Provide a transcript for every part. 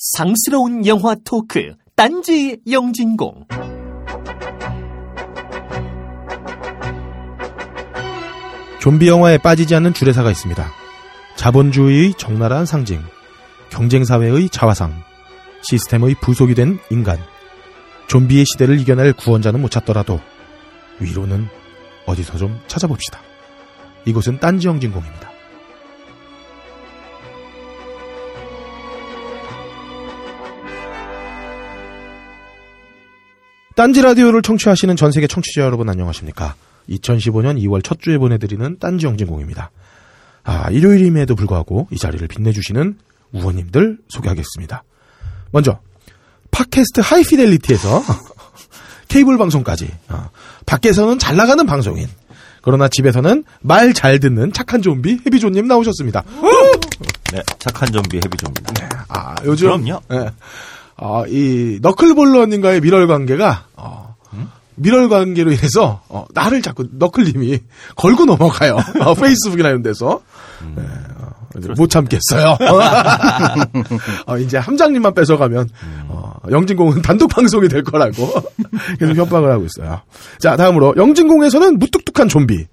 상스러운 영화 토크 딴지 영진공 좀비 영화에 빠지지 않는 주례사가 있습니다. 자본주의의 적나라한 상징, 경쟁사회의 자화상, 시스템의 부속이 된 인간. 좀비의 시대를 이겨낼 구원자는 못 찾더라도 위로는 어디서 좀 찾아봅시다. 이곳은 딴지영 진공입니다. 딴지 라디오를 청취하시는 전 세계 청취자 여러분 안녕하십니까? 2015년 2월 첫 주에 보내드리는 딴지 영진공입니다. 아, 일요일임에도 불구하고 이 자리를 빛내주시는 우원님들 소개하겠습니다. 먼저, 팟캐스트 하이피델리티에서 케이블 방송까지, 어, 밖에서는 잘 나가는 방송인, 그러나 집에서는 말 잘 듣는 착한 좀비 해비조님 나오셨습니다. 네, 착한 좀비 해비조입니다. 아, 요즘. 그럼요. 예. 아, 이, 너클볼러님과의 밀월 관계가, 어, 밀월 관계로 인해서, 어, 나를 자꾸 너클님이 걸고 넘어가요. 어, 페이스북이나 이런 데서. 네, 어, 못 참겠어요. 어, 이제 함장님만 뺏어가면, 어, 영진공은 단독 방송이 될 거라고 계속 협박을 하고 있어요. 자, 다음으로, 영진공에서는 무뚝뚝한 좀비.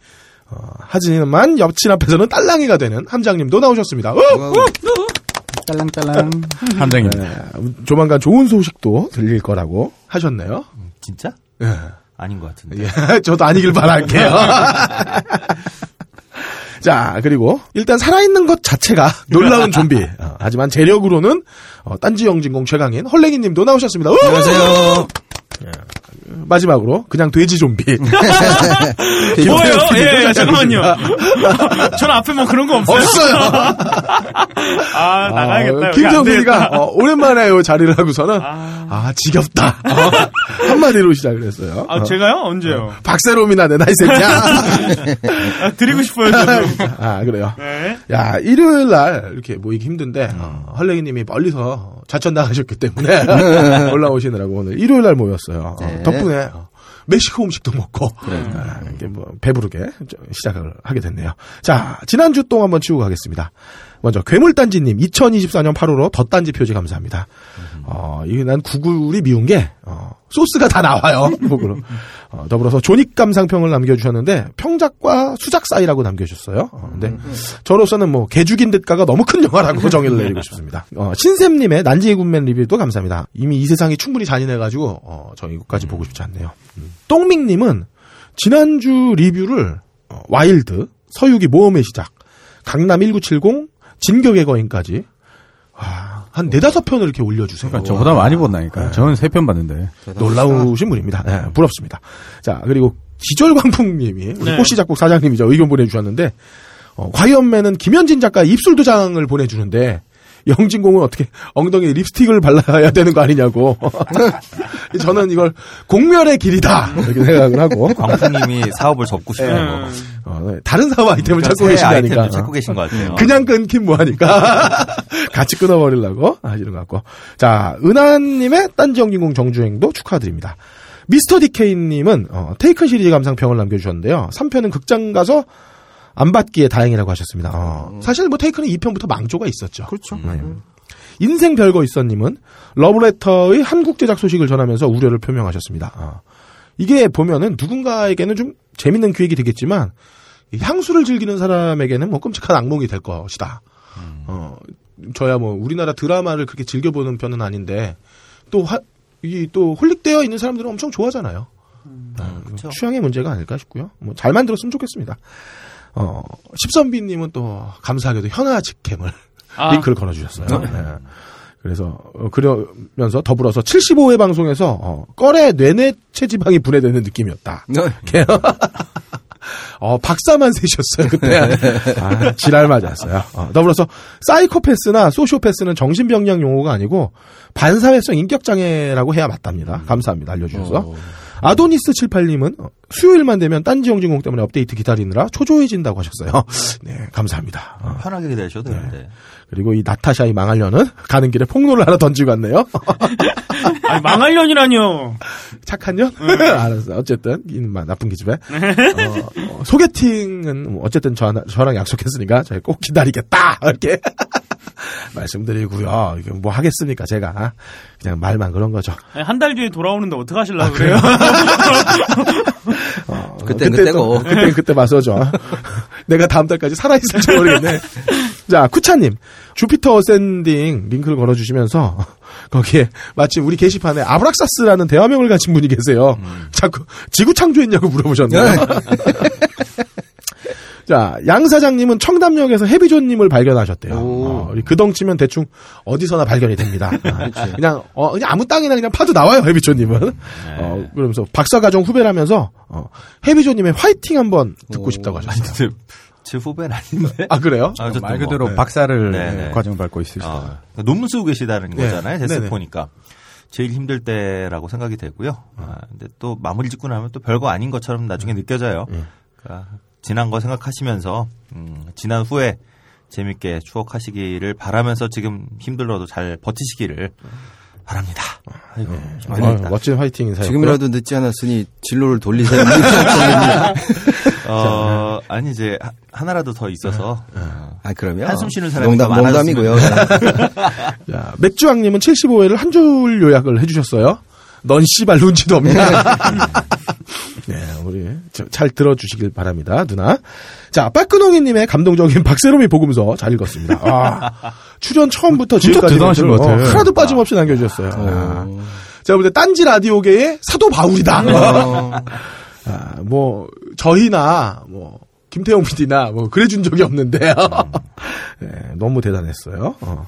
어, 하지만 옆친 앞에서는 딸랑이가 되는 함장님도 나오셨습니다. 우! 딸랑딸랑 함장입니다. 네, 조만간 좋은 소식도 들릴 거라고 하셨네요. 진짜? 예. 아닌 것 같은데. 예, 저도 아니길 바랄게요. 자, 그리고 일단 살아있는 것 자체가 놀라운 좀비. 어, 하지만 재력으로는 어, 딴지 영진공 최강인 헐랭이 님도 나오셨습니다. 우! 안녕하세요. 마지막으로 그냥 돼지 좀비. 뭐예요? 예, 잠깐만요. 전 앞에 뭐 그런 거 없어요. 없어요. 아, 나가야겠다. 여기 안 김정민이가. 어, 오랜만에 요 자리를 하고서는 아. 아, 지겹다. 어, 한마디로 시작을 했어요. 아, 어. 제가요? 언제요? 박세롬이나 내나 이 새끼야. 아, 드리고 싶어요, 저도. 아 그래요. 네. 야 일요일 날 이렇게 모이기 힘든데 어, 헐랭이님이 멀리서 자천 나가셨기 때문에 올라오시느라고 오늘 일요일 날 모였어요. 어, 네. 덕분에 어, 멕시코 음식도 먹고 아, 이게 뭐 배부르게 저- 시작을 하게 됐네요. 자 지난주 동 한번 치우고 가겠습니다. 먼저 괴물단지님 2024년 8월호 덧단지 표지 감사합니다. 어, 이게 난 구글이 미운 게, 어, 소스가 다 나와요. 어, 더불어서 조닉 감상평을 남겨주셨는데, 평작과 수작 사이라고 남겨주셨어요. 어, 근데, 저로서는 뭐, 개죽인 듯가가 너무 큰 영화라고 정의를 내리고 싶습니다. 어, 신샘님의 난지의 군맨 리뷰도 감사합니다. 이미 이 세상이 충분히 잔인해가지고, 어, 저 이것까지 보고 싶지 않네요. 음. 똥밍님은, 지난주 리뷰를, 어, 와일드, 서유기 모험의 시작, 강남 1970, 진격의 거인까지, 와, 한 네다섯 편을 이렇게 올려주세요. 그러니까 저보다 많이 본다니까. 저는 세 편 봤는데. 놀라우신 분입니다. 네, 부럽습니다. 자, 그리고 기절광풍님이 우리 네. 꽃시 작곡 사장님이죠. 의견 보내주셨는데, 어, 과연맨은 김현진 작가 입술 도장을 보내주는데, 영진공은 어떻게 엉덩이에 립스틱을 발라야 되는 거 아니냐고. 저는 이걸 공멸의 길이다. 이렇게 생각을 하고, 광풍님이 사업을 접고 싶은 거. 음. 어, 네, 다른 사업 아이템을 그러니까 찾고 새 계신다니까. 찾고 계신 것 같아요. 그냥 끊긴 뭐하니까 같이 끊어버리려고 하시는 것 같고 자 은하님의 딴지 영진공 정주행도 축하드립니다 미스터 디케이님은 어, 테이큰 시리즈 감상평을 남겨주셨는데요 3편은 극장 가서 안 받기에 다행이라고 하셨습니다. 어, 사실 뭐 테이큰은 2편부터 망조가 있었죠. 그렇죠. 인생 별거 있어님은 러브레터의 한국 제작 소식을 전하면서 우려를 표명하셨습니다. 어, 이게 보면은 누군가에게는 좀 재밌는 기획이 되겠지만 이 향수를 즐기는 사람에게는 뭐 끔찍한 악몽이 될 것이다. 어, 저야 뭐 우리나라 드라마를 그렇게 즐겨보는 편은 아닌데 또 하, 이또 홀릭되어 있는 사람들은 엄청 좋아하잖아요. 어, 그쵸. 취향의 문제가 아닐까 싶고요. 뭐 잘 만들었으면 좋겠습니다. 어, 십선비님은 또 감사하게도 현아 직캠을 아. 링크를 걸어주셨어요. 네. 그래서 어, 그러면서 더불어서 75회 방송에서 어, 껄의 뇌내 체지방이 분해되는 느낌이었다. 어, 박사만 세셨어요, 그때. 아, 지랄 맞았어요. 어, 더불어서, 사이코패스나 소시오패스는 정신병력 용어가 아니고, 반사회성 인격장애라고 해야 맞답니다. 감사합니다. 알려주셔서. 아도니스 78님은, 어, 수요일만 되면 딴지 영진공 때문에 업데이트 기다리느라 초조해진다고 하셨어요. 네, 감사합니다. 어, 편하게 기다리셔도 되는데. 그리고 이 나타샤의 망할려는 가는 길에 폭로를 하나 던지고 왔네요. 아니, 망할 년이라뇨. 착한 년? 알았어. 어쨌든, 이는 막 나쁜 기집애. 어, 어, 소개팅은 뭐 어쨌든 저, 저랑 약속했으니까 저희 꼭 기다리겠다. 이렇게. 말씀드리고요. 이게 뭐 하겠습니까, 제가. 그냥 말만 그런 거죠. 한 달 뒤에 돌아오는데 어떡 하실라고 그래요? 어, 그때 그때고. 또- 그땐 그때 맞서죠. 내가 다음 달까지 살아있을지 모르겠네. 자, 쿠차님. 주피터 어센딩 링크를 걸어주시면서 거기에 마침 우리 게시판에 아브락사스라는 대화명을 가진 분이 계세요. 자꾸 지구 창조했냐고 물어보셨네요. 자, 양 사장님은 청담역에서 해비존님을 발견하셨대요. 어, 그 덩치면 대충 어디서나 발견이 됩니다. 아, 그냥 어, 그냥 아무 땅이나 그냥 파도 나와요 해비존님은. 어, 그러면서 박사가정 후배라면서 어, 해비존님의 화이팅 한번 듣고 싶다고 하셨어요. 제, 제 후배는 아닌데. 아 그래요? 아, 어쨌든 말 뭐. 그대로 네. 박사를 네, 네. 과정 밟고 있으시다. 어, 논문 쓰고 계시다는 네. 거잖아요. 제스 네네. 보니까. 제일 힘들 때라고 생각이 되고요. 아, 근데 또 마무리 짓고 나면 또 별거 아닌 것처럼 나중에 느껴져요. 그러니까 지난 거 생각하시면서 음, 지난 후에 재밌게 추억하시기를 바라면서 지금 힘들어도 잘 버티시기를 바랍니다. 아이고, 좀 아, 재밌다. 멋진 화이팅 인사요. 지금이라도 늦지 않았으니 진로를 돌리세요. 어, 아니 이제 하- 하나라도 더 있어서 어, 아, 그러면. 한숨 쉬는 사람이 농담, 농담이고요. 자, 맥주왕님은 75회를 한 줄 요약을 해주셨어요. 넌 씨발 눈치도 없냐? 네, 우리 저- 잘 들어주시길 바랍니다, 누나. 자, 빠끄농이님의 감동적인 박세롬이 복음서 잘 읽었습니다. 아, 출연 처음부터 진짜 지금까지 대단하신 것 같아. 하나도 빠짐없이 남겨주셨어요. 아, 제가 볼 때 딴지 라디오계의 사도 바울이다. 어, 아, 뭐 저희나 뭐 김태용 PD나 뭐 그래준 적이 없는데요. 네, 너무 대단했어요. 어.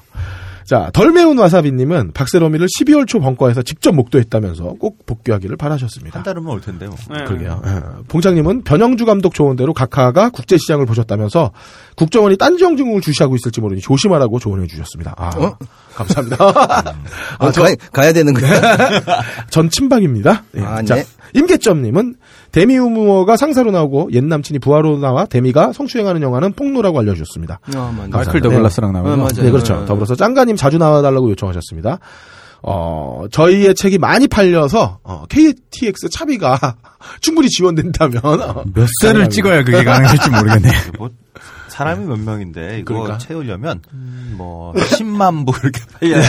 자, 덜 매운 와사비님은 박세롬이를 12월 초 벙커에서 직접 목도했다면서 꼭 복귀하기를 바라셨습니다. 한 달이면 올 텐데 뭐. 네. 그러게요. 예. 봉장님은 변영주 감독 조언 대로 각하가 국제시장을 보셨다면서 국정원이 딴지영증을 주시하고 있을지 모르니 조심하라고 조언해 주셨습니다. 아, 감사합니다. 아, 어, 저- 가야, 가야 되는 거야. 전 친박입니다. 예. 아, 자, 네. 임계점님은 데미 우무어가 상사로 나오고 옛 남친이 부하로 나와 데미가 성추행하는 영화는 폭로라고 알려주셨습니다. 아, 맞네. 마이클 더글라스랑 어, 나오죠. 맞아요. 네, 그렇죠. 네. 더불어서 짱가님 자주 나와달라고 요청하셨습니다. 어, 저희의 책이 많이 팔려서, 어, KTX 차비가 충분히 지원된다면, 어, 몇 세를 찍어야 그게 가능할지 모르겠네. 뭐 사람이 몇 명인데 이거 그러니까. 채우려면 음, 뭐 10만 부 이렇게 팔려야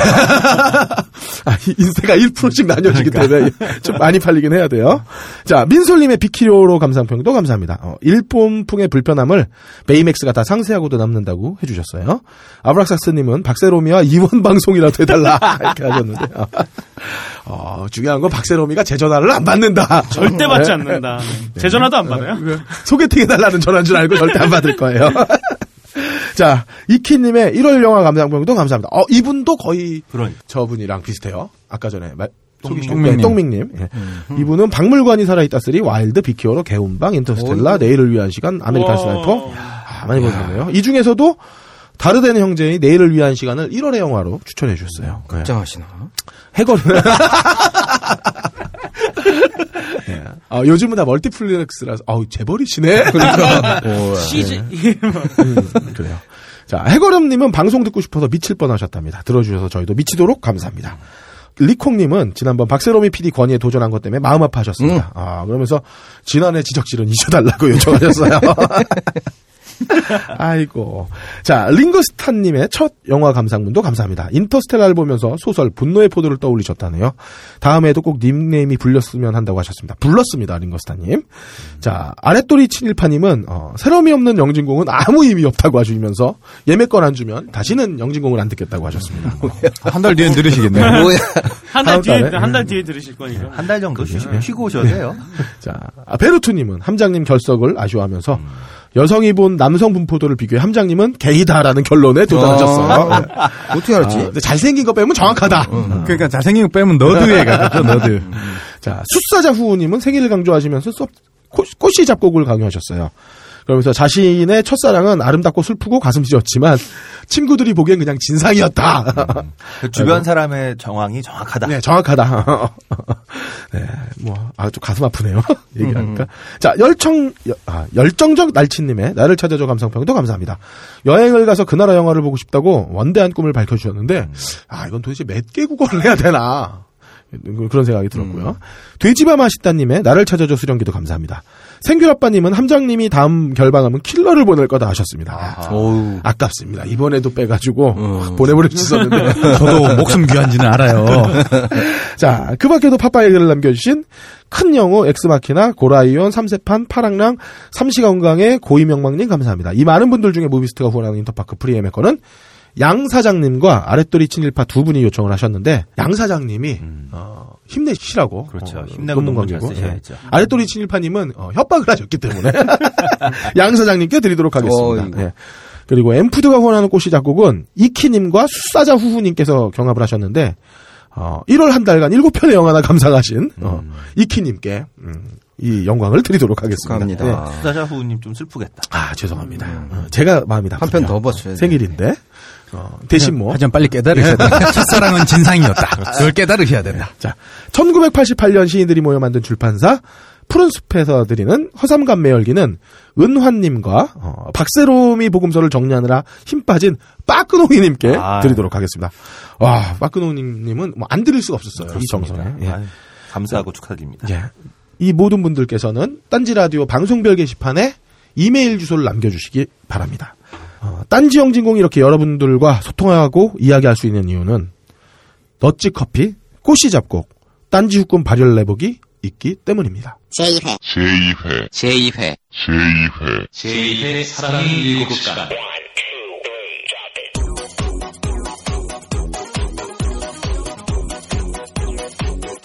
아, 인세가 1%씩 나뉘어지기 그러니까. 때문에 좀 많이 팔리긴 해야 돼요. 자, 민솔님의 비키로로 감상평도 감사합니다. 어, 일본풍의 불편함을 베이맥스가 다 상세하고도 남는다고 해주셨어요. 아브락사스님은 박세롬이와 이원 방송이라도 해달라 이렇게 하셨는데 어, 중요한 건 박세롬이가 제 전화를 안 받는다. 절대 받지 네. 않는다. 제 전화도 안 받아요. 소개팅 해달라는 전화인 줄 알고 절대 안 받을 거예요. 자, 이키님의 1월 영화 감상평도 감사합니다. 어, 이분도 거의 그러니 저분이랑 비슷해요. 아까 전에 말. 네, 똥밍님. 예. 이분은 박물관이 살아있다 three 와일드 빅 히어로 개훔방 인터스텔라 내일을 위한 시간 아메리칸. 스나이퍼 아, 많이 보셨네요. 이 중에서도 다르덴 형제의 내일을 위한 시간을 1월의 영화로 추천해 주셨어요. 네. 걱정하시나? 해거는 예. 아, 요즘은 다 멀티플렉스라서 아우 재벌이시네. 그러니까 CG. 음, 그래요. 자, 해거름님은 방송 듣고 싶어서 미칠 뻔 하셨답니다. 들어주셔서 저희도 미치도록 감사합니다. 리콩님은 지난번 박세롬이 PD 건의에 도전한 것 때문에 마음 아파하셨습니다. 아, 그러면서 지난해 지적질은 잊어달라고 요청하셨어요. 아이고. 자, 링거스탄님의 첫 영화 감상문도 감사합니다. 인터스텔라를 보면서 소설 분노의 포도를 떠올리셨다네요. 다음에도 꼭 닉네임이 불렸으면 한다고 하셨습니다. 불렀습니다, 링거스탄님. 자, 아랫도리 친일파님은, 어, 새롬이 없는 영진공은 아무 의미 없다고 하시면서 예매권 안 주면 다시는 영진공을 안 듣겠다고 하셨습니다. 한 달 뒤엔 들으시겠네. 뭐야? 한달 뒤에? 한 달 뒤에 들으실 거니까. 한 달 정도 쉬, 쉬고 오셔야 돼요. 자, 아, 베르투님은 함장님 결석을 아쉬워하면서 여성이 본 남성 분포도를 비교해 함장님은 게이다라는 결론에 도달하셨어요. 네. 어떻게 알았지? 아, 잘생긴 거 빼면 정확하다. 그러니까 잘생긴 거 빼면 너드에 가깝죠, 너드. 자, 숫사자 후우님은 생일을 강조하시면서 쏙 코- 꽃씨 잡곡을 강요하셨어요. 그러면서 자신의 첫사랑은 아름답고 슬프고 가슴 찢었지만 친구들이 보기엔 그냥 진상이었다. 그 주변 사람의 정황이 정확하다. 네, 정확하다. 네, 뭐, 아, 좀 가슴 아프네요. 얘기하니까. 자, 열청, 여- 아, 열정적 날치님의 나를 찾아줘 감상평도 감사합니다. 여행을 가서 그 나라 영화를 보고 싶다고 원대한 꿈을 밝혀주셨는데, 아, 이건 도대체 몇 개 국어를 해야 되나. 그런 생각이 들었고요. 돼지바 맛있다님의 나를 찾아줘 수령기도 감사합니다. 생귤아빠님은 함장님이 다음 결방하면 킬러를 보낼 거다 하셨습니다. 어우. 아깝습니다. 이번에도 빼가지고 어. 보내버릴 수 있었는데. 저도 목숨 귀한지는 알아요. 자, 그 밖에도 파파의 글을 남겨주신 큰 영호, 엑스마키나, 고라이온, 삼세판, 파랑랑, 삼시건강의 고이명망님 감사합니다. 이 많은 분들 중에 무비스트가 후원하는 인터파크 프리엠의 거는 양 사장님과 아랫도리 친일파 두 분이 요청을 하셨는데 양 사장님이 어, 힘내시라고 음. 그렇죠. 어, 힘내고 관계고. 예. 아랫도리 친일파님은 어, 협박을 하셨기 때문에 양 사장님께 드리도록 하겠습니다. 어이구. 예. 그리고 엠푸드가 후원하는 꽃이 작곡은 이키님과 수사자 후후님께서 경합을 하셨는데 어, 1월 한 달간 7편의 영화나 감상하신 어, 이키님께 음, 이 영광을 드리도록 하겠습니다. 예. 축하합니다. 수사자 후우님 좀 슬프겠다. 아 죄송합니다. 어, 제가 마음이 한 나쁘네요. 편더 버텨야 돼. 생일인데 어, 대신 뭐 하지만 빨리 깨달으셔야 된다. 첫사랑은 진상이었다. 그걸 깨달으셔야 된다. 자, 1988년 시인들이 모여 만든 출판사 푸른 숲에서 드리는 허삼감 매 열기는 은환님과 어, 박세롬이 복음서를 정리하느라 힘 빠진 빠끄농이님께 아. 드리도록 하겠습니다. 와, 빠끄농님은 뭐 안 드릴 수가 없었어요. 이 정성에. 예. 아유, 감사하고 축하드립니다. 예. 이 모든 분들께서는 딴지 라디오 방송별 게시판에 이메일 주소를 남겨주시기 바랍니다. 어, 딴지 영진공이 이렇게 여러분들과 소통하고 이야기할 수 있는 이유는 너찌 커피, 꽃이 잡곡, 딴지 후군 발열 내복이 있기 때문입니다. 제2회. 제2회. 제2회. 제2회. 제2회 사랑이 일곱 시간.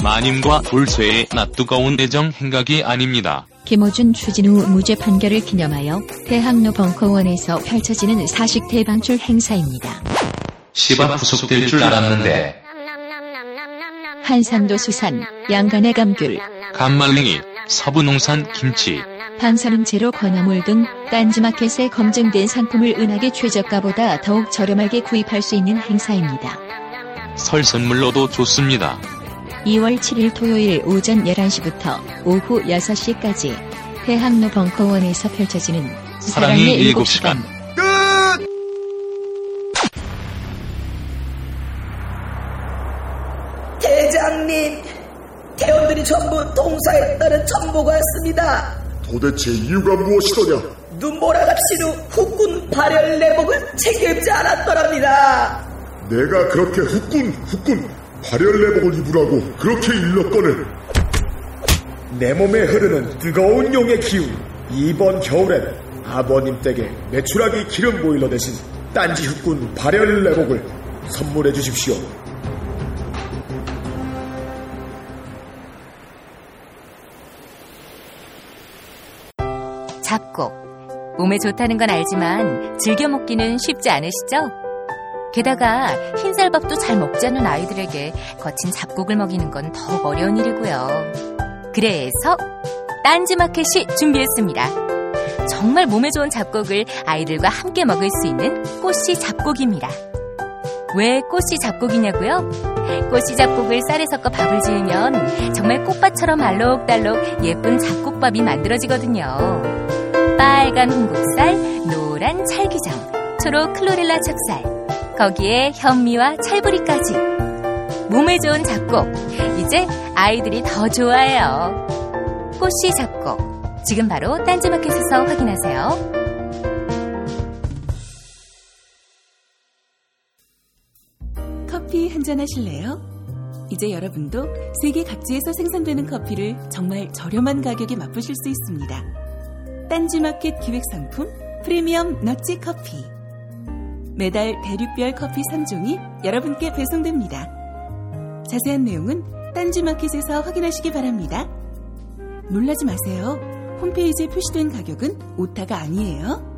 마님과 돌쇠의 낯 뜨거운 애정 행각이 아닙니다. 김호준 추진우 무죄 판결을 기념하여 대학로 벙커원에서 펼쳐지는 사식 대방출 행사입니다. 시바 후속될 줄 알았는데 한산도 수산, 양간의 감귤, 감말랭이, 서부농산 김치, 방사능 제로 건어물 등 딴지마켓에 검증된 상품을 은하계 최저가보다 더욱 저렴하게 구입할 수 있는 행사입니다. 설 선물로도 좋습니다. 2월 7일 토요일 오전 11시부터 오후 6시까지 대학로 벙커원에서 펼쳐지는 사랑의 일곱 시간. 대장님, 대원들이 전부 동사했다는 정보가 왔습니다. 도대체 이유가 무엇이더냐? 눈보라갑신 후 후군 발열 내복을 책임지 않았더랍니다. 내가 그렇게 후끈 후끈 발열내복을 입으라고 그렇게 일렀거늘 내 몸에 흐르는 뜨거운 용의 기운. 이번 겨울엔 아버님 댁에 메추라기 기름 보일러 대신 딴지 흑군 발열 내복을 선물해 주십시오. 잡곡. 몸에 좋다는 건 알지만 즐겨 먹기는 쉽지 않으시죠? 게다가 흰쌀밥도 잘 먹지 않는 아이들에게 거친 잡곡을 먹이는 건 더욱 어려운 일이고요. 그래서 딴지마켓이 준비했습니다. 정말 몸에 좋은 잡곡을 아이들과 함께 먹을 수 있는 꽃씨 잡곡입니다. 왜 꽃씨 잡곡이냐고요? 꽃씨 잡곡을 쌀에 섞어 밥을 지으면 정말 꽃밭처럼 알록달록 예쁜 잡곡밥이 만들어지거든요. 빨간 홍국살, 노란 찰기장, 초록 클로렐라 찹쌀, 거기에 현미와 찰부리까지. 몸에 좋은 잡곡, 이제 아이들이 더 좋아해요. 꽃씨 잡곡, 지금 바로 딴지마켓에서 확인하세요. 커피 한 잔 하실래요? 이제 여러분도 세계 각지에서 생산되는 커피를 정말 저렴한 가격에 맛보실 수 있습니다. 딴지마켓 기획 상품 프리미엄 너치 커피. 매달 대륙별 커피 3종이 여러분께 배송됩니다. 자세한 내용은 딴지마켓에서 확인하시기 바랍니다. 놀라지 마세요. 홈페이지에 표시된 가격은 오타가 아니에요.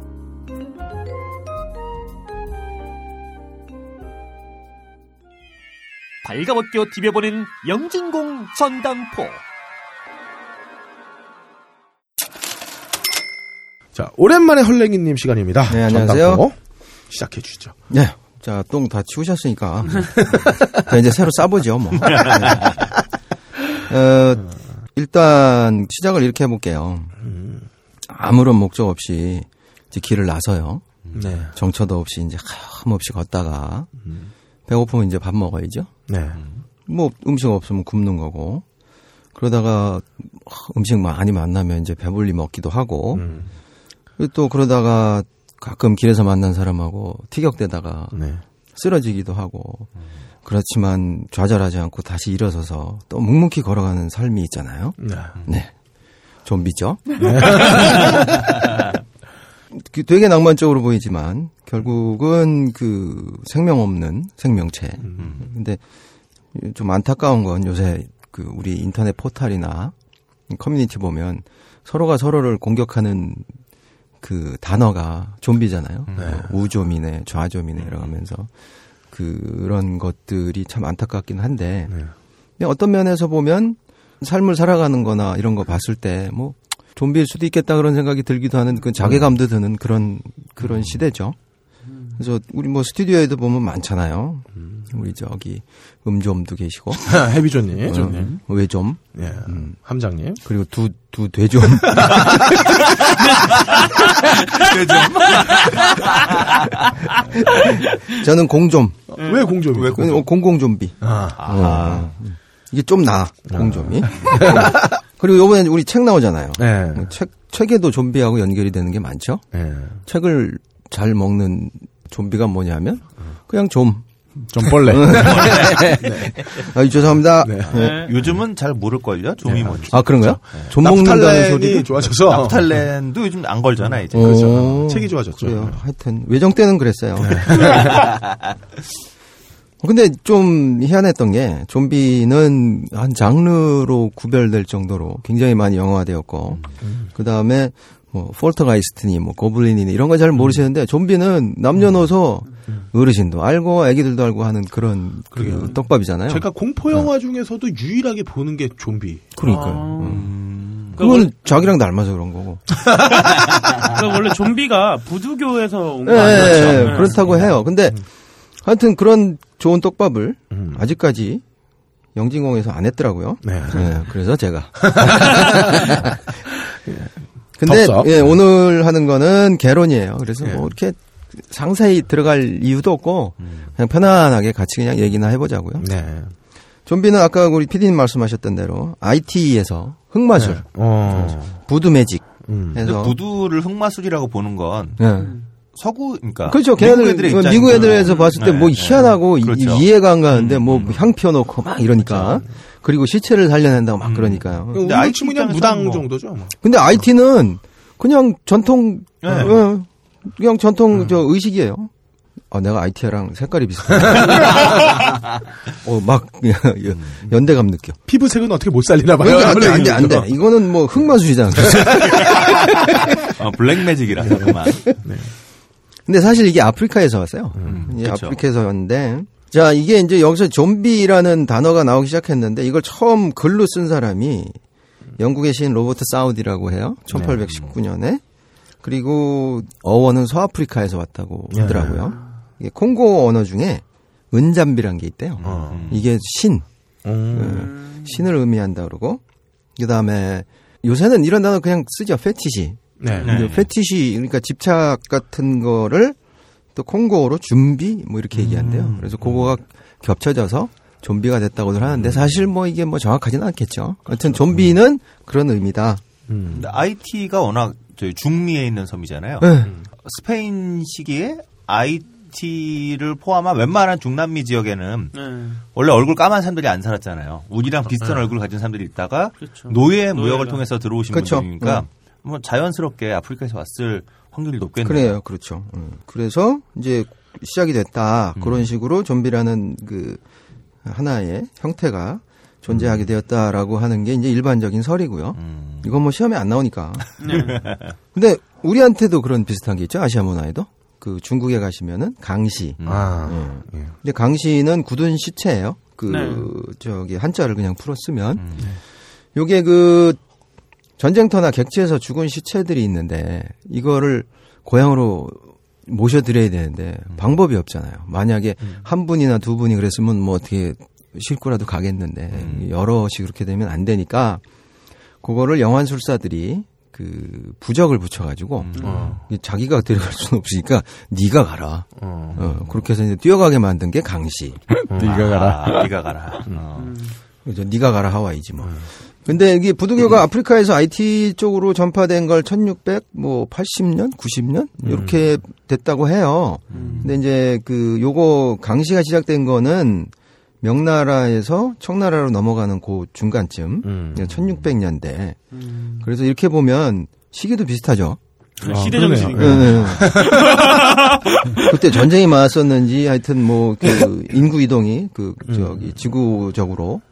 발가벗겨 디벼보는 영진공 전당포. 자, 오랜만에 헐랭이님 시간입니다. 네, 안녕하세요. 전당포 시작해 주시죠. 네. 자, 똥 다 치우셨으니까. 자, 이제 새로 싸보죠, 뭐. 네. 어, 일단, 시작을 이렇게 해볼게요. 아무런 목적 없이 이제 길을 나서요. 네. 정처도 없이 이제 하염없이 걷다가 배고프면 이제 밥 먹어야죠. 네. 뭐 음식 없으면 굶는 거고 그러다가 음식 많이 만나면 이제 배불리 먹기도 하고 음. 또 그러다가 가끔 길에서 만난 사람하고 티격대다가 네. 쓰러지기도 하고 그렇지만 좌절하지 않고 다시 일어서서 또 묵묵히 걸어가는 삶이 있잖아요. 네. 네. 좀비죠. 그 되게 낭만적으로 보이지만 결국은 그 생명 없는 생명체. 근데 좀 안타까운 건 요새 그 우리 인터넷 포탈이나 커뮤니티 보면 서로가 서로를 공격하는 그 단어가 좀비잖아요. 뭐 우좀이네, 좌좀이네 이러면서 그런 것들이 참 안타깝긴 한데 근데 어떤 면에서 보면 삶을 살아가는 거나 이런 거 봤을 때 뭐 좀비일 수도 있겠다 그런 생각이 들기도 하는 그 자괴감도 드는 그런 그런 시대죠. 그래서 우리 뭐 스튜디오에도 보면 많잖아요. 우리 저기 음좀도 계시고 해비조님, 조님. 어, 외좀, 예, 함장님. 그리고 두 두 대좀. 저는 공좀. 왜 공좀이? 왜 공좀? 공공 좀비. 아, 어. 이게 좀 나, 공좀이. 그리고 요번에 우리 책 나오잖아요. 네. 책, 책에도 좀비하고 연결이 되는 게 많죠. 네. 책을 잘 먹는 좀비가 뭐냐면, 그냥 좀. 좀 벌레. 네. 아, 죄송합니다. 네. 네. 요즘은 잘 모를걸요? 좀이 뭔지. 아, 그런가요? 네. 좀 먹는다는 소리. 좋아져서. 나프탈렌도 요즘 안 걸잖아, 이제. 그렇죠. 책이 좋아졌죠. 그래요. 하여튼, 외정 때는 그랬어요. 근데 좀 희한했던 게, 좀비는 한 장르로 구별될 정도로 굉장히 많이 영화화되었고, 그 다음에, 뭐, 폴터가이스트니, 뭐, 고블린이니, 이런 거 잘 모르시는데, 좀비는 남녀노소, 어르신도 알고, 애기들도 알고 하는 그런, 그 떡밥이잖아요. 제가 공포 영화 중에서도 유일하게 보는 게 좀비. 그러니까요. 아. 음. 그건 자기랑 닮아서 그런 거고. 그러니까 원래 좀비가 부두교에서 온거 예, 아니죠? 예, 네. 그렇다고 해요. 근데 하여튼 그런 좋은 떡밥을 아직까지 영진공에서 안 했더라고요. 네. 예, 그래서 제가. 근데 덥석. 예, 오늘 하는 거는 개론이에요. 그래서 뭐 이렇게 상세히 들어갈 이유도 없고 그냥 편안하게 같이 그냥 얘기나 해보자고요. 네. 좀비는 아까 우리 PD님 말씀하셨던 대로 IT에서 흑마술, 네. 어. 부두 매직 음. 해서 부두를 흑마술이라고 보는 건 예. 서구, 그러니까. 그렇죠. 미국 걔네들 입장이죠. 미국 애들에서 봤을 때뭐 네, 희한하고 네. 이- 그렇죠. 이해가 안 가는데 뭐향 펴놓고 막 이러니까 그리고 시체를 살려낸다고 막 그러니까요. 우리 IT 치면 그냥 무당 뭐. 정도죠. 뭐. 근데 IT는 그냥 전통 네. 어, 그냥 전통 저 의식이에요. 아, 내가 IT랑 색깔이 비슷해. 어, 막 연대감 느껴. 피부색은 어떻게 못 살리나 봐요. 그러니까 안 돼, 안 돼, 안 돼. 이거는 뭐 흑마술이잖아. 어, 블랙 매직이라서 그만. 근데 사실 이게 아프리카에서 왔어요. 이게 그쵸. 아프리카에서 왔는데. 자, 이게 이제 여기서 좀비라는 단어가 나오기 시작했는데 이걸 처음 글로 쓴 사람이 영국의 시인 로버트 사우디라고 해요. 1819년에. 그리고 어원은 서아프리카에서 왔다고 네. 하더라고요. 이게 콩고 언어 중에 은잠비란 게 있대요. 어. 이게 신, 음. 어, 신을 의미한다 그러고 그 다음에 요새는 이런 단어 그냥 쓰죠. 페티시. 네. 근데 페티시 그러니까 집착 같은 거를 또 콩고어로 준비 뭐 이렇게 얘기한대요. 그래서 그거가 겹쳐져서 좀비가 됐다고들 하는데 사실 뭐 이게 뭐 정확하지는 않겠죠. 하여튼 좀비는 그런 의미다. 근데 IT가 워낙 저희 중미에 있는 섬이잖아요. 네. 스페인 시기에 IT를 포함한 웬만한 중남미 지역에는 네. 원래 얼굴 까만 사람들이 안 살았잖아요. 우리랑 비슷한 얼굴 가진 사람들이 있다가 그렇죠. 노예 무역을 노예가. 통해서 들어오신 그렇죠. 분들이니까 네. 뭐 자연스럽게 아프리카에서 왔을 확률이 높겠네요. 그래요, 그렇죠. 음. 그래서 이제 시작이 됐다 그런 식으로 좀비라는 그 하나의 형태가 존재하게 되었다라고 하는 게 이제 일반적인 설이고요. 음. 이건 뭐 시험에 안 나오니까. 네. 근데 우리한테도 그런 비슷한 게 있죠. 아시아 문화에도. 그 중국에 가시면은 강시. 아. 예. 근데 강시는 굳은 시체예요. 그 네. 저기 한자를 그냥 풀어 쓰면 요게 그 전쟁터나 객지에서 죽은 시체들이 있는데 이거를 고향으로 모셔드려야 되는데 방법이 없잖아요. 만약에 한 분이나 두 분이 그랬으면 뭐 어떻게 싣고라도 가겠는데 여럿이 그렇게 되면 안 되니까 그거를 영환술사들이 그 부적을 붙여가지고 음. 어. 자기가 데려갈 수는 없으니까 네가 가라. 어. 어, 그렇게 해서 이제 뛰어가게 만든 게 강시. 네가 가라. 아, 네가 가라. 어. 그죠. 네가 가라 하와이지 뭐. 근데 이게 부두교가 아프리카에서 IT 쪽으로 전파된 걸 1600, 뭐 80년, 90년 이렇게 됐다고 해요. 근데 이제 그 요거 강시가 시작된 거는 명나라에서 청나라로 넘어가는 그 중간쯤, 음. 1600년대. 그래서 이렇게 보면 시기도 비슷하죠. 그 시대 정신인가. 네, 네. 그때 전쟁이 많았었는지 하여튼 뭐 그 인구 이동이 그 저기 지구적으로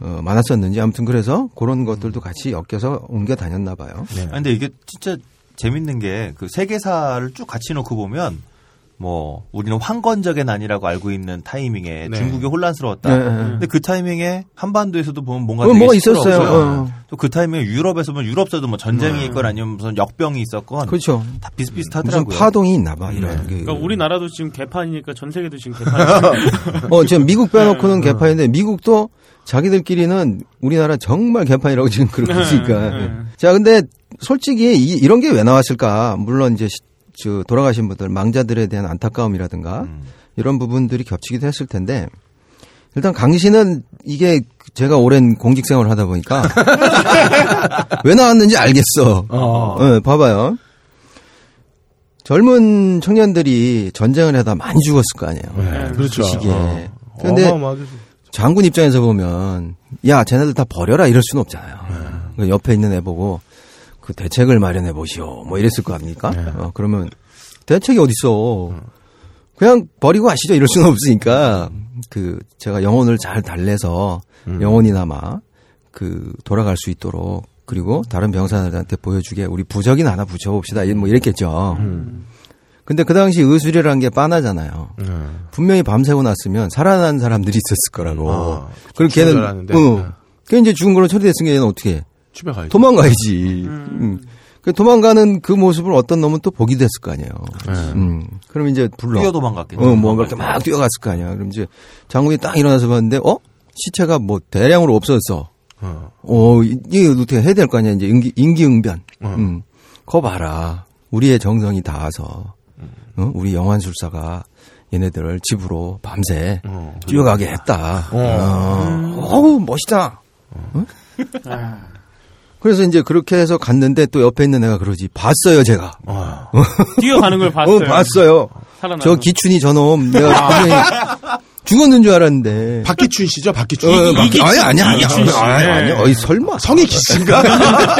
어, 많았었는지 아무튼 그래서 그런 것들도 같이 엮여서 옮겨 다녔나 봐요. 아, 근데 이게 진짜 재밌는 게 그 세계사를 쭉 같이 놓고 보면 뭐 우리는 황건적의 난이라고 알고 있는 타이밍에 네. 중국이 혼란스러웠다. 네, 네. 근데 그 타이밍에 한반도에서도 보면 뭔가 어, 되게 뭐가 있었어요. 어. 또그 타이밍에 유럽에서 보면 유럽서도 뭐 전쟁이 네. 있건 아니면 무슨 역병이 있었건 그렇죠. 다 무슨 비슷비슷하더라고요. 파동이 있나 봐 이런 게. 그러니까 우리나라도 지금 개판이니까 전 세계도 지금 개판이죠. 어 지금 미국 빼놓고는 개판인데 미국도 자기들끼리는 우리나라 정말 개판이라고 지금 그러고 네, 있으니까. 네. 자 근데 솔직히 이, 이런 게 왜 나왔을까? 물론 이제 시- 저 돌아가신 분들 망자들에 대한 안타까움이라든가 음. 이런 부분들이 겹치기도 했을 텐데 일단 강신은 이게 제가 오랜 공직 생활을 하다 보니까 왜 나왔는지 알겠어. 어. 네, 봐봐요. 젊은 청년들이 전쟁을 하다 많이 죽었을 거 아니에요. 네, 그렇죠. 그 시기에. 어. 근데 어마어마하게 장군 입장에서 보면 야 쟤네들 다 버려라 이럴 수는 없잖아요. 네. 그 옆에 있는 애 보고 그 대책을 마련해 보시오 뭐 이랬을 거 아닙니까? 네. 어, 그러면 대책이 어딨어? 그냥 버리고 가시죠 이럴 수는 없으니까 그 제가 영혼을 잘 달래서 음. 영혼이나마 그 돌아갈 수 있도록 그리고 다른 병사들한테 보여주게 우리 부적이나 하나 붙여봅시다 뭐 이랬겠죠. 음. 근데 그 당시 의술이라는 게 빤하잖아요. 네. 분명히 밤새고 났으면 살아난 사람들이 있었을 거라고. 아, 그리고 걔는 알았는데. 어. 네. 걔 이제 죽은 걸로 처리됐으니까 얘는 어떻게 해? 집에 가야지. 도망가야지. 음. 그 도망가는 그 모습을 어떤 놈은 또 보게 됐을 거 아니에요. 네. 음. 그럼 이제 불러. 뛰어 도망갔겠죠. 어, 뭔가 이렇게 막 뛰어갔을 거 아니야. 그럼 이제 장군이 딱 일어나서 봤는데, 어? 시체가 뭐 대량으로 없어졌어. 어. 어, 이게 어떻게 해야 될 거 아니야. 이제 인기, 인기응변. 음. 거 봐라. 우리의 정성이 닿아서, 어? 우리 영환술사가 얘네들을 집으로 밤새 어. 뛰어가게 했다. 어. 어 우, 멋있다. 어? 그래서 이제 그렇게 해서 갔는데 또 옆에 있는 애가 그러지. 봤어요, 제가. 어. 뛰어가는 걸 봤어요. 어, 봤어요. 살아나서. 저 기춘이 저놈 내가 분명히 죽었는 줄 알았는데. 박기춘 씨죠, 박기춘. 어, 박- 이기춘 아니 아니 아니 씨. 아니 아니 어이 설마 성이 기씨인가?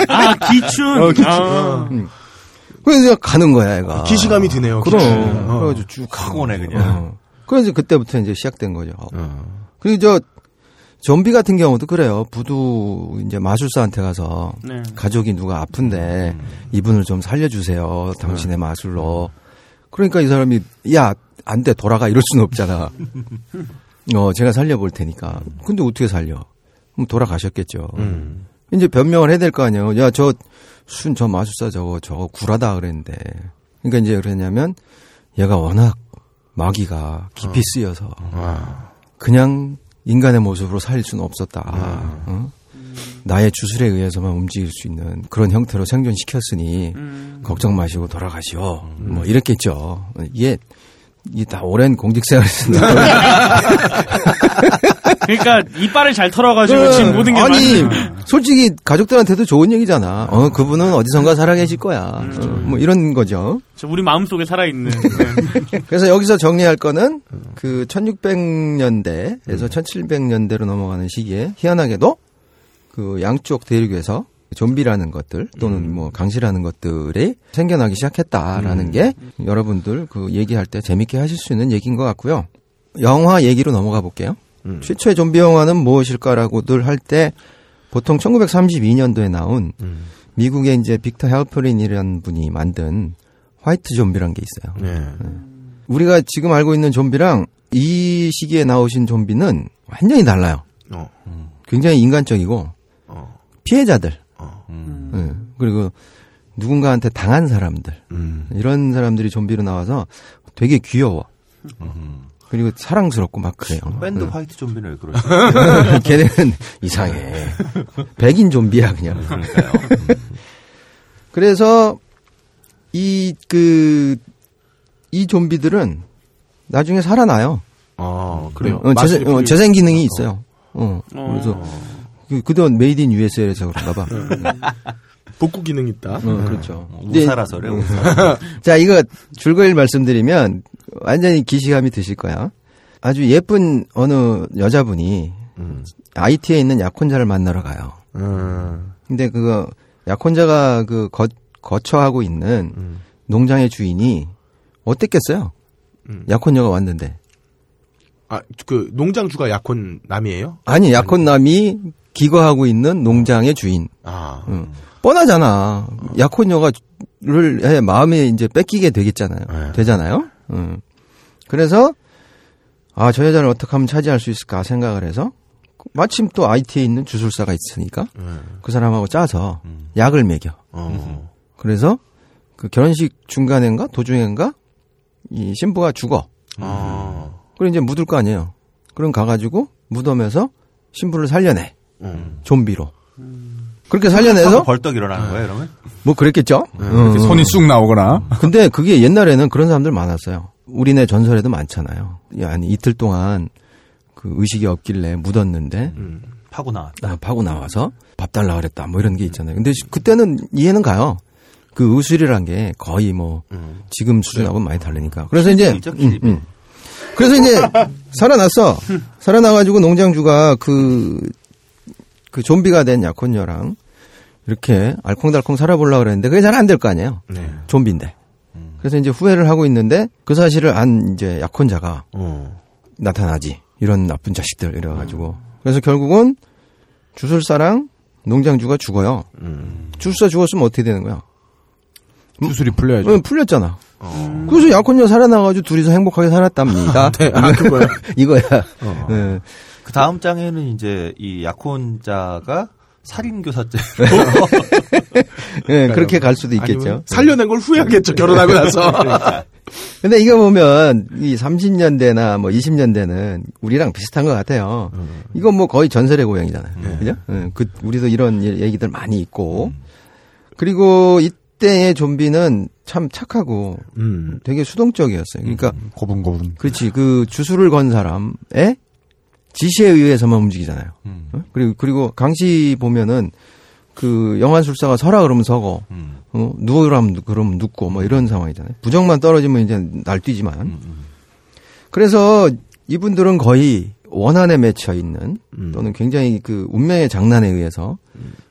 아, 기춘. 어, 기춘. 아. 그래서 가는 거야 얘가 기시감이 드네요, 그럼. 어. 그래가지고 쭉확 오네 그냥. 어. 그래서 그때부터 이제 시작된 거죠 어. 그리고 저 좀비 같은 경우도 그래요 부두 이제 마술사한테 가서 네. 가족이 누가 아픈데 이분을 좀 살려주세요 당신의 마술로 그러니까 이 사람이 야 안 돼 돌아가 이럴 수는 없잖아 어 제가 살려볼 테니까 근데 어떻게 살려 그럼 돌아가셨겠죠 음. 이제 변명을 해야 될 거 아니에요. 야, 저, 순, 저 마술사 저거, 저거 구라다 그랬는데. 그러니까 이제 그랬냐면, 얘가 워낙 마귀가 깊이 쓰여서, 아. 그냥 인간의 모습으로 살릴 수는 없었다. 어? 나의 주술에 의해서만 움직일 수 있는 그런 형태로 생존시켰으니, 걱정 마시고 돌아가시오. 뭐, 이랬겠죠. 이게, 이게 다 오랜 공직생활에서 그러니까 이빨을 잘 털어가지고 네. 지금 모든 게 아니 맞네. 솔직히 가족들한테도 좋은 얘기잖아. 어 그분은 어디선가 살아계실 거야. 어, 뭐 이런 거죠. 저 우리 마음 속에 살아있는. 네. 그래서 여기서 정리할 거는 그 1600년대에서 1700년대로 넘어가는 시기에 희한하게도 그 양쪽 대륙에서 좀비라는 것들 또는 뭐 강시라는 것들이 생겨나기 시작했다라는 게 여러분들 그 얘기할 때 재밌게 하실 수 있는 얘기인 것 같고요. 영화 얘기로 넘어가 볼게요. 최초의 좀비 영화는 무엇일까라고들 할 때 보통 1932년도에 나온 미국의 이제 빅터 헬퍼린이라는 분이 만든 화이트 좀비라는 게 있어요. 네. 우리가 지금 알고 있는 좀비랑 이 시기에 나오신 좀비는 완전히 달라요. 어. 굉장히 인간적이고 어. 피해자들 음. 예. 그리고 누군가한테 당한 사람들 음. 이런 사람들이 좀비로 나와서 되게 귀여워. 그리고 사랑스럽고 막 그래요. 밴드 예. 화이트 좀비는 왜 그러지? 걔는 이상해. 백인 좀비야 그냥. 그러니까요. 그래서 이 그이 좀비들은 나중에 살아나요. 아, 그래요? 어, 재생, 어, 재생 기능이 있어요. 어. 그래서 그, 그동안 made in USA에서 그런가 봐. 복구 기능 있다. 어, 그렇죠. 우사라서래, 네. 우사. 자, 이거 줄거리를 말씀드리면 완전히 기시감이 드실 거야. 아주 예쁜 어느 여자분이 IT에 있는 약혼자를 만나러 가요. 근데 그거 약혼자가 그 거, 거처하고 있는 농장의 주인이 어땠겠어요? 약혼녀가 왔는데. 아, 그 농장주가 약혼 남이에요? 아니, 약혼남이 기거하고 있는 농장의 주인. 아. 응. 뻔하잖아. 약혼녀가를 해 마음에 이제 뺏기게 되겠잖아요. 되잖아요. 응. 그래서 아, 저 여자를 어떻게 하면 차지할 수 있을까 생각을 해서 마침 또 IT에 있는 주술사가 있으니까 그 사람하고 짜서 약을 먹여. 어. 그래서 그 결혼식 중간인가 도중인가 이 신부가 죽어. 아. 그럼 이제 묻을 거 아니에요. 그럼 가가지고 무덤에서 신부를 살려내. 음. 좀비로. 그렇게 살려내서 벌떡 일어나는 거예요, 이러면? 뭐 그랬겠죠. 이렇게 손이 쑥 나오거나. 근데 그게 옛날에는 그런 사람들 많았어요. 우리네 전설에도 많잖아요. 야, 아니 이틀 동안 그 의식이 없길래 묻었는데 파고 나왔다. 아, 파고 나와서 밥 달라 그랬다. 뭐 이런 게 있잖아요. 근데 그때는 이해는 가요. 그 의술이란 게 거의 뭐 지금 수준하고 는 많이 다르니까. 그래서 이제 음. 음. 그래서 이제 살아났어. 살아나가지고 농장주가 그, 그 좀비가 된 약혼녀랑 이렇게 알콩달콩 살아보려고 그랬는데 그게 잘 안 될 거 아니에요. 네. 좀비인데. 그래서 이제 후회를 하고 있는데 그 사실을 안 이제 약혼자가 어. 나타나지. 이런 나쁜 자식들 이래가지고. 그래서 결국은 주술사랑 농장주가 죽어요. 주술사 죽었으면 어떻게 되는 거야? 주술이 풀려야죠. 응, 풀렸잖아. 그래서 약혼녀 살아나가지고 둘이서 행복하게 살았답니다. 네, 아, 그거야? 이거야. 어. 네. 그 다음 장에는 이제 이 약혼자가 살인교사죄로. 네, 그렇게 갈 수도 있겠죠. 아니면 살려낸 걸 후회하겠죠, 결혼하고 나서. 근데 이거 보면 이 30년대나 뭐 20년대는 우리랑 비슷한 것 같아요. 이거 뭐 거의 전설의 고향이잖아요. 그죠? 응, 그 우리도 이런 예- 얘기들 많이 있고. 그리고 이때의 좀비는 참 착하고 음. 되게 수동적이었어요. 그러니까 고분고분. 그렇지. 그 주술을 건 사람의 지시에 의해서만 움직이잖아요. 어? 그리고 그리고 강시 보면은 그 영환술사가 서라 그러면 서고 어, 누우라면 누- 그러면 눕고 뭐 이런 상황이잖아요. 부정만 떨어지면 이제 날뛰지만. 그래서 이분들은 거의 원한에 맺혀 있는 또는 굉장히 그 운명의 장난에 의해서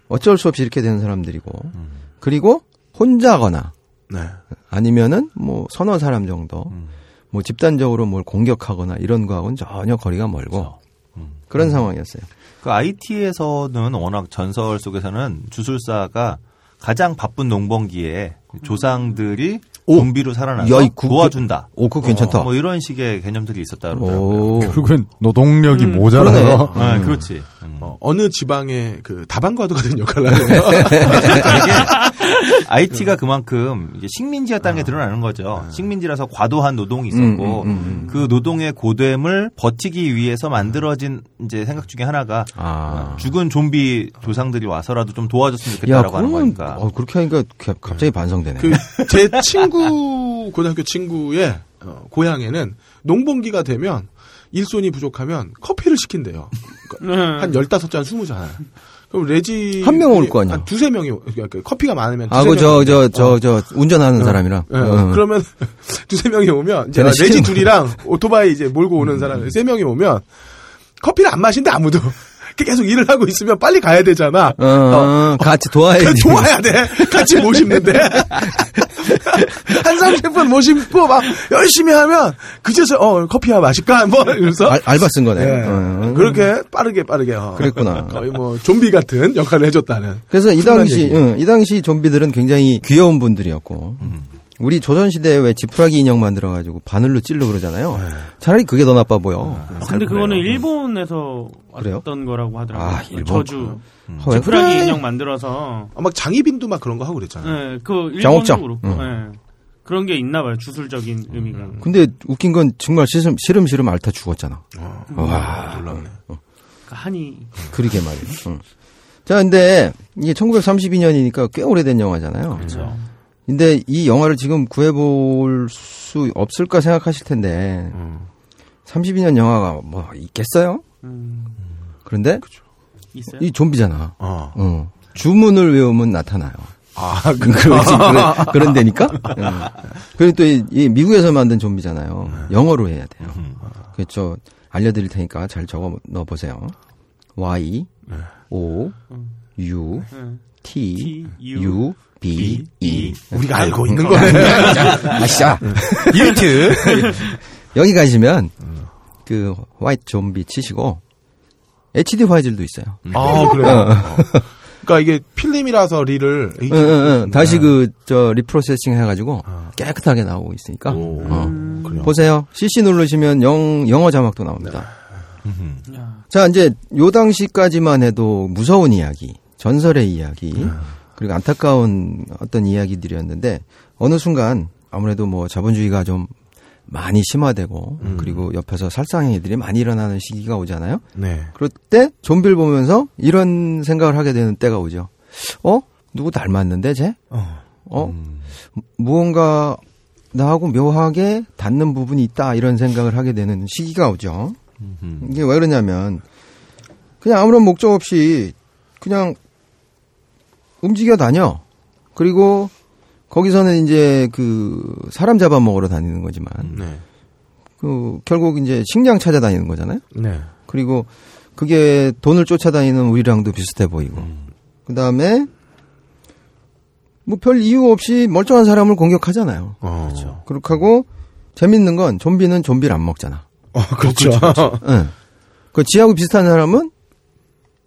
어쩔 수 없이 이렇게 되는 사람들이고 그리고 혼자거나 네. 아니면은 뭐 서너 사람 정도 뭐 집단적으로 뭘 공격하거나 이런 거하고는 전혀 거리가 멀고 그런 상황이었어요. 그 IT에서는 워낙 전설 속에서는 주술사가 가장 바쁜 농번기에 조상들이 좀비로 살아나서 야, 이 그- 도와준다. 오, 그거 괜찮다. 뭐 이런 식의 개념들이 있었다 그러더라고요. 오. 결국엔 노동력이 음, 모자라요. 그러네. 네, 그렇지. 어, 어느 지방의 그 다방과도 같은 역할을 하네요. IT가 그만큼 식민지였다는 게 드러나는 거죠. 식민지라서 과도한 노동이 있었고 음, 음, 음, 그 노동의 고됨을 버티기 위해서 만들어진 이제 생각 중에 하나가 아. 죽은 좀비 조상들이 와서라도 좀 도와줬으면 야, 좋겠다라고 하는 그러면 거니까. 어, 그렇게 하니까 가- 갑자기 반성되네. 그 제 친구 고등학교 친구의 어, 고향에는 농번기가 되면 일손이 부족하면 커피를 시킨대요. 그러니까 한 15잔, 20잔. 그럼 레지 한 명은 올거 아니야. 한 두세 명이 그러니까 커피가 많으면 아, 두세 그, 저, 명이 저, 저, 어. 저, 운전하는 어. 사람이랑. 예, 어. 그러면 두세 명이 오면 이제 레지 둘이랑 오토바이 이제 몰고 오는 사람 세 명이 오면 커피를 안 마신대 아무도. 계속 일을 하고 있으면 빨리 가야 되잖아. 어, 어, 같이 도와야지. 그 좋아야 돼. 같이 못 심는데. 한 30분 못 심고 막 열심히 하면 그제서 어 커피야 마실까 뭐 이러면서 알, 알바 쓴 거네. 예. 어. 그렇게 빠르게 빠르게 어. 그랬구나. 거의 뭐 좀비 같은 역할을 해줬다는. 그래서 이 당시. 응, 이 당시 좀비들은 굉장히 귀여운 분들이었고, 우리 조선시대에 왜 지푸라기 인형 만들어가지고 바늘로 찔러 그러잖아요. 네. 차라리 그게 더 나빠 보여. 근데 그거는 일본에서 그래요? 왔던 거라고 하더라고요. 아, 일본? 저주. 아, 왜 지푸라기 그래? 인형 만들어서. 아, 막 장희빈도 막 그런 거 하고 그랬잖아요. 네, 그. 그렇고. 응. 네. 그런 게 있나 봐요. 주술적인 의미가. 근데 웃긴 건 정말 시름, 시름, 시름 앓다 죽었잖아. 와. 놀랍네. 그러니까 한이 그러게 말이야. 응. 자, 근데 이게 1932년이니까 꽤 오래된 영화잖아요. 그렇죠. 근데 이 영화를 지금 구해볼 수 없을까 생각하실 텐데, 32년 영화가 뭐 있겠어요? 그런데 있어요? 이 좀비잖아. 어. 어. 주문을 외우면 나타나요. 아, 그렇지. 그런, 그런 데니까. 응. 그리고 또 이, 이 미국에서 만든 좀비잖아요. 영어로 해야 돼요. 그렇죠. 알려드릴 테니까 잘 적어 넣어 보세요. Y O U T U B E. 우리가 알고 있는 거네. 아시아. 유트. 여기 가시면 그 화이트 좀비 치시고 HD 화질도 있어요. 아, 그래요? 그러니까 이게 필름이라서 릴을 응, 응, 응. 다시 그 저 리프로세싱 해가지고 깨끗하게 나오고 있으니까 어. 보세요. CC 누르시면 영 영어 자막도 나옵니다. 자 이제 요 당시까지만 해도 무서운 이야기, 전설의 이야기, 그리고 안타까운 어떤 이야기들이었는데 어느 순간 아무래도 뭐 자본주의가 좀 많이 심화되고 그리고 옆에서 살상행위들이 많이 일어나는 시기가 오잖아요. 네. 그럴 때 좀비를 보면서 이런 생각을 하게 되는 때가 오죠. 어? 누구 닮았는데 쟤? 어? 무언가 나하고 묘하게 닿는 부분이 있다 이런 생각을 하게 되는 시기가 오죠. 이게 왜 그러냐면 그냥 아무런 목적 없이 그냥 움직여 다녀. 그리고 거기서는 이제 그 사람 잡아먹으러 다니는 거지만 네. 그 결국 이제 식량 찾아다니는 거잖아요. 네. 그리고 그게 돈을 쫓아다니는 우리랑도 비슷해 보이고. 그 다음에 뭐 별 이유 없이 멀쩡한 사람을 공격하잖아요. 그렇죠. 그렇게 하고 재밌는 건 좀비는 좀비를 안 먹잖아. 어, 그렇죠. 응. 그 지하고 비슷한 사람은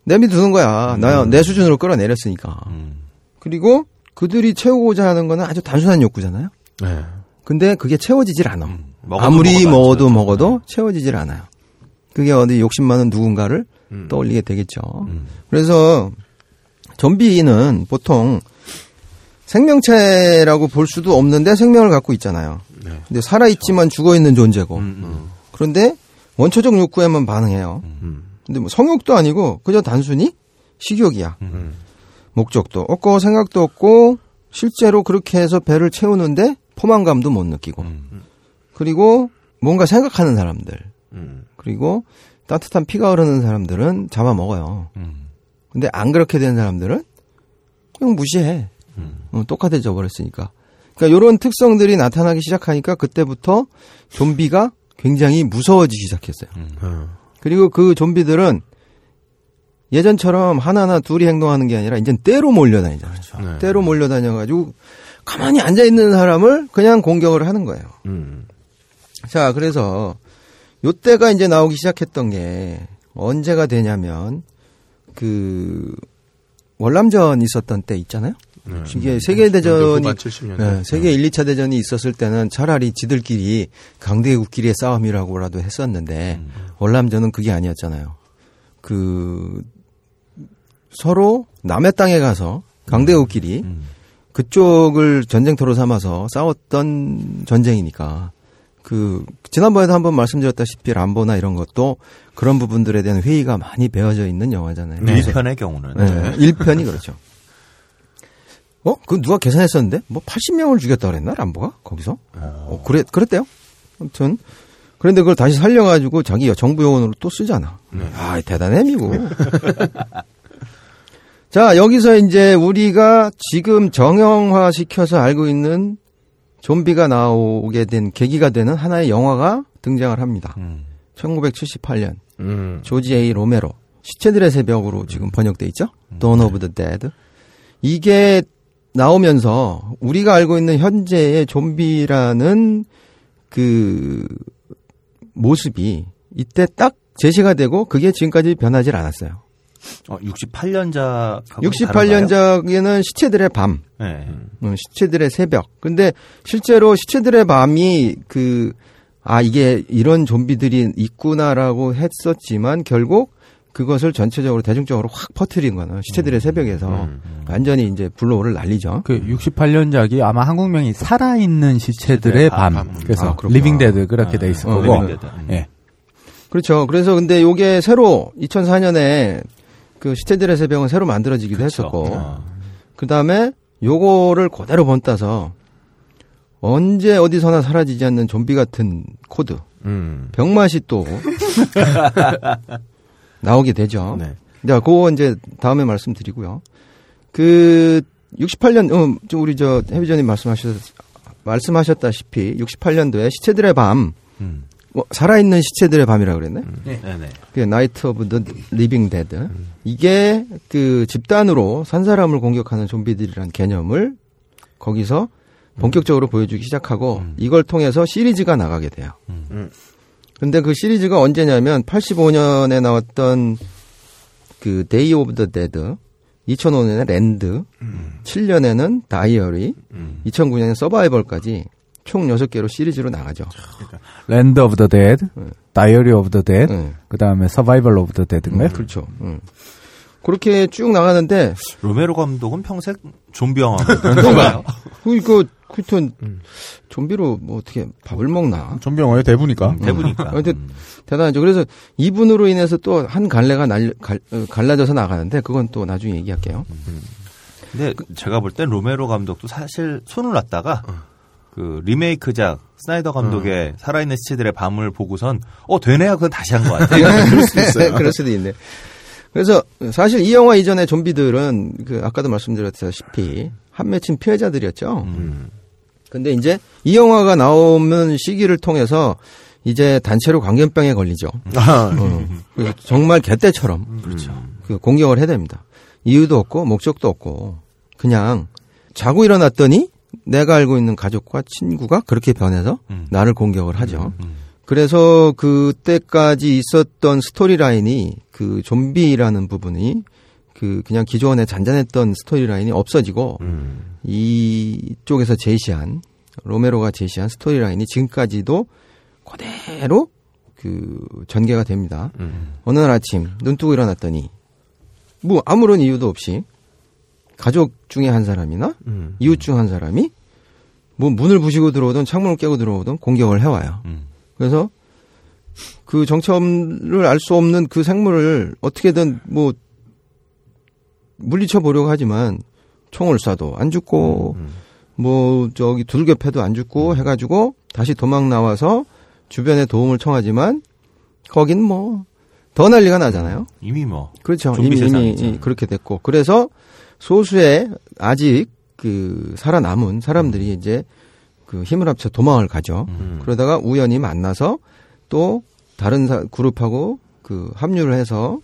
내비두는 거야. 나내 수준으로 끌어내렸으니까. 그리고 그들이 채우고자 하는 거는 아주 단순한 욕구잖아요. 네. 근데 그게 채워지질 않아. 먹어도 아무리 먹어도 안 먹어도 먹어도 채워지질 않아요. 그게 어디 욕심 많은 누군가를 떠올리게 되겠죠. 그래서 좀비는 보통 생명체라고 볼 수도 없는데 생명을 갖고 있잖아요. 근데 살아있지만 죽어있는 존재고. 그런데 원초적 욕구에만 반응해요. 근데 뭐 성욕도 아니고 그저 단순히 식욕이야. 목적도 없고 생각도 없고 실제로 그렇게 해서 배를 채우는데 포만감도 못 느끼고. 그리고 뭔가 생각하는 사람들. 그리고 따뜻한 피가 흐르는 사람들은 잡아먹어요. 근데 안 그렇게 된 사람들은 그냥 무시해. 어, 똑같아져 버렸으니까. 그러니까 이런 특성들이 나타나기 시작하니까 그때부터 좀비가 굉장히 무서워지기 시작했어요. 그리고 그 좀비들은 예전처럼 하나나 둘이 행동하는 게 아니라 이제 때로 몰려다니잖아요. 때로 몰려다녀가지고 가만히 앉아 있는 사람을 그냥 공격을 하는 거예요. 자, 그래서 요때가 이제 나오기 시작했던 게 언제가 되냐면 그 월남전 있었던 때 있잖아요. 이게 세계 대전이 후반 70년대. 네, 세계 1, 2차 대전이 있었을 때는 차라리 지들끼리 강대국끼리의 싸움이라고라도 했었는데 월남전은 그게 아니었잖아요. 그 서로 남의 땅에 가서 강대국끼리 그쪽을 전쟁터로 삼아서 싸웠던 전쟁이니까 그 지난번에도 한번 말씀드렸다시피 람보나 이런 것도 그런 부분들에 대한 회의가 많이 배어져 있는 영화잖아요. 네. 그래서- 1편의 경우는. 네. 1편이 그렇죠. 어? 그 누가 계산했었는데? 뭐 80명을 죽였다 그랬나? 람보가? 거기서? 어, 그래, 그랬대요. 아무튼. 그런데 그걸 다시 살려가지고 자기 정부 용어로 또 쓰잖아. 아, 대단해, 미국. 자, 여기서 이제 우리가 지금 정형화 시켜서 알고 있는 좀비가 나오게 된 계기가 되는 하나의 영화가 등장을 합니다. 1978년. 음. 조지 에이 로메로. 시체들의 새벽으로 지금 번역돼 있죠? Dawn of the Dead. 이게 나오면서 우리가 알고 있는 현재의 좀비라는 그 모습이 이때 딱 제시가 되고 그게 지금까지 변하지 않았어요. 어, 68년작. 68년작에는 시체들의 밤, 네. 음, 시체들의 새벽. 근데 실제로 시체들의 밤이 그, 아, 이게 이런 좀비들이 있구나라고 했었지만 결국 그것을 전체적으로 대중적으로 확 퍼뜨린 거는 시체들의 새벽에서 완전히 이제 blow를 날리죠. 그 68년작이 아마 한국명이 살아있는 시체들의 아, 밤. 밤. 그래서 아, 그렇구나. Living Dead 그렇게 돼 있을 어, 거고. Living Dead. 예. 그렇죠. 그래서 근데 요게 새로 2004년에 그 시체들의 새벽은 새로 만들어지기도 그쵸. 했었고 어. 그 다음에 요거를 그대로 본따서 언제 어디서나 사라지지 않는 좀비 같은 코드 음. 병맛이 또 나오게 되죠. 네. 자, 그거 이제 다음에 말씀드리고요. 그 68년 어, 저 우리 저 해비전님 말씀하셨 말씀하셨다시피 68년도에 시체들의 밤 음. 뭐, 살아있는 시체들의 밤이라 그랬네. 네. 네. 그 Night of the Living Dead. 이게 그 집단으로 산 사람을 공격하는 좀비들이란 개념을 거기서 본격적으로 보여주기 시작하고 이걸 통해서 시리즈가 나가게 돼요. 음. 근데 그 시리즈가 언제냐면 85년에 나왔던 그 Day of the Dead 2005년에 Land, 7년에는 Diary, 2009년에 Survival까지 총 6개로 시리즈로 나가죠. Land of the Dead, Diary of the Dead, 그 다음에 Survival of the Dead인가요? 그렇죠. 그렇게 쭉 나가는데 로메로 감독은 평생 좀비 영화 그런가요? 그니까 그튼 좀비로 뭐 어떻게 밥을 먹나? 좀비 영화의 대부니까. 음. 근데 대단하죠. 그래서 이분으로 인해서 또 한 갈래가 날, 갈, 어, 갈라져서 나가는데 그건 또 나중에 얘기할게요. 근데 제가 볼 땐 로메로 감독도 사실 손을 놨다가 그 리메이크작 스나이더 감독의 살아있는 시체들의 밤을 보고선 어 되네요 그건 다시 한 것 같아요. 그럴 수도 있어요. 그럴 수도 있네. 그래서 사실 이 영화 이전에 좀비들은 그 아까도 말씀드렸다시피 한 맺힌 피해자들이었죠. 근데 이제 이 영화가 나오는 시기를 통해서 이제 단체로 광견병에 걸리죠. 아, 어. 그래서 정말 개떼처럼 그렇죠. 그 공격을 해야 됩니다. 이유도 없고 목적도 없고 그냥 자고 일어났더니 내가 알고 있는 가족과 친구가 그렇게 변해서 나를 공격을 하죠. 그래서 그때까지 있었던 스토리라인이 그 좀비라는 부분이 그 그냥 기존에 잔잔했던 스토리라인이 없어지고 이쪽에서 제시한 로메로가 제시한 스토리라인이 지금까지도 그대로 그 전개가 됩니다. 어느 날 아침 눈 뜨고 일어났더니 뭐 아무런 이유도 없이 가족 중에 한 사람이나 이웃 중 한 사람이 뭐 문을 부시고 들어오든 창문을 깨고 들어오든 공격을 해와요. 그래서 그 정체를 알 수 없는 그 생물을 어떻게든 뭐 물리쳐 보려고 하지만 총을 쏴도 안 죽고 뭐 저기 두들겨 패도 안 죽고 해가지고 다시 도망 나와서 주변에 도움을 청하지만 거긴 뭐 더 난리가 나잖아요. 이미 뭐 그렇죠. 이미, 이미. 그렇게 됐고 그래서 소수의 아직 그 살아남은 사람들이 이제 그 힘을 합쳐 도망을 가죠. 그러다가 우연히 만나서 또 다른 사- 그룹하고 그 합류를 해서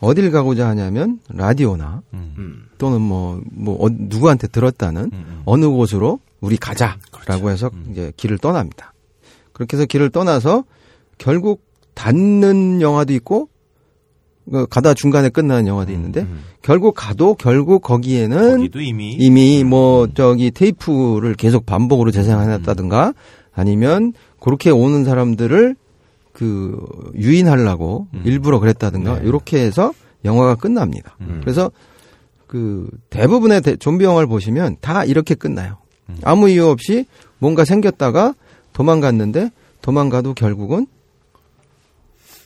어딜 가고자 하냐면 라디오나 또는 뭐, 뭐, 어- 누구한테 들었다는 어느 곳으로 우리 가자라고 해서 이제 길을 떠납니다. 그렇게 해서 길을 떠나서 결국 닿는 영화도 있고 그 가다 중간에 끝나는 영화도 있는데 결국 가도 결국 거기에는 거기도 이미 뭐 저기 테이프를 계속 반복으로 재생해놨다든가 아니면 그렇게 오는 사람들을 그 유인하려고 일부러 그랬다든가 이렇게 해서 영화가 끝납니다. 그래서 그 대부분의 대- 좀비 영화를 보시면 다 이렇게 끝나요. 아무 이유 없이 뭔가 생겼다가 도망갔는데 도망가도 결국은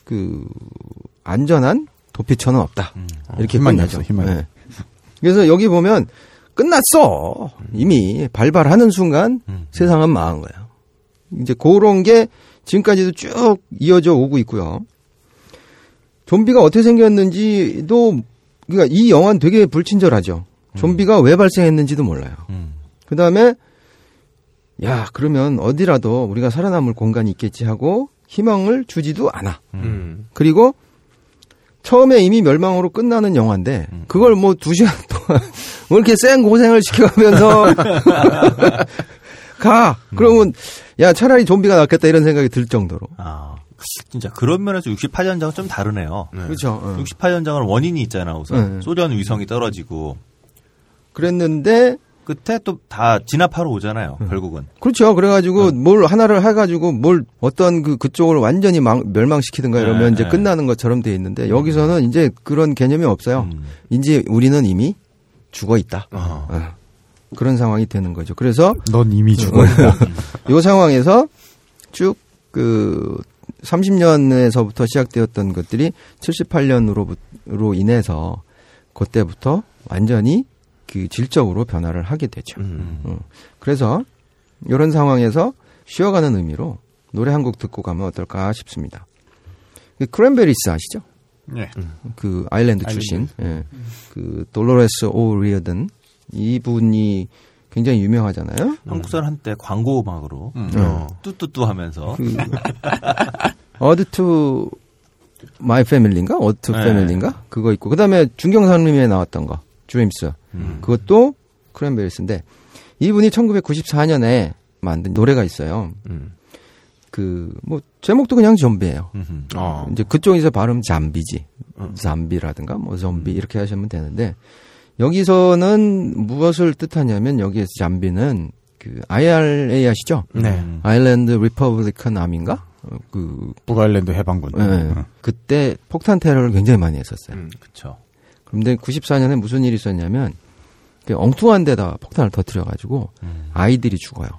그 안전한 도피처는 없다. 이렇게 희망이 끝나죠. 없어, 희망이. 네. 그래서 여기 보면 끝났어. 이미 발발하는 순간 세상은 망한 거예요. 이제 그런 게 지금까지도 쭉 이어져 오고 있고요. 좀비가 어떻게 생겼는지도 그러니까 이 영화는 되게 불친절하죠. 좀비가 왜 발생했는지도 몰라요. 그 다음에 야 그러면 어디라도 우리가 살아남을 공간이 있겠지 하고 희망을 주지도 않아. 그리고 처음에 이미 멸망으로 끝나는 영화인데 그걸 뭐 두 시간 동안 뭐 이렇게 센 고생을 시켜가면서 가 그러면 야 차라리 좀비가 낫겠다 이런 생각이 들 정도로 아, 진짜 그런 면에서 68년장은 좀 다르네요. 그렇죠. 어. 68년장은 원인이 있잖아 우선 네. 소련 위성이 떨어지고 그랬는데 끝에 또 다 진압하러 오잖아요. 결국은 그렇죠. 그래가지고 뭘 하나를 해가지고 뭘 어떤 그 그쪽을 완전히 망- 멸망시키든가 이러면 네, 이제 네. 끝나는 것처럼 돼 있는데 여기서는 이제 그런 개념이 없어요. 이제 우리는 이미 죽어 있다. 어. 그런 상황이 되는 거죠. 그래서 넌 이미 죽어 있다. 이 상황에서 쭉그 30년에서부터 시작되었던 것들이 78년으로 인해서 그때부터 완전히 그 질적으로 변화를 하게 되죠. 어. 그래서 이런 상황에서 쉬어가는 의미로 노래 한 곡 듣고 가면 어떨까 싶습니다. 그 크랜베리스 아시죠? 네. 그 아일랜드 출신, 예. 그 돌로레스 오 리어든 이분이 굉장히 유명하잖아요. 한국사람 한때 광고 음악으로 음. 어. 뚜뚜뚜 하면서 그 Ode to My Family인가? Ode to 네. Family인가? 그거 있고 그다음에 중경상림에 나왔던 거 Dreams 음. 그것도 크랜베리스인데 이분이 1994년에 만든 노래가 있어요. 그뭐 제목도 그냥 좀비예요. 어. 이제 그쪽에서 발음 zombie지. zombie라든가 뭐 좀비 이렇게 하시면 되는데 여기서는 무엇을 뜻하냐면 여기에서 zombie는 그 IRA 아시죠? 네. Ireland Republican Army인가? 어, 그 북아일랜드 해방군. 네. 그때 폭탄 테러를 굉장히 많이 했었어요. 그렇죠. 그런데 94년에 무슨 일이 있었냐면 그 엉뚱한 데다 폭탄을 터뜨려 가지고 아이들이 죽어요.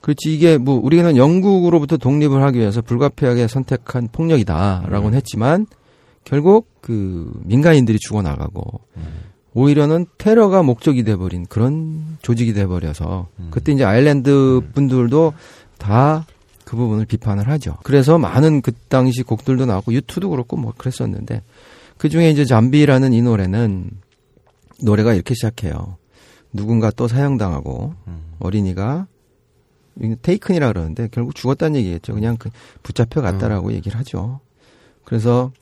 그렇지 이게 뭐 우리는 영국으로부터 독립을 하기 위해서 불가피하게 선택한 폭력이다라고는 했지만 결국 그 민간인들이 죽어나가고 오히려는 테러가 목적이 돼버린 그런 조직이 돼버려서 그때 이제 아일랜드 분들도 다 그 부분을 비판을 하죠. 그래서 많은 그 당시 곡들도 나왔고 유튜도 그렇고 뭐 그랬었는데 그 중에 이제 잠비라는 이 노래는 노래가 이렇게 시작해요. 누군가 또 사형당하고 어린이가 이게 테이큰이라 그러는데 결국 죽었다는 얘기겠죠. 그냥 그 붙잡혀 갔다라고 얘기를 하죠. 그래서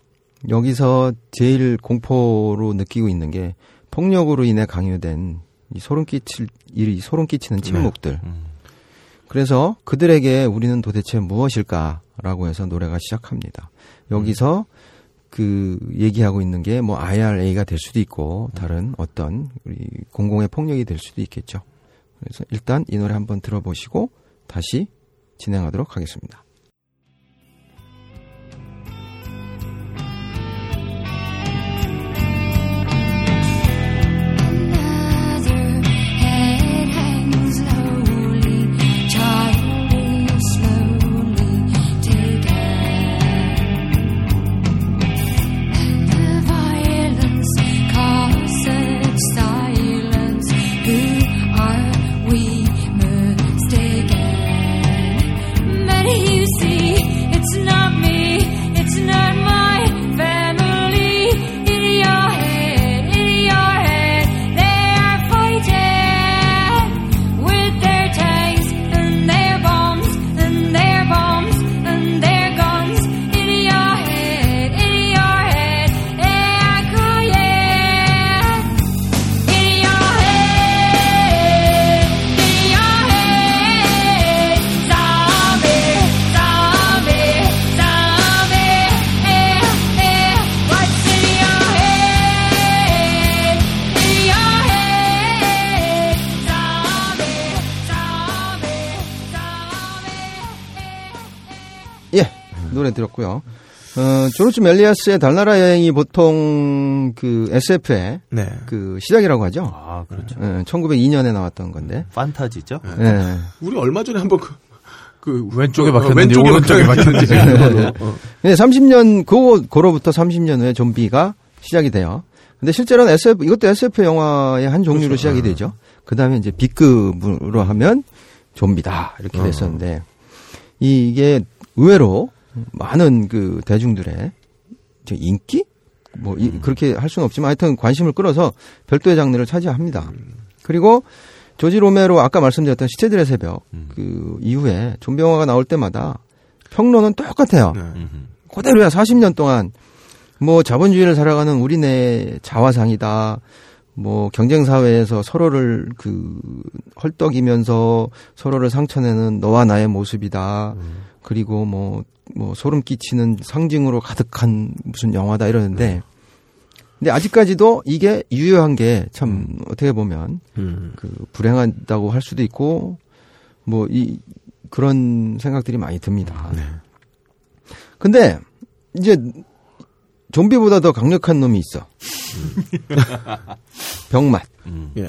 여기서 제일 공포로 느끼고 있는 게 폭력으로 인해 강요된 이 소름 끼칠 이 소름 끼치는 침묵들. 그래서 그들에게 우리는 도대체 무엇일까라고 해서 노래가 시작합니다. 여기서 그 얘기하고 있는 게 뭐 IRA가 될 수도 있고 다른 어떤 우리 공공의 폭력이 될 수도 있겠죠. 그래서 일단 이 노래 한번 들어보시고 다시 진행하도록 하겠습니다. 노래 들었고요. 어, 조르츠 멜리아스의 달나라 여행이 보통 그 SF의 네. 그 시작이라고 하죠. 아, 그렇죠. 1902년에 나왔던 건데. 판타지죠. 네. 우리 얼마 전에 한번 그, 그 왼쪽에 어, 박혔는지 왼쪽에 오른쪽에 박혔는지. 박혔는지. 어. 네, 30년 그 고로부터 30년 후에 좀비가 시작이 돼요. 근데 실제로는 SF 이것도 SF 영화의 한 종류로 시작이 되죠. 그다음에 이제 B급으로 하면 좀비다 이렇게 어. 됐었는데 이- 이게 의외로 많은 그 대중들의 저 인기 뭐 이- 그렇게 할 수는 없지만 하여튼 관심을 끌어서 별도의 장르를 차지합니다. 그리고 조지 로메로 아까 말씀드렸던 시체들의 새벽 그 이후에 좀비 영화가 나올 때마다 평론은 똑같아요. 그대로야 40년 동안 뭐 자본주의를 살아가는 우리네 자화상이다. 뭐 경쟁 사회에서 서로를 그 헐떡이면서 서로를 상처내는 너와 나의 모습이다. 그리고 뭐뭐 소름 끼치는 상징으로 가득한 무슨 영화다 이러는데 근데 아직까지도 이게 유효한 게 참 어떻게 보면 그 불행하다고 할 수도 있고 뭐 이 그런 생각들이 많이 듭니다. 근데 이제 좀비보다 더 강력한 놈이 있어. 병맛. 예. 어.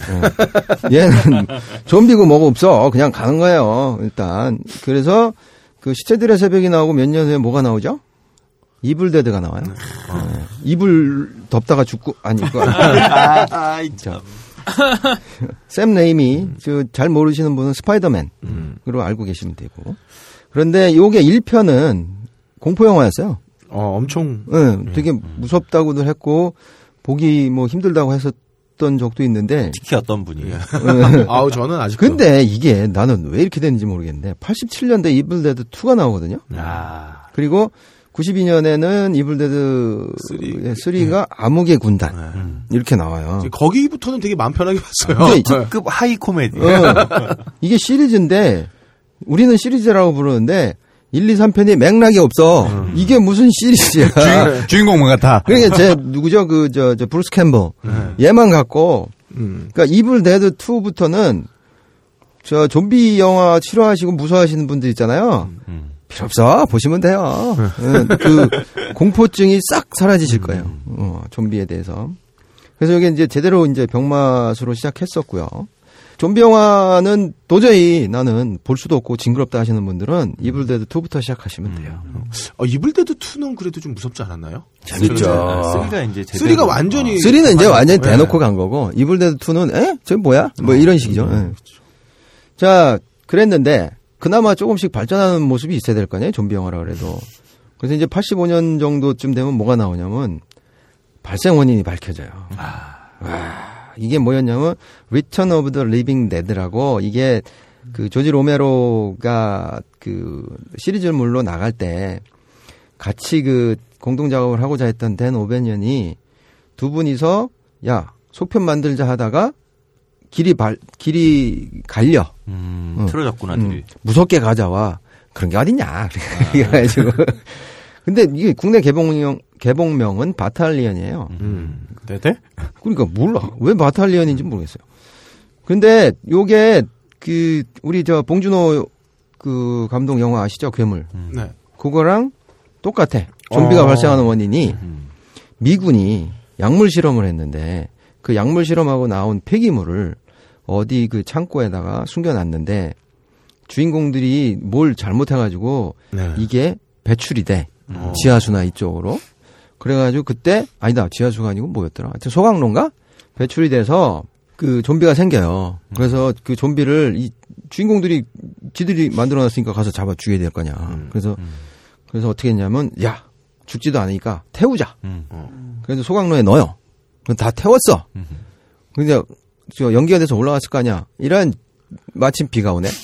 얘는 좀비고 뭐고 없어. 그냥 가는 거예요. 일단. 그래서 그 시체들의 새벽이 나오고 몇 년 후에 뭐가 나오죠? 이불데드가 나와요. 네. 이불 덮다가 죽고 아니 그거 아, 아, 참. 샘 레이미 저잘 모르시는 분은 스파이더맨으로 알고 계시면 되고 그런데 요게 1편은 공포 영화였어요. 어, 엄청 응, 되게 무섭다고도 했고 보기 뭐 힘들다고 했었던 적도 있는데 특히 어떤 분이 응. 아우 저는 아직 근데 이게 나는 왜 이렇게 됐는지 모르겠는데 87년대 Evil Dead 2가 나오거든요. 아, 그리고 92년에는 Evil Dead 3가 암흑의 군단 이렇게 나와요. 거기부터는 되게 마음 편하게 봤어요. 근데 특급 high 코미디. 어, 이게 시리즈인데 우리는 시리즈라고 부르는데 1, 2, 3편이 맥락이 없어. 이게 무슨 시리즈야. 주인, 주인공만 같아. 그러니까 제 누구죠? 그 저 저 브루스 캠벨. 얘만 갖고 그러니까 Evil Dead 2부터는 저 좀비 영화 싫어하시고 무서워하시는 분들 있잖아요. 필요 없어. 보시면 돼요. 응, 그 공포증이 싹 사라지실 거예요. 어, 좀비에 대해서. 그래서 이게 이제 제대로 이제 병맛으로 시작했었고요. 좀비 영화는 도저히 나는 볼 수도 없고 징그럽다 하시는 분들은 Evil Dead 2부터 시작하시면 돼요. 어, Evil Dead 2는 그래도 좀 무섭지 않았나요? 재밌죠. three가 이제 제대로. three가 완전히 3는 이제 완전히 네. 대놓고 간 거고 Evil Dead 2는 에? 저 뭐야? 뭐 이런 식이죠. 예. 자, 그랬는데 그나마 조금씩 발전하는 모습이 있어야 될 거 아니에요? 좀비 영화라 그래도. 그래서 이제 85년 정도쯤 되면 뭐가 나오냐면 발생 원인이 밝혀져요. 와, 이게 뭐였냐면 Return of the Living Dead라고 이게 그 조지 로메로가 그 시리즈물로 나갈 때 같이 그 공동 작업을 하고자 했던 댄 오벤년이 두 분이서 야 소편 만들자 하다가 길이 발 길이 갈려. 음, 응. 틀어졌구나, 음, 둘이. 무섭게 가자와. 그런 게 어딨냐. 그래가지고. 근데 이게 국내 개봉명 개봉명은 바탈리언이에요. 음. 네네? 그러니까 몰라 왜 바탈리언인지 모르겠어요. 근데 요게 그 우리 저 봉준호 그 감독 영화 아시죠 괴물 네. 그거랑 똑같아. 좀비가 어. 발생하는 원인이 미군이 약물 실험을 했는데 그 약물 실험하고 나온 폐기물을 어디 그 창고에다가 숨겨놨는데 주인공들이 뭘 잘못해가지고 네. 이게 배출이 돼 어. 지하수나 이쪽으로 그래가지고 그때 아니다 지하수가 아니고 뭐였더라? 하여튼 소강로인가? 배출이 돼서 그 좀비가 생겨요. 그래서 그 좀비를 이 주인공들이 지들이 만들어놨으니까 가서 잡아 죽여야 될 거냐. 그래서 그래서 어떻게 했냐면 야 죽지도 않으니까 태우자. 그래서 소강로에 넣어요. 다 태웠어. 근데 저 연기가 돼서 올라갔을 거 아니야. 이런 마침 비가 오네.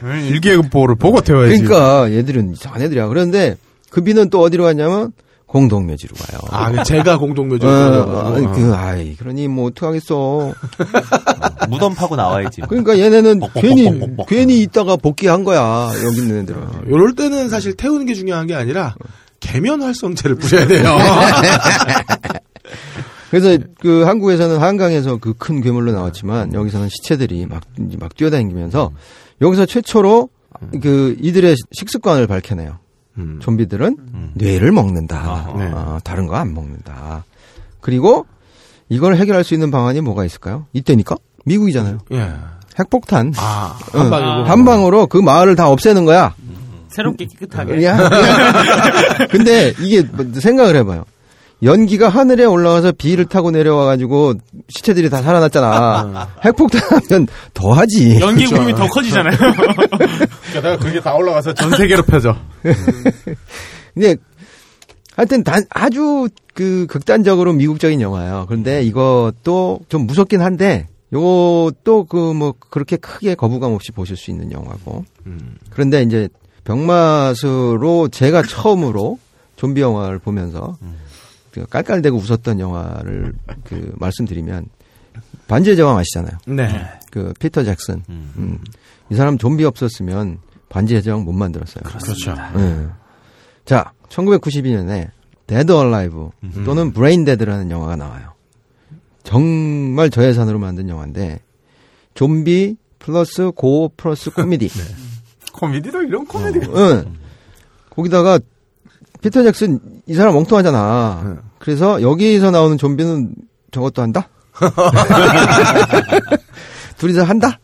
일기예보를 보고 태워야지. 그러니까 얘들은 이상한 애들이야. 그런데 그 비는 또 어디로 갔냐면 공동묘지로 가요. 아, 그 제가 공동묘지로 어, 가려고. 아니, 그, 아이, 그러니 뭐 어떡하겠어. 무덤 파고 나와야지. 그러니까 얘네는 괜히, 괜히 있다가 복귀한 거야. 여기 있는 애들은. 요럴 때는 사실 태우는 게 중요한 게 아니라 계면 활성제를 뿌려야 돼요. 그래서 그 한국에서는 한강에서 그 큰 괴물로 나왔지만 여기서는 시체들이 막, 막 뛰어다니면서 여기서 최초로 그 이들의 식습관을 밝혀내요. 좀비들은 뇌를 먹는다. 네. 아, 다른 거 안 먹는다. 그리고 이걸 해결할 수 있는 방안이 뭐가 있을까요? 이때니까 미국이잖아요. 예. 핵폭탄. 아, 응. 한 방이고. 한 방으로 그 마을을 다 없애는 거야. 새롭게 깨끗하게. 야. 근데 이게 뭐 생각을 해봐요. 연기가 하늘에 올라가서 비를 타고 내려와 가지고 시체들이 다 살아났잖아. 핵폭탄하면 더 하지. 연기 구름이 더 커지잖아요. 게다가 그게 다 올라가서 전 세계로 펴져. 근데 하여튼 단, 아주 그 극단적으로 미국적인 영화예요. 그런데 이것도 좀 무섭긴 한데 요것도 그 뭐 그렇게 크게 거부감 없이 보실 수 있는 영화고. 그런데 이제 병맛으로 제가 처음으로 좀비 영화를 보면서 그 깔깔대고 웃었던 영화를 그 말씀드리면 반지의 제왕 아시잖아요. 네. 그 피터 잭슨. 음. 이 사람 좀비 없었으면 반지의 제왕 못 만들었어요. 그렇죠. 네. 자, 1992년에 Dead Alive 또는 Brain Dead라는 영화가 나와요. 정말 저예산으로 만든 영화인데 좀비 플러스 gore 플러스 코미디. 코미디도 이런 코미디. 응. 거기다가 피터 잭슨 이 사람 엉뚱하잖아. 그래서 여기서 나오는 좀비는 저것도 한다. 둘이서 한다.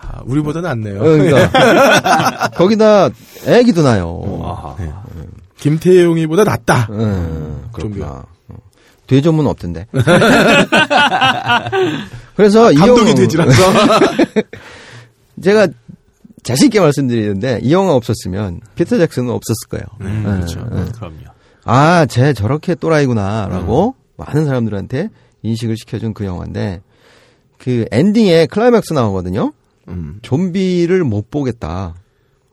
아, 우리보다 낫네요. 어, 그러니까 거기다 애기도 나요. 네. 김태용이보다 낫다. 음. 어. 돼지문은 없던데. 그래서 이 감독이 영화- 돼지라서. 제가 자신 있게 말씀드리는데 이 영화 없었으면 피터 잭슨은 없었을 거예요. 음, 예, 그렇죠. 예. 그럼요. 아, 쟤 저렇게 또라이구나라고 많은 사람들한테 인식을 시켜준 그 영화인데 그 엔딩에 클라이맥스 나오거든요. 음. 좀비를 못 보겠다.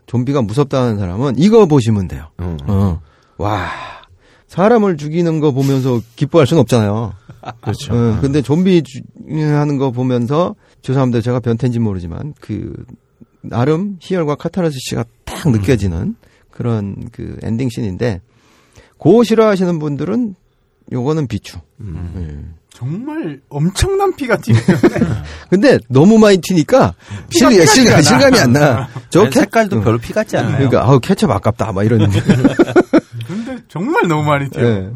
좀비가 무섭다는 사람은 이거 보시면 돼요. 어. 와. 사람을 죽이는 거 보면서 기뻐할 수는 없잖아요. 그렇죠. 어, 근데 좀비 주- 하는 거 보면서 죄송합니다. 제가 변태인지 모르지만 그 나름 희열과 카타르시스가 딱 느껴지는 그런 그 엔딩 씬인데 gore 싫어하시는 분들은 요거는 비추. 음. 정말 엄청난 피가 튀는. 근데 너무 많이 튀니까 피가 실, 피가 실, 튀잖아. 실감 이 안 나. 저 캐- 색깔도 응. 별로 피 같지 않아요. 그러니까 아우 케첩 아깝다 막 이런. 근데 정말 너무 많이 튀어. 예.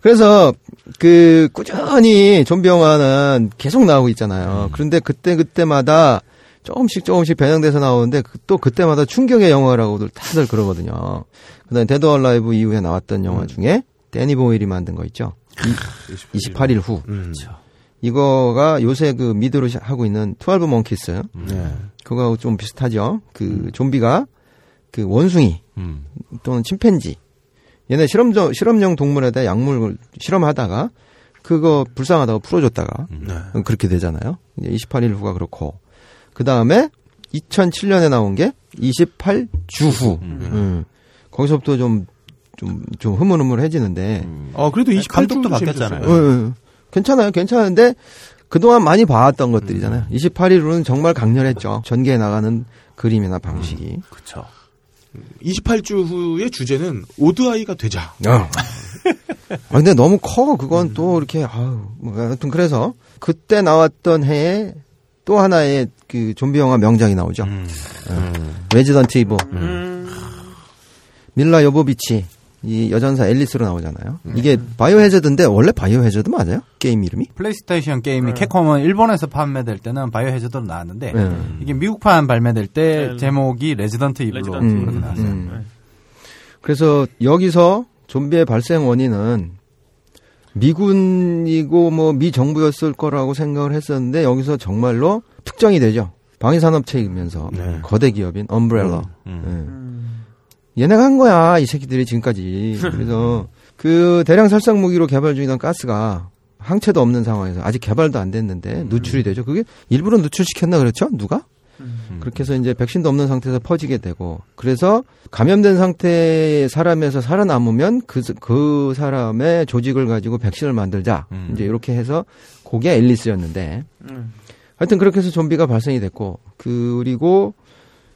그래서 그 꾸준히 좀비 영화는 계속 나오고 있잖아요. 그런데 그때 그때마다 조금씩 조금씩 변형돼서 나오는데 그- 또 그때마다 충격의 영화라고들 다들 그러거든요. 그다음에 Dead Alive 이후에 나왔던 영화 중에 대니 보일이 만든 거 있죠. 이, 28일 후. 이거가 요새 그 미드로 시- 하고 있는 12 Monkeys. 네. 그거하고 좀 비슷하죠. 그 좀비가 그 원숭이 음. 또는 침팬지 얘네 실험적 실험용 동물에다 약물을 실험하다가 그거 불쌍하다고 풀어줬다가 네. 그렇게 되잖아요. 이제 28일 후가 그렇고 그 다음에 2007년에 나온 게 28주 후. 음. 거기서부터 좀 좀, 좀 흐물흐물해지는데. 어, 그래도 28 감독도 주도 바뀌었잖아요. 어, 어. 괜찮아요. 괜찮은데 그동안 많이 봐왔던 것들이잖아요. 28일 후는 정말 강렬했죠. 전개해 나가는 그림이나 방식이. 그렇죠. 28주 후의 주제는 오드아이가 되자. 아, 근데 너무 커. 그건 또 이렇게, 아유, 뭐, 하여튼 그래서 그때 나왔던 해에 또 하나의 그 좀비 영화 명작이 나오죠. 어, 레지던트 이블. 밀라 요보비치. 이 여전사 앨리스로 나오잖아요. 이게 바이오 해저드인데 원래 바이오 해저드 맞아요? 게임 이름이? 플레이스테이션 게임이 캡콤은 일본에서 판매될 때는 바이오 해저드로 나왔는데 네. 이게 미국판 발매될 때 제목이 레지던트 이블로 음, 나왔어요. 음. 그래서 여기서 좀비의 발생 원인은 미군이고 뭐 미 정부였을 거라고 생각을 했었는데 여기서 정말로 특정이 되죠. 방위산업체이면서 거대 기업인 엄브렐라. 예. 얘네가 한 거야 이 새끼들이 지금까지. 그래서 그 대량 살상 무기로 개발 중이던 가스가 항체도 없는 상황에서 아직 개발도 안 됐는데 누출이 되죠. 그게 일부러 누출시켰나 그렇죠? 누가? 그렇게 해서 이제 백신도 없는 상태에서 퍼지게 되고 그래서 감염된 상태의 사람에서 살아남으면 그, 그 사람의 조직을 가지고 백신을 만들자. 이제 이렇게 해서 그게 앨리스였는데. 하여튼 그렇게 해서 좀비가 발생이 됐고 그리고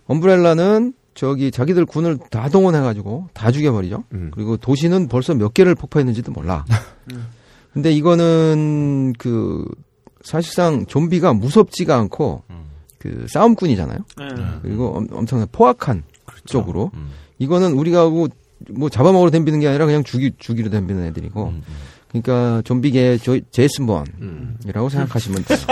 엄브렐라는 저기 자기들 군을 다 동원해가지고 다 죽여버리죠. 그리고 도시는 벌써 몇 개를 폭파했는지도 몰라. 근데 이거는 그 사실상 좀비가 무섭지가 않고 그 싸움꾼이잖아요. 그리고 엄, 엄청난 포악한 쪽으로 이거는 우리가 하고 뭐 잡아먹으러 덤비는 게 아니라 그냥 죽이 죽이로 덤비는 애들이고. 그러니까 좀비계 조, 제이슨 본이라고 생각하시면 돼요.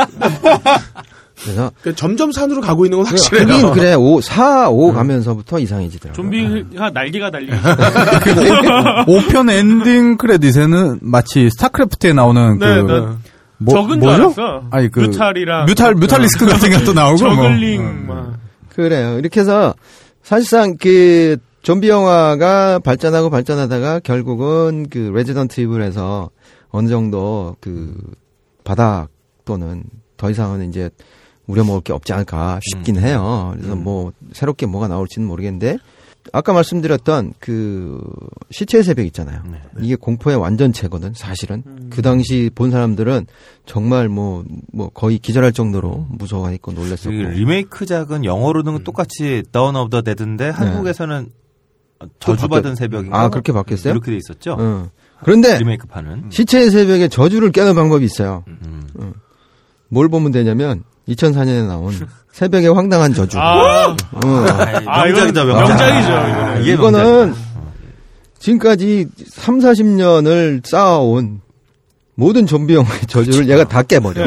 그래서 그 점점 산으로 가고 있는 건 확실해요. 하긴 그래 5, 4, 5 가면서부터 이상해지더라고요. 좀비가 날개가 달리. 5편 엔딩 크레딧에는 마치 스타크래프트에 나오는 그 네, 네. 뭐, 적은 줄 뭐죠? 알았어. 아니 그 뮤탈이랑 뮤탈 뮤탈리스크 같은 것도 나오고 뭐. 저글링 막. 그래요. 이렇게 해서 사실상 그 좀비 영화가 발전하고 발전하다가 결국은 그 레지던트 이블에서 어느 정도 그 바닥 또는 더 이상은 이제 우려먹을 게 없지 않을까 싶긴 해요. 그래서 뭐 새롭게 뭐가 나올지는 모르겠는데 아까 말씀드렸던 그 시체의 새벽 있잖아요. 이게 공포의 완전체거든, 사실은. 그 당시 본 사람들은 정말 뭐, 뭐 거의 기절할 정도로 무서워했고 놀랬었고. 그 리메이크작은 영어로는 똑같이 Dawn of the Dead인데 한국에서는 저주받은 바뀌었- 새벽인가? 아, 그렇게 바뀌었어요? 이렇게 돼 있었죠. 응. 그런데 리메이크판은 시체의 새벽에 저주를 깨는 방법이 있어요. 응. 뭘 보면 되냐면 2004년에 나온 새벽의 황당한 저주. 아. 응. 아, 이건 명작이죠, 이거는. 이게 이거는 지금까지 3, 40년을 쌓아온 모든 좀비 영화의 저주를 얘가 다 깨버려.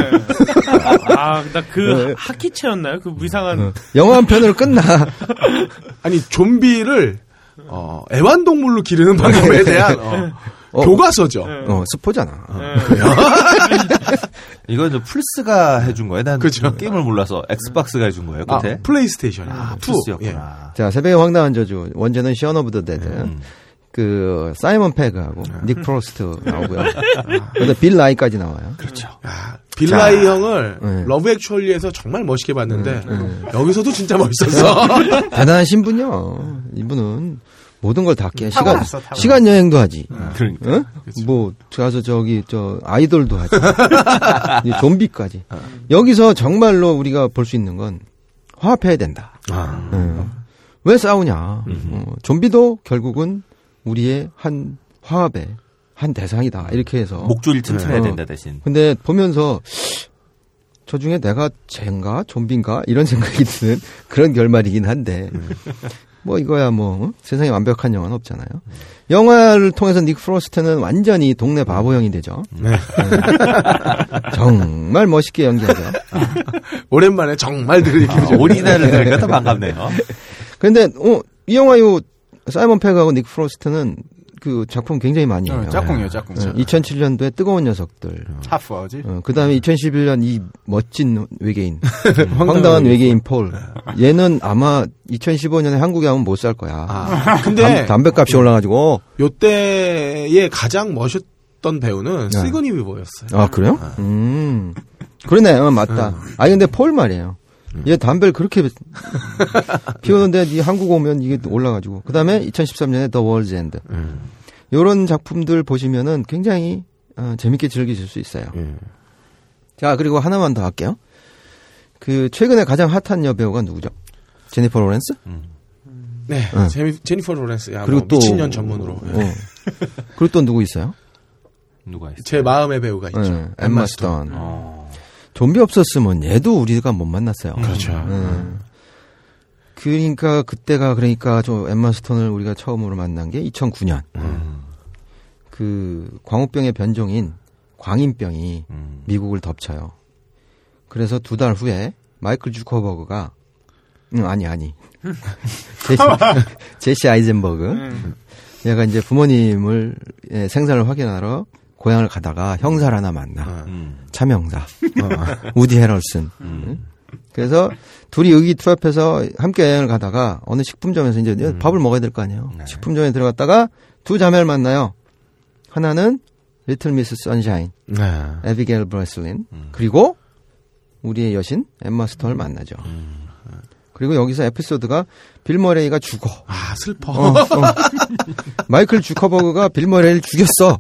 아, 나그 네. 하키체였나요? 그 이상한. 어. 영화 한 편으로 끝나. 아니 좀비를 어, 애완동물로 기르는 방법에 대한 어, 어. 교과서죠. 어, 스포잖아. 이건 저 플스가 해준 거예요? 난 그죠. 게임을 몰라서 엑스박스가 해준 거예요. 아, 끝에. 플레이스테이션. 아, two. 플스였구나. 자, 새벽의 황당한 저주. 원제는 Shaun of the Dead. 음. 그 사이먼 페그하고 닉 프로스트 나오고요. 근데 빌 나이까지 나와요. 그렇죠. 빌 나이 형을 네. 러브 액츄얼리에서 정말 멋있게 봤는데 여기서도 진짜 멋있었어. 대단하신 분이요. 이분은 모든 걸 다 깨. 시간 타고 시간 여행도 하지. 그러니까. 응? 뭐 가서 저기 저 아이돌도 하지. 이제 좀비까지. 여기서 정말로 우리가 볼 수 있는 건 화합해야 된다. 응. 왜 싸우냐? 어, 좀비도 결국은 우리의 한 화합의 한 대상이다. 이렇게 해서 목줄을 튼튼해야 어. 된다 대신. 근데 보면서 저 중에 내가 쟤인가 좀비인가 이런 생각이 드는 그런 결말이긴 한데 뭐 이거야 뭐 어? 세상에 완벽한 영화는 없잖아요. 영화를 통해서 닉 프로스트는 완전히 동네 바보형이 되죠. 네. 정말 멋있게 연기하죠. 오랜만에 정말 들으니까 아, 오리지널을 들으니까 더 반갑네요. 근데 어, 이 영화 요 사이먼 페그하고 닉 프로스트는 그 작품 굉장히 많이 해요. 어, 짝꿍이에요, 짝꿍. 2007년도에 뜨거운 녀석들. Hot Fuzz. 어, 그 다음에 2011년 이 멋진 외계인. 황당한 외계인 폴. 얘는 아마 2015년에 한국에 하면 못 살 거야. 아, 근데 담, 담배값이 올라가지고. 요때에 가장 멋있던 배우는 네. 시고니 위버였어요. 아, 그래요? 음. 그러네. 어, 맞다. 아니, 근데 폴 말이에요. 얘 담배를 그렇게 피우는데 이 한국 오면 이게 올라가지고. 그 다음에 2013년에 The World's End. 요런 작품들 보시면은 굉장히 어, 재밌게 즐기실 수 있어요. 자, 그리고 하나만 더 할게요. 그 최근에 가장 핫한 여배우가 누구죠? 제니퍼 로렌스? 네, 응. 제니, 제니퍼 로렌스. 야, 그리고 뭐 또 미친년 전문으로. 어. 그리고 또 누구 있어요? 누가 있어요? 제 마음의 배우가 있죠. 네, 엠마 스톤. 어. 좀비 없었으면 얘도 우리가 못 만났어요. 그렇죠. 음. 그러니까 그때가 그러니까 저 엠마 스톤을 우리가 처음으로 만난 게 2009년. 그 광우병의 변종인 광인병이 미국을 덮쳐요. 그래서 두 달 후에 마이클 주커버그가 음, 아니 아니 제시, 제시 아이젠버그 얘가 이제 부모님을 예, 생사를 확인하러 고향을 가다가 형사를 하나 만나. 차명사. 어, 우디 해럴슨. 응? 그래서 둘이 의기투합해서 함께 여행을 가다가 어느 식품점에서 이제 밥을 먹어야 될 거 아니에요. 식품점에 들어갔다가 두 자매를 만나요. 하나는 리틀 미스 선샤인 네. 에비게일 브레슬린 그리고 우리의 여신 엠마 스톤을 만나죠 그리고 여기서 에피소드가 빌 머레이가 죽어 아, 슬퍼. 어, 어. 마이클 주커버그가 빌 머레이를 죽였어.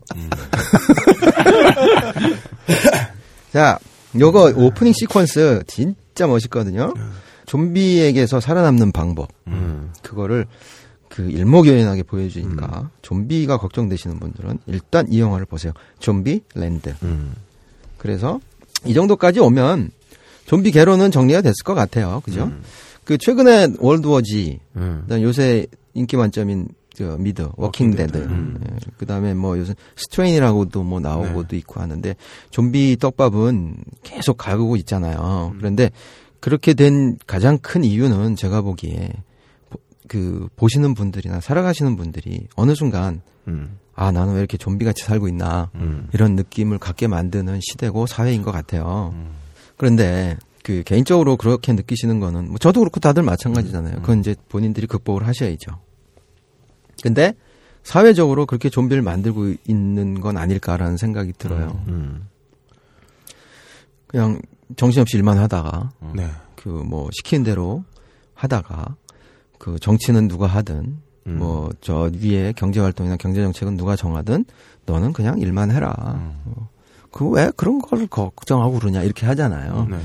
자, 요거 오프닝 시퀀스 진짜 멋있거든요. 좀비에게서 살아남는 방법. 그거를 그 일목요연하게 보여주니까 좀비가 걱정되시는 분들은 일단 이 영화를 보세요. 좀비 랜드. 그래서 이 정도까지 오면 좀비 계보는 정리가 됐을 것 같아요. 그죠? 그 최근에 월드워지, 그다음 요새 인기 만점인 그 미드, 워킹 데드, 그 다음에 뭐 요새 스트레인이라고도 뭐 나오고도 있고 하는데 좀비 떡밥은 계속 가고 있잖아요. 그런데 그렇게 된 가장 큰 이유는 제가 보기에 보- 그 보시는 분들이나 살아가시는 분들이 어느 순간 아 나는 왜 이렇게 좀비 같이 살고 있나? 이런 느낌을 갖게 만드는 시대고 사회인 것 같아요. 그런데 그 개인적으로 그렇게 느끼시는 거는 뭐 저도 그렇고 다들 마찬가지잖아요. 그건 이제 본인들이 극복을 하셔야죠. 근데 사회적으로 그렇게 좀비를 만들고 있는 건 아닐까라는 생각이 들어요. 그냥 정신없이 일만 하다가 네. 그뭐 시키는 대로 하다가 그 정치는 누가 하든 뭐저 위에 경제 활동이나 경제 정책은 누가 정하든 너는 그냥 일만 해라. 어. 그거 왜 그런 걸 걱정하고 그러냐 이렇게 하잖아요. 네.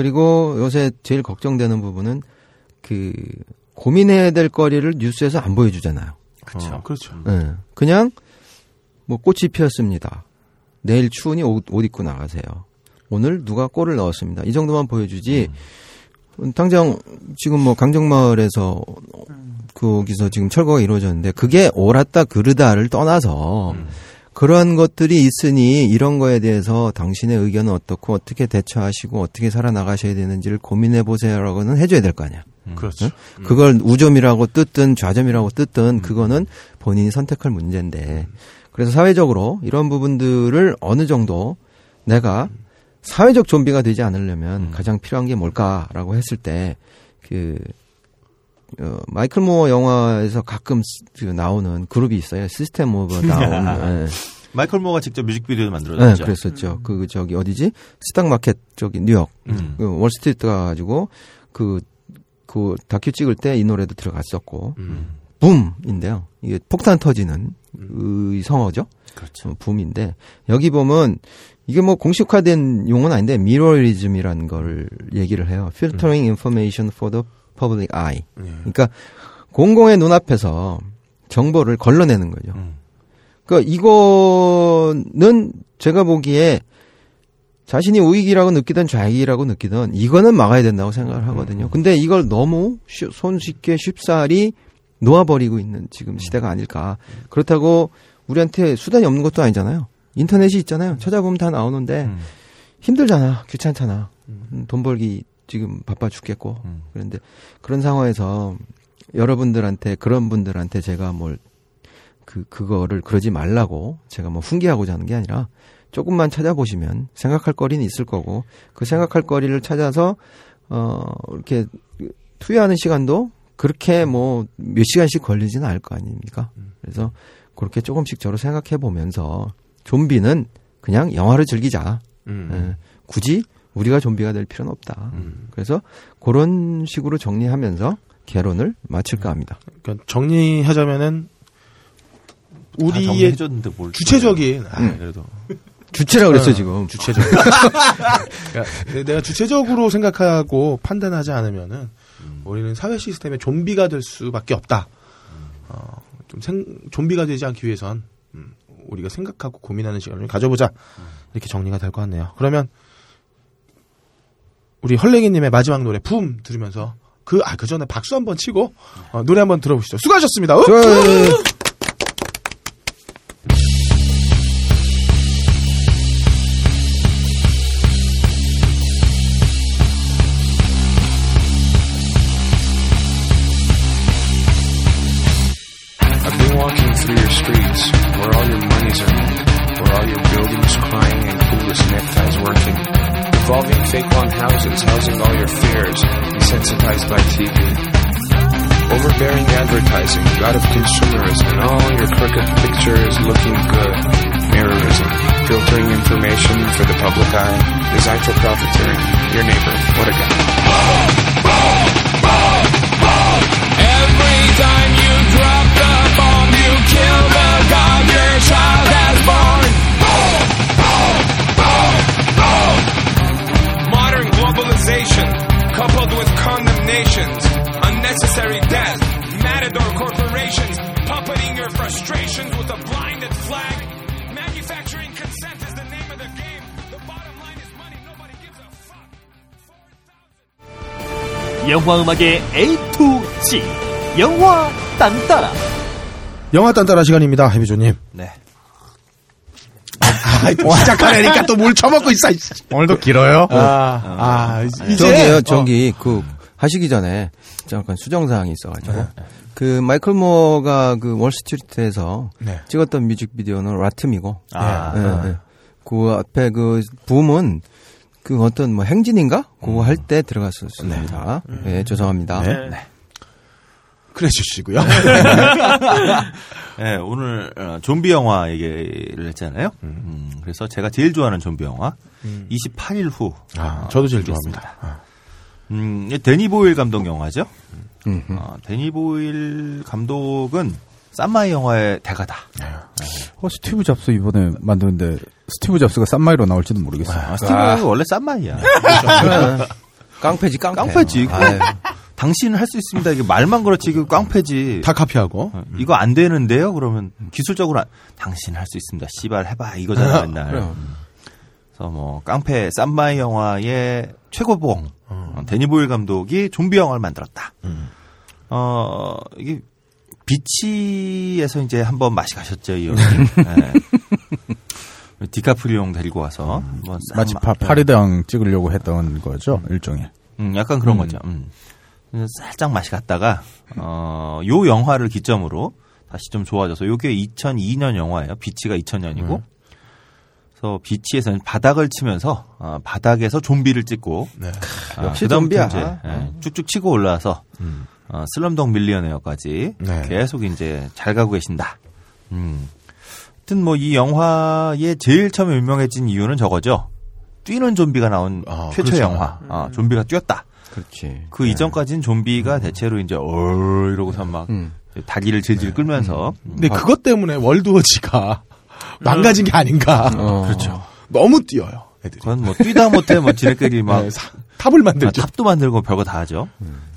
그리고 요새 제일 걱정되는 부분은 그 고민해야 될 거리를 뉴스에서 안 보여주잖아요. 그렇죠. 그렇죠. 예. 그냥 뭐 꽃이 피었습니다. 내일 추우니 옷, 옷 입고 나가세요. 오늘 누가 골을 넣었습니다. 이 정도만 보여주지. 음, 당장 지금 뭐 강정마을에서 거기서 지금 철거가 이루어졌는데 그게 옳았다 그르다를 떠나서 그런 것들이 있으니 이런 거에 대해서 당신의 의견은 어떻고 어떻게 대처하시고 어떻게 살아나가셔야 되는지를 고민해 보세요라고는 해줘야 될 거 아니야. 그렇죠. 응? 그걸 우점이라고 뜯든 좌점이라고 뜯든 그거는 본인이 선택할 문제인데. 그래서 사회적으로 이런 부분들을 어느 정도 내가 사회적 좀비가 되지 않으려면 가장 필요한 게 뭘까라고 했을 때 그 어, 마이클 모어 영화에서 가끔 쓰- 그 나오는 그룹이 있어요. System of. 예. 마이클 모어가 직접 뮤직비디오도 네, 만들어졌죠. 그랬었죠. 그 저기 어디지? stock market 저기 뉴욕 음. 그 월스트리트 가가지고 그 그 다큐 찍을 때 이 노래도 들어갔었고 Boom인데요. 이게 폭탄 터지는 의성어죠. 그렇죠. 어, 붐인데 여기 보면 이게 뭐 공식화된 용어는 아닌데 미러리즘이라는 걸 얘기를 해요. filtering information for the public eye. 그러니까 공공의 눈앞에서 정보를 걸러내는 거죠. 그러니까 이거는 제가 보기에 자신이 우익이라고 느끼든 좌익이라고 느끼든 이거는 막아야 된다고 생각을 하거든요. 근데 이걸 너무 쉬- 손쉽게 쉽사리 놓아버리고 있는 지금 시대가 아닐까. 그렇다고 우리한테 수단이 없는 것도 아니잖아요. 인터넷이 있잖아요. 찾아보면 다 나오는데 힘들잖아. 귀찮잖아. 음, 돈 벌기 지금 바빠 죽겠고. 그런데 그런 상황에서 여러분들한테 그런 분들한테 제가 뭘 그 그거를 그러지 말라고 제가 뭐 훈계하고자 하는 게 아니라 조금만 찾아보시면 생각할 거리는 있을 거고 그 생각할 거리를 찾아서 어 이렇게 투여하는 시간도 그렇게 뭐 몇 시간씩 걸리지는 않을 거 아닙니까? 그래서 그렇게 조금씩 저로 생각해 보면서 좀비는 그냥 영화를 즐기자. 음. 예, 굳이 우리가 좀비가 될 필요는 없다. 그래서 그런 식으로 정리하면서 개론을 마칠까 합니다. 그러니까 정리하자면은 우리의 주체적인 아, 음. 그래도 주체라 그랬어 어, 지금. 주체적. 그러니까 내가 주체적으로 생각하고 판단하지 않으면은 우리는 사회 시스템의 좀비가 될 수밖에 없다. 어, 좀 생, 좀비가 되지 않기 위해선 음, 우리가 생각하고 고민하는 시간을 좀 가져보자. 이렇게 정리가 될 것 같네요. 그러면 우리 헐랭이님의 마지막 노래 붐 들으면서 그 아 그 전에 박수 한번 치고 어, 노래 한번 들어보시죠. 수고하셨습니다. 어? For the public eye, designed for profiteering. Your neighbor, what a guy. 영화 음악의 A to Z 영화 딴따라 영화 딴따라 시간입니다. 해비조님. 네. 아, 또 시작하려니까 또 뭘 처먹고 있어. 오늘도 길어요? 아, 아, 이제. 저기요, 어. 저기, 그, 하시기 전에, 잠깐 수정사항이 있어가지고. 그, 마이클 모어가 그, 월스트리트에서 네. 찍었던 뮤직비디오는 라틈이고. 아. 예, 예. 그 앞에 그, 붐은 그 어떤 뭐 행진인가? 그거 할 때 들어갔었습니다. 예, 죄송합니다. 네. 그래 주시고요. 네, 오늘 어, 좀비 영화 얘기를 했잖아요. 음, 그래서 제가 제일 좋아하는 좀비 영화 28일 후. 아, 어, 저도 제일. 좋아합니다. 음, 이게 데니 보일 감독 영화죠. 어, 데니 보일 감독은 쌈마이 영화의 대가다. 어, 스티브 잡스 이번에 만드는데 스티브 잡스가 쌈마이로 나올지도 모르겠어요. 아, 스티브 원래 쌈마이야. 깡패지, 깡패. 깡패지. 아유. 당신은 할 수 있습니다. 이게 말만 그렇지 이거 깡패지. 다 카피하고. 어, 이거 안 되는데요? 그러면 기술적으로 안- 당신 할 수 있습니다. 씨발 해봐 이거잖아 맨날. 그럼. 그래서 뭐 깡패 쌈마이 영화의 최고봉 어, 데니 보일 감독이 좀비 영화를 만들었다. 어 이게 비치에서 이제 한번 맛이 가셨죠 이 영화. 네. 디카프리옹 데리고 와서 뭐싹 마치 막- 파, 파리대왕 찍으려고 했던 거죠 일종의. 음, 약간 그런 음. 거죠. 음. 살짝 맛이 갔다가 어, 요 영화를 기점으로 다시 좀 좋아져서 요게 2002년 영화예요. 비치가 2000년이고. 음. 그래서 비치에서는 바닥을 치면서 어, 바닥에서 좀비를 찍고 아, 역시 좀비야. 예, 쭉쭉 치고 올라와서 어, 슬럼독 밀리어네어까지 네. 계속 이제 잘 가고 계신다. 음. 하여튼 뭐 이 영화의 제일 처음에 유명해진 이유는 저거죠. 뛰는 좀비가 나온 최초 그렇죠. 영화. 아, 좀비가 뛰었다. 그렇지. 그 이전까지는 좀비가 대체로 이제 어 이러고서 막 다리를 질질 끌면서 근데 그것 때문에 월드워치가 망가진 게 아닌가. 어. 그렇죠. 너무 뛰어요. 애들이. 그건 뭐 뛰다 못해 뭐 지네끼리 막 네, 사- 탑을 만들죠. 아, 탑도 만들고 별거 다 하죠.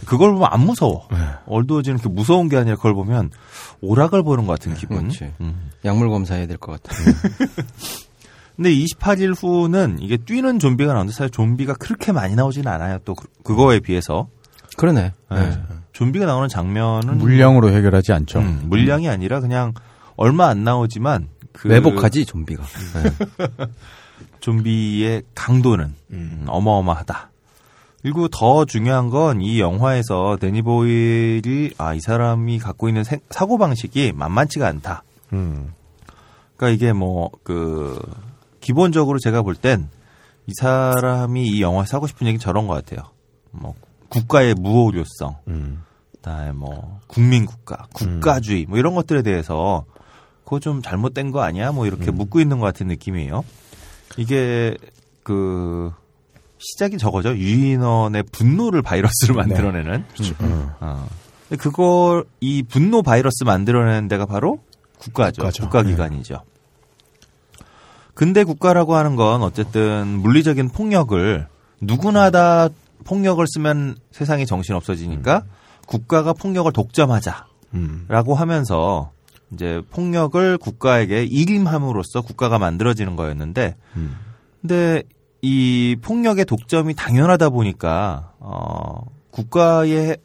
그걸 보면 안 무서워. 월드워즈는 그 무서운 게 아니라 그걸 보면 오락을 보는 것 같은 기분. 그렇지. 음. 약물 검사해야 될 것 같아. 근데 28일 후는 이게 뛰는 좀비가 나오는데 사실 좀비가 그렇게 많이 나오진 않아요. 또 그- 그거에 비해서. 그러네. 네. 좀비가 나오는 장면은 물량으로 해결하지 않죠. 음, 물량이 아니라 그냥 얼마 안 나오지만 그 매복하지 좀비가. 네. 좀비의 강도는 음, 어마어마하다. 그리고 더 중요한 건 이 영화에서 데니 보일이 아 이 사람이 갖고 있는 사고 방식이 만만치가 않다. 음. 그러니까 이게 뭐 그 기본적으로 제가 볼 땐 이 사람이 이 영화에 사고 싶은 얘기 는 저런 것 같아요. 뭐 국가의 무오류성, 그다음에 뭐 국민 국가, 국가주의 뭐 이런 것들에 대해서 그거 좀 잘못된 거 아니야? 뭐 이렇게 묻고 있는 것 같은 느낌이에요. 이게 그 시작이 저거죠. 유인원의 분노를 바이러스로 만들어내는. 어. 근데 그걸 이 분노 바이러스 만들어내는 데가 바로 국가죠. 국가기관이죠. 근대 국가라고 하는 건 어쨌든 물리적인 폭력을 누구나 다 폭력을 쓰면 세상이 정신 없어지니까 국가가 폭력을 독점하자라고 음. 하면서 이제 폭력을 국가에게 일임함으로써 국가가 만들어지는 거였는데 근데 이 폭력의 독점이 당연하다 보니까 어 국가의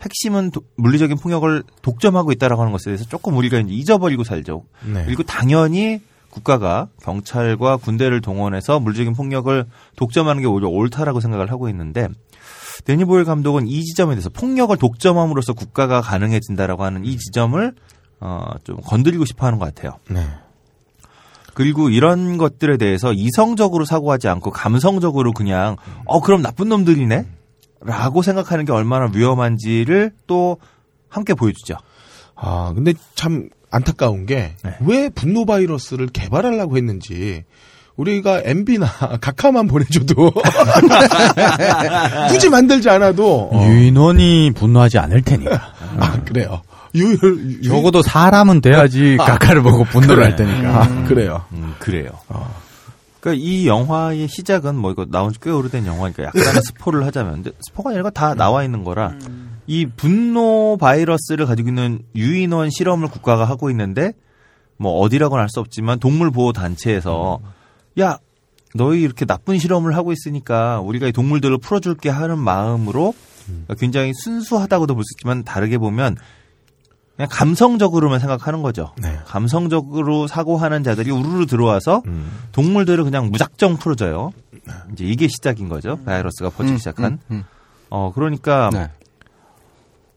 핵심은 도- 물리적인 폭력을 독점하고 있다라고 하는 것에 대해서 조금 우리가 이제 잊어버리고 살죠. 네. 그리고 당연히 국가가 경찰과 군대를 동원해서 물리적인 폭력을 독점하는 게 오히려 옳다라고 생각을 하고 있는데 데니 보일 감독은 이 지점에 대해서 폭력을 독점함으로써 국가가 가능해진다라고 하는 이 지점을 어, 좀 건드리고 싶어 하는 것 같아요. 네. 그리고 이런 것들에 대해서 이성적으로 사고하지 않고 감성적으로 그냥 어 그럼 나쁜 놈들이네 라고 생각하는 게 얼마나 위험한지를 또 함께 보여주죠. 아, 근데 참 안타까운 게왜 분노 바이러스를 개발하려고 했는지 우리가 MB나 각하만 보내줘도 굳이 만들지 않아도 어. 유인원이 분노하지 않을 테니까. 아, 그래요. 유율 적어도 사람은 돼야지 각하를 보고 분노를 할 테니까. 아, 그래요. 음, 그래요. 그러니까 이 영화의 시작은 뭐 이거 나온 지 꽤 오래된 영화니까 약간의 스포를 하자면 근데 스포가 아니라 다 나와 있는 거라 이 분노 바이러스를 가지고 있는 유인원 실험을 국가가 하고 있는데 뭐 어디라고는 할수 없지만 동물 보호 단체에서 야 너희 이렇게 나쁜 실험을 하고 있으니까 우리가 이 동물들을 풀어줄게 하는 마음으로 굉장히 순수하다고도 볼 수 있지만 다르게 보면 그냥 감성적으로만 생각하는 거죠. 감성적으로 사고하는 자들이 우르르 들어와서 동물들을 그냥 무작정 풀어줘요. 이제 이게 시작인 거죠. 바이러스가 퍼지기 음, 시작한. 음, 음. 어 그러니까 네.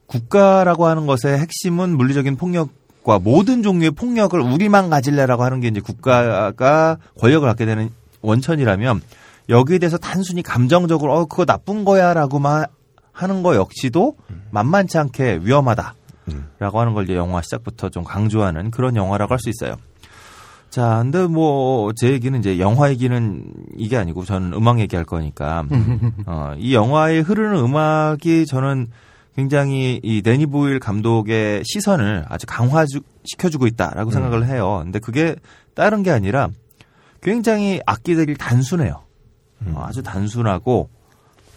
국가라고 하는 것의 핵심은 물리적인 폭력과 모든 종류의 폭력을 우리만 가질래라고 하는 게 이제 국가가 권력을 갖게 되는 원천이라면 여기에 대해서 단순히 감정적으로 어 그거 나쁜 거야라고만 하는 거 역시도 만만치 않게 위험하다. 라고 하는 걸 이제 영화 시작부터 좀 강조하는 그런 영화라고 할 수 있어요. 자, 근데 뭐 제 얘기는 이제 영화 얘기는 이게 아니고 저는 음악 얘기할 거니까 어, 이 영화에 흐르는 음악이 저는 굉장히 이 데니 보일 감독의 시선을 아주 강화시켜주고 있다라고 생각을 해요. 근데 그게 다른 게 아니라 굉장히 악기들이 단순해요. 어, 아주 단순하고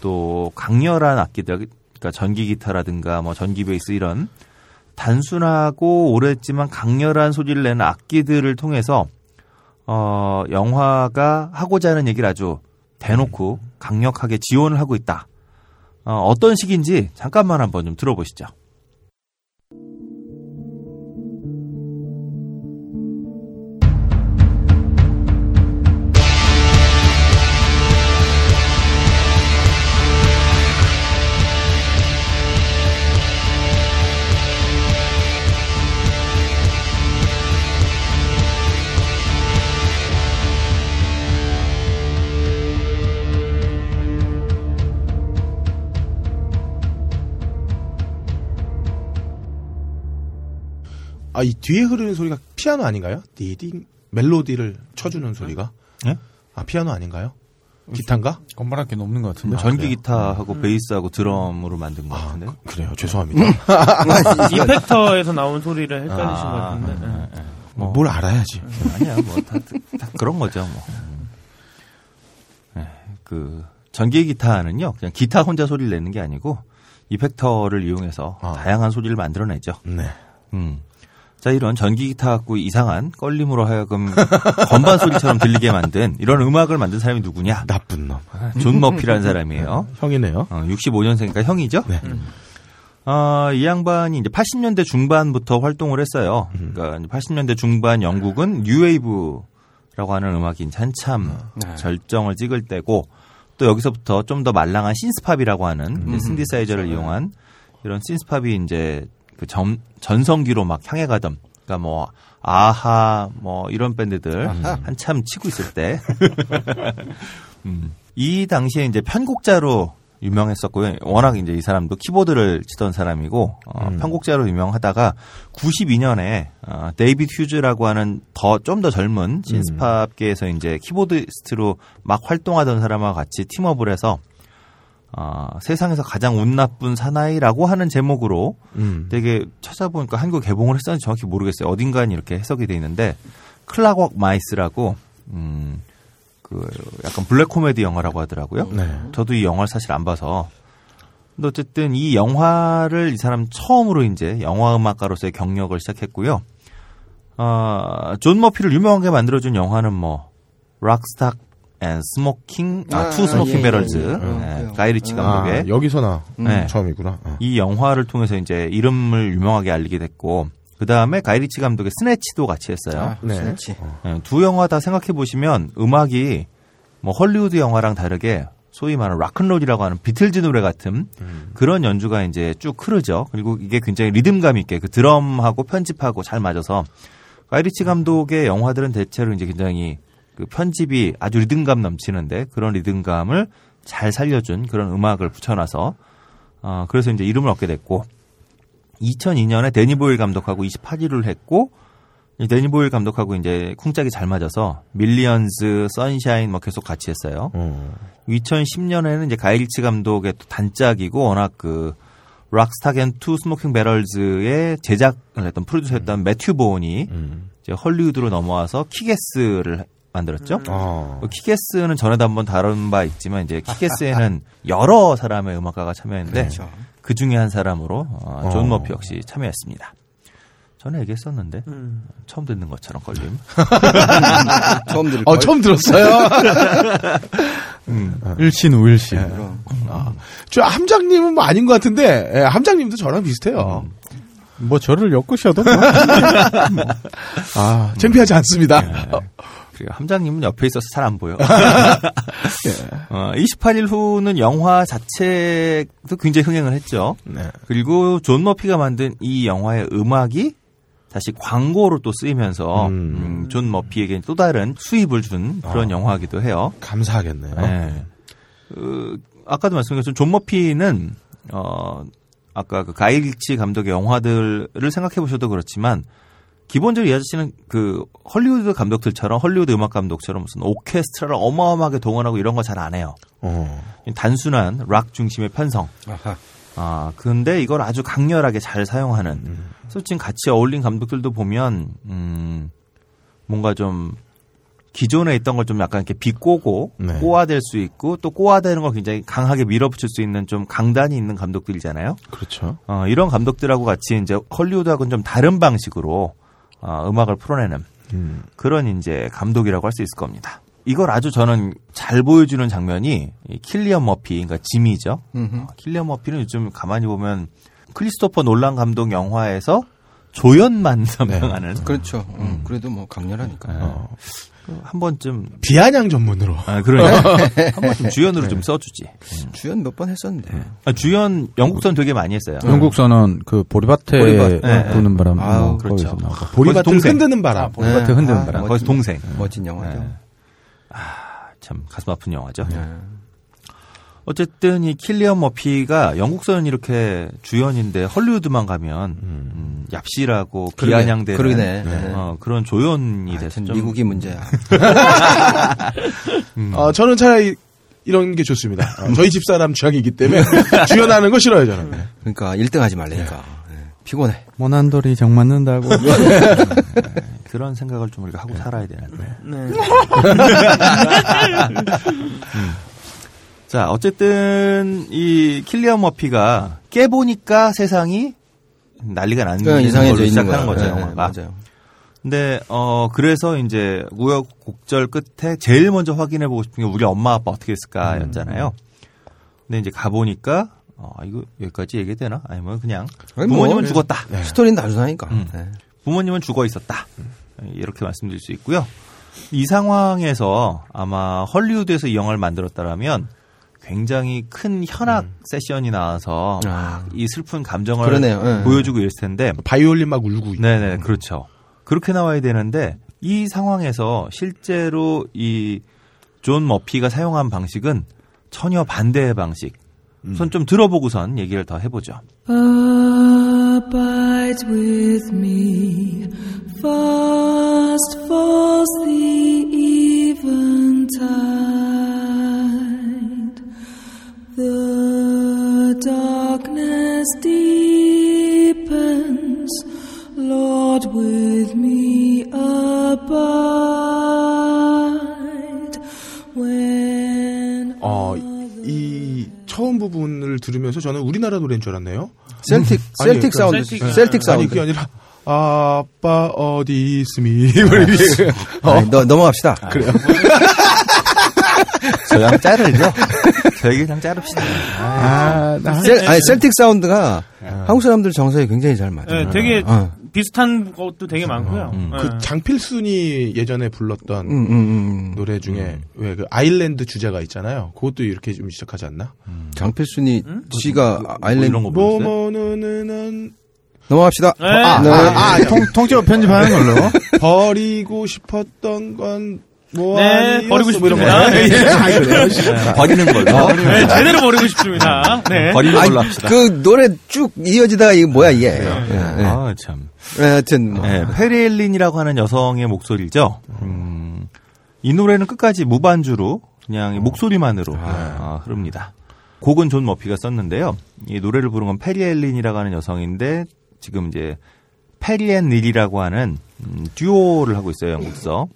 또 강렬한 악기들, 그러니까 전기 기타라든가 뭐 전기 베이스 이런 단순하고 오래했지만 강렬한 소리를 내는 악기들을 통해서 어 영화가 하고자 하는 얘기를 아주 대놓고 강력하게 지원을 하고 있다. 어, 어떤 식인지 잠깐만 한번 좀 들어보시죠. 아, 이 뒤에 흐르는 소리가 피아노 아닌가요? 디딩 멜로디를 쳐주는 소리가? 네? 아, 피아노 아닌가요? 기타인가? 건반할 게 없는 것 같은데. 전기 기타하고 베이스하고 드럼으로 만든 것 같은데. 그래요. 죄송합니다. 이펙터에서 나온 소리를 헷갈리신 것 아, 같은데. 네, 네. 뭐, 뭘 알아야지. 아니야, 뭐, 다, 다 그런 거죠, 뭐. 네, 그, 전기 기타는요, 그냥 기타 혼자 소리를 내는 게 아니고, effector를 이용해서 다양한 소리를 만들어내죠. 네. 음. 자, 이런 전기 기타 갖고 이상한 껄림으로 하여금 건반 소리처럼 들리게 만든 이런 음악을 만든 사람이 누구냐? 나쁜 놈. 존 머피라는 사람이에요. 형이네요. 어, 65년생이니까 형이죠? 아, 이 양반이 이제 80년대 중반부터 활동을 했어요. 그러니까 80년대 중반 영국은 뉴웨이브라고 하는 음악이 이제 한참 절정을 찍을 때고 또 여기서부터 좀 더 말랑한 synth-pop이라고 하는 이제 신디사이저를 이용한 이런 synth-pop이 이제 그 전, 전성기로 막 향해 가던 그러니까 뭐 아하 뭐 이런 밴드들 아하. 한참 치고 있을 때 음, 이 당시에 이제 편곡자로 유명했었고요. 워낙 이제 이 사람도 키보드를 치던 사람이고 어, 편곡자로 유명하다가 92년에 어, 데이비드 휴즈라고 하는 더 좀더 젊은 synth-pop계에서 이제 keyboardist로 막 활동하던 사람과 같이 team-up을 해서 어, 세상에서 가장 운 나쁜 사나이라고 하는 제목으로 음. 되게 찾아보니까 한국 개봉을 했었는지 정확히 모르겠어요. 어딘가에 이렇게 해석이 돼 있는데 Clockwork Mice라고 음, 그 약간 블랙 코미디 영화라고 하더라고요. 네. 저도 이 영화를 사실 안 봐서. 근데 어쨌든 이 영화를 이 사람 처음으로 이제 영화 음악가로서의 경력을 시작했고요. 어, 존 머피를 유명하게 만들어준 영화는 뭐 Lock, Stock and Smoking 아, 아, Two Smoking 예, 예, Barrels 예. 네, 가이리치 감독의 아, 여기서나 네. 처음이구나. 어. 이 영화를 통해서 이제 이름을 유명하게 알리게 됐고 그 다음에 가이리치 감독의 Snatch도 같이 했어요. 아, 네. Snatch. 네, 두 영화 다 생각해 보시면 음악이 뭐 헐리우드 영화랑 다르게 소위 말하는 로큰롤이라고 하는 비틀즈 노래 같은 그런 연주가 이제 쭉 흐르죠. 그리고 이게 굉장히 리듬감 있게 그 드럼하고 편집하고 잘 맞아서 가이리치 감독의 영화들은 대체로 이제 굉장히 그 편집이 아주 리듬감 넘치는데 그런 리듬감을 잘 살려준 그런 음악을 붙여놔서 어 그래서 이제 이름을 얻게 됐고 2002년에 데니 보일 감독하고 28일 후를 했고 이 데니 보일 감독하고 이제 쿵짝이 잘 맞아서 Millions, Sunshine 뭐 계속 같이 했어요. 어. 2010년에는 이제 가이리치 감독의 또 단짝이고 워낙 그 Lock, Stock and Two Smoking Barrels의 제작을 했던 프로듀서였던 매튜 본이 이제 헐리우드로 넘어와서 Kick-Ass를 만들었죠. 어. 어, Kick-Ass는 전에도 한번 다룬 바 있지만 이제 Kick-Ass에는 여러 사람의 음악가가 참여했는데 그렇죠. 그 중에 한 사람으로 어, 존 어. 머피 역시 참여했습니다. 전에 얘기했었는데 처음 듣는 것처럼 걸림. 처음 들을 어, 처음 들었어요. 음. 일신 우일신. 아, 저 함장님은 뭐 아닌 것 같은데 예, 함장님도 저랑 비슷해요. 뭐 저를 엮으셔도 뭐. 아 창피하지 않습니다. 그리고 함장님은 옆에 있어서 잘 안 보여. 예. 어, 28일 후는 영화 자체도 굉장히 흥행을 했죠. 네. 그리고 존 머피가 만든 이 영화의 음악이 다시 광고로 또 쓰이면서 음, 존 머피에게 또 다른 수입을 준 그런 아. 영화이기도 해요. 감사하겠네요. 네. 그, 아까도 말씀드렸지만 존 머피는 어 아까 그 가이리치 감독의 영화들을 생각해 보셔도 그렇지만 기본적으로 이 아저씨는 그 헐리우드 감독들처럼 헐리우드 음악 감독처럼 무슨 오케스트라를 어마어마하게 동원하고 이런 거 잘 안 해요. 어. 단순한 락 중심의 편성. 아하. 아, 근데 이걸 아주 강렬하게 잘 사용하는. 그래서 지금 같이 어울린 감독들도 보면, 음, 뭔가 좀 기존에 있던 걸 좀 약간 이렇게 비꼬고 네. 꼬아댈 수 있고 또 꼬아대는 걸 굉장히 강하게 밀어붙일 수 있는 좀 강단이 있는 감독들이잖아요. 그렇죠. 어, 이런 감독들하고 같이 이제 헐리우드하고는 좀 다른 방식으로 어, 음악을 풀어내는 음. 그런 이제 감독이라고 할 수 있을 겁니다. 이걸 아주 저는 잘 보여주는 장면이 이 킬리언 머피, 그러니까 짐이죠. 어, 킬리언 머피는 요즘 가만히 보면 크리스토퍼 놀란 감독 영화에서 조연만 선명하는 그렇죠. 음, 그래도 뭐 강렬하니까. 어, 그 한 번쯤 비아냥 전문으로. 아, 그러니까 한 번쯤 주연으로 좀 써주지. 주연 몇 번 했었는데. 아, 주연 영국선 되게 많이 했어요. 영국서는 그 보리밭에 보리밭. 네, 부는 바람. 아, 뭐 그렇죠. 보리밭을 동생. 흔드는 바람. 아, 보리밭에 흔드는 바람. 거기서 동생. 멋진 영화죠. 네. 아, 참 가슴 아픈 영화죠. 어쨌든 이 킬리언 머피가 영국서는 이렇게 주연인데 헐리우드만 가면 음, 얍시라고 그러게, 비아냥대는 그러네. 네. 어, 그런 조연이 돼서 좀 미국이 문제야. 어, 저는 차라리 이런 게 좋습니다. 어, 저희 집사람 취향이기 때문에 주연하는 거 싫어요, 저는. 네. 그러니까 1등 하지 말라니까. 네. 피곤해. 모난 돌이 정 맞는다고. 그런 생각을 좀 우리가 하고 살아야 되는데. 네. 음. 자, 어쨌든 이 킬리언 머피가 깨보니까 세상이 난리가 나는 그냥 이상해져 걸로 시작하는. 거죠, 네, 영화가. 맞아요. 근데 어 그래서 이제 우여곡절 끝에 제일 먼저 확인해 보고 싶은 게 우리 엄마 아빠 어떻게 했을까였잖아요. 근데 이제 가 보니까 어 이거 여기까지 얘기 되나? 아니면 그냥 아니, 부모님은 뭐, 죽었다. 스토리는 다르다니까. 음. 네. 부모님은 죽어 있었다. 이렇게 말씀드릴 수 있고요. 이 상황에서 아마 헐리우드에서 이 영화를 만들었다라면 굉장히 큰 현악 세션이 나와서 막이 슬픈 감정을 그러네요. 네. 보여주고 이랬을 텐데 바이올린 막 울고 네네 그렇죠. 그렇게 나와야 되는데 이 상황에서 실제로 이 존 머피가 사용한 방식은 전혀 반대의 방식. 우선 좀 들어보고선 얘기를 더 해보죠. Abide with me, fast falls the eventide. The darkness deepens, Lord, with me abide. When 어, 이 처음 부분을 들으면서 저는 우리나라 노래인 줄 알았네요. 셀틱, 아니, 셀틱 그- 사운드, 네. 셀틱 사운드. 아니, 그게 아니라, 아빠 어디 있음이. 뭐 이렇게. 어. 아니, 너, 넘어갑시다. 그래요. 저양 자르죠. 저 얘기 그냥 자릅시다. 아, 나. Cel-, 아니, 셀틱 사운드가 한국 사람들 정서에 굉장히 잘 맞아요. 네, 되게 어. 비슷한 것도 되게 많고요. 네. 그 장필순이 예전에 불렀던 음, 음, 음. 노래 중에 왜 그 아일랜드 주제가 있잖아요. 그것도 이렇게 좀 시작하지 않나? 장필순이 씨가 아일랜드 뭐뭐는 넘어갑시다. 네. 아, 네. 아, 아, 통, 통째로 편집하는 걸로. 버리고 싶었던 건 뭐, 네, 아니었어, 버리고 뭐 이런 싶습니다. 거. 예, 아? 네, 버리는 걸로. 네, 제대로 버리고 싶습니다. 네. 버리는 걸로 합시다. 그 노래 쭉 이어지다가 이게 뭐야 이게. 네. 아, 참. 네, 하여튼 뭐. 네, 페리엘린이라고 하는 여성의 목소리죠. 음, 이 노래는 끝까지 무반주로 그냥 목소리만으로 어, 흐릅니다. 곡은 존 머피가 썼는데요. 이 노래를 부른 건 페리엘린이라고 하는 여성인데 지금 이제 페리앤 닐이라고 하는 음, 듀오를 하고 있어요 영국서.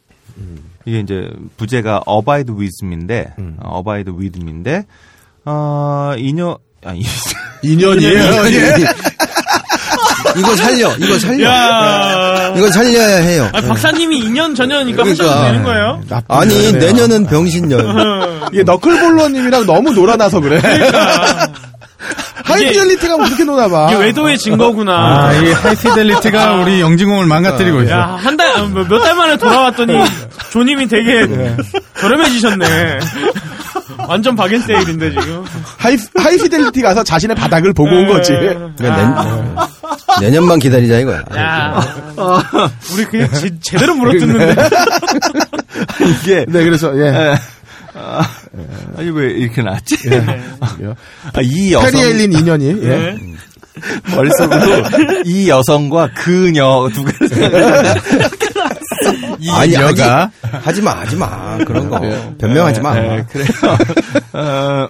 이게 이제 부제가 Abide with me인데 어, Abide with me인데 어, 인연 아니 인연이에요. 예. 이거 살려, 이거 살려. 야. 이거 살려야 해요. 아, 박사님이 2년 전이니까 그러니까. 하셔도 되는 거예요? 아니 나쁘네. 내년은 병신년. 이게 너클볼러님이랑 너무 놀아나서 그래. 그러니까. High Fidelity가 뭐 그렇게 노나 봐. 이게 외도의 증거구나. 아, 이 High Fidelity가 우리 영진공을 망가뜨리고 있어. 야, 한 달, 몇 달 만에 돌아왔더니, 조님이 되게 저렴해지셨네. 완전 바겐세일인데, 지금. High, High Fidelity 가서 자신의 바닥을 보고 온 거지. 그러니까 내, 내년만 기다리자 이거야. 야, 우리 그냥 제, 제대로 물어뜯는데. 이게 네, 그래서, 예. 아, 아니 왜 이렇게 나왔지? 예. 아, 이 여성 페리엘린 인연이, 예. 네. 머릿속으로 이 여성과 그녀 두 생각해. 이 아니 여가 하지 마, 하지 마. 그런 거 변명하지 마. 네, 그래요. 어,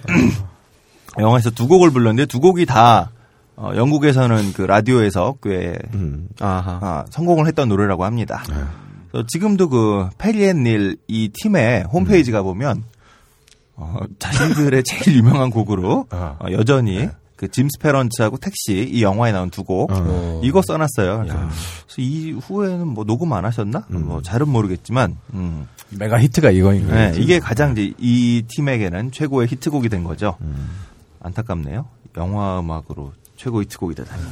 영화에서 두 곡을 불렀는데 두 곡이 다 어, 영국에서는 그 라디오에서 꽤 아하. 아, 성공을 했던 노래라고 합니다. 그래서 지금도 그 페리앤 닐 이 팀의 홈페이지가 보면 어, 자신들의 제일 유명한 곡으로 어, 여전히 그 Jim's Parents하고 Taxi 이 영화에 나온 두 곡 이거 써놨어요. 그래서 이 후에는 뭐 녹음 안 하셨나? 뭐 잘은 모르겠지만 음. 메가 히트가 이거인 거예요. 네, 이게 가장 이제 이 팀에게는 최고의 히트곡이 된 거죠. 안타깝네요. 영화 음악으로 최고 히트곡이 되다니.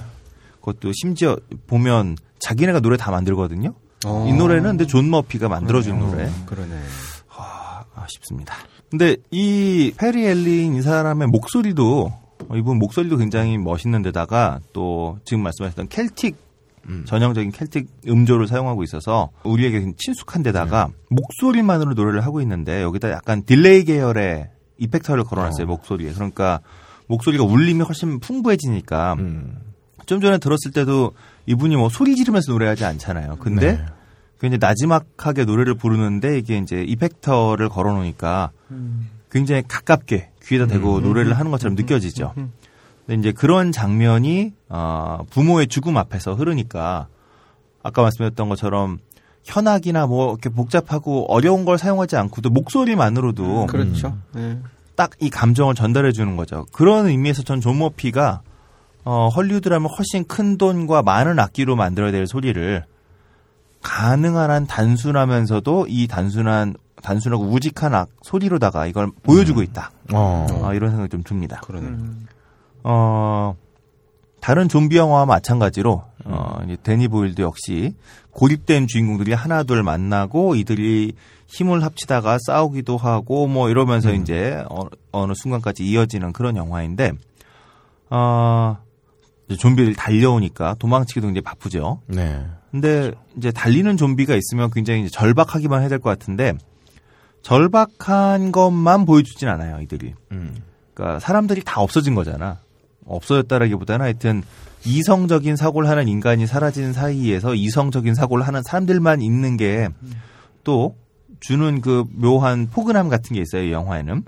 그것도 심지어 보면 자기네가 노래 다 만들거든요. 어. 이 노래는 근데 존 머피가 만들어준 노래. 그러네. 아, 아쉽습니다. 근데 이 Perri Alleyne 이 사람의 목소리도 어, 이분 목소리도 굉장히 멋있는데다가 또 지금 말씀하셨던 켈틱 전형적인 켈틱 음조를 사용하고 있어서 우리에게 친숙한 데다가 목소리만으로 노래를 하고 있는데 여기다 약간 delay 계열의 이펙터를 걸어놨어요 목소리에. 그러니까 목소리가 울림이 훨씬 풍부해지니까 좀 전에 들었을 때도 이분이 뭐 소리 지르면서 노래하지 않잖아요. 근데 네. 굉장히 나지막하게 노래를 부르는데 이게 이제 이펙터를 걸어놓으니까 굉장히 가깝게 귀에다 대고 노래를 하는 것처럼 느껴지죠. 근데 이제 그런 장면이 어, 부모의 죽음 앞에서 흐르니까 아까 말씀드렸던 것처럼 현악이나 뭐 이렇게 복잡하고 어려운 걸 사용하지 않고도 목소리만으로도 그렇죠. 네. 딱이 감정을 전달해 주는 거죠. 그런 의미에서 전존 머피가 어, 헐리우드라면 훨씬 큰 돈과 많은 악기로 만들어야 될 소리를 가능한 한 단순하면서도 이 단순한 단순하고 우직한 악 소리로다가 이걸 보여주고 있다. 어. 어, 이런 생각이 좀 듭니다. 그러네. 어, 다른 좀비 영화와 마찬가지로 어, 이제 데니 보일도 역시 고립된 주인공들이 하나둘 만나고 이들이 힘을 합치다가 싸우기도 하고 뭐 이러면서 이제 어, 어느 순간까지 이어지는 그런 영화인데 어, 좀비들이 달려오니까 도망치기도 굉장히 바쁘죠. 네. 근데 이제 달리는 좀비가 있으면 굉장히 절박하기만 해야 될 것 같은데 절박한 것만 보여주진 않아요, 이들이. 그러니까 사람들이 다 없어진 거잖아. 없어졌다라기보다는 하여튼 이성적인 사고를 하는 인간이 사라진 사이에서 이성적인 사고를 하는 사람들만 있는 게 또 주는 그 묘한 포근함 같은 게 있어요, 이 영화에는.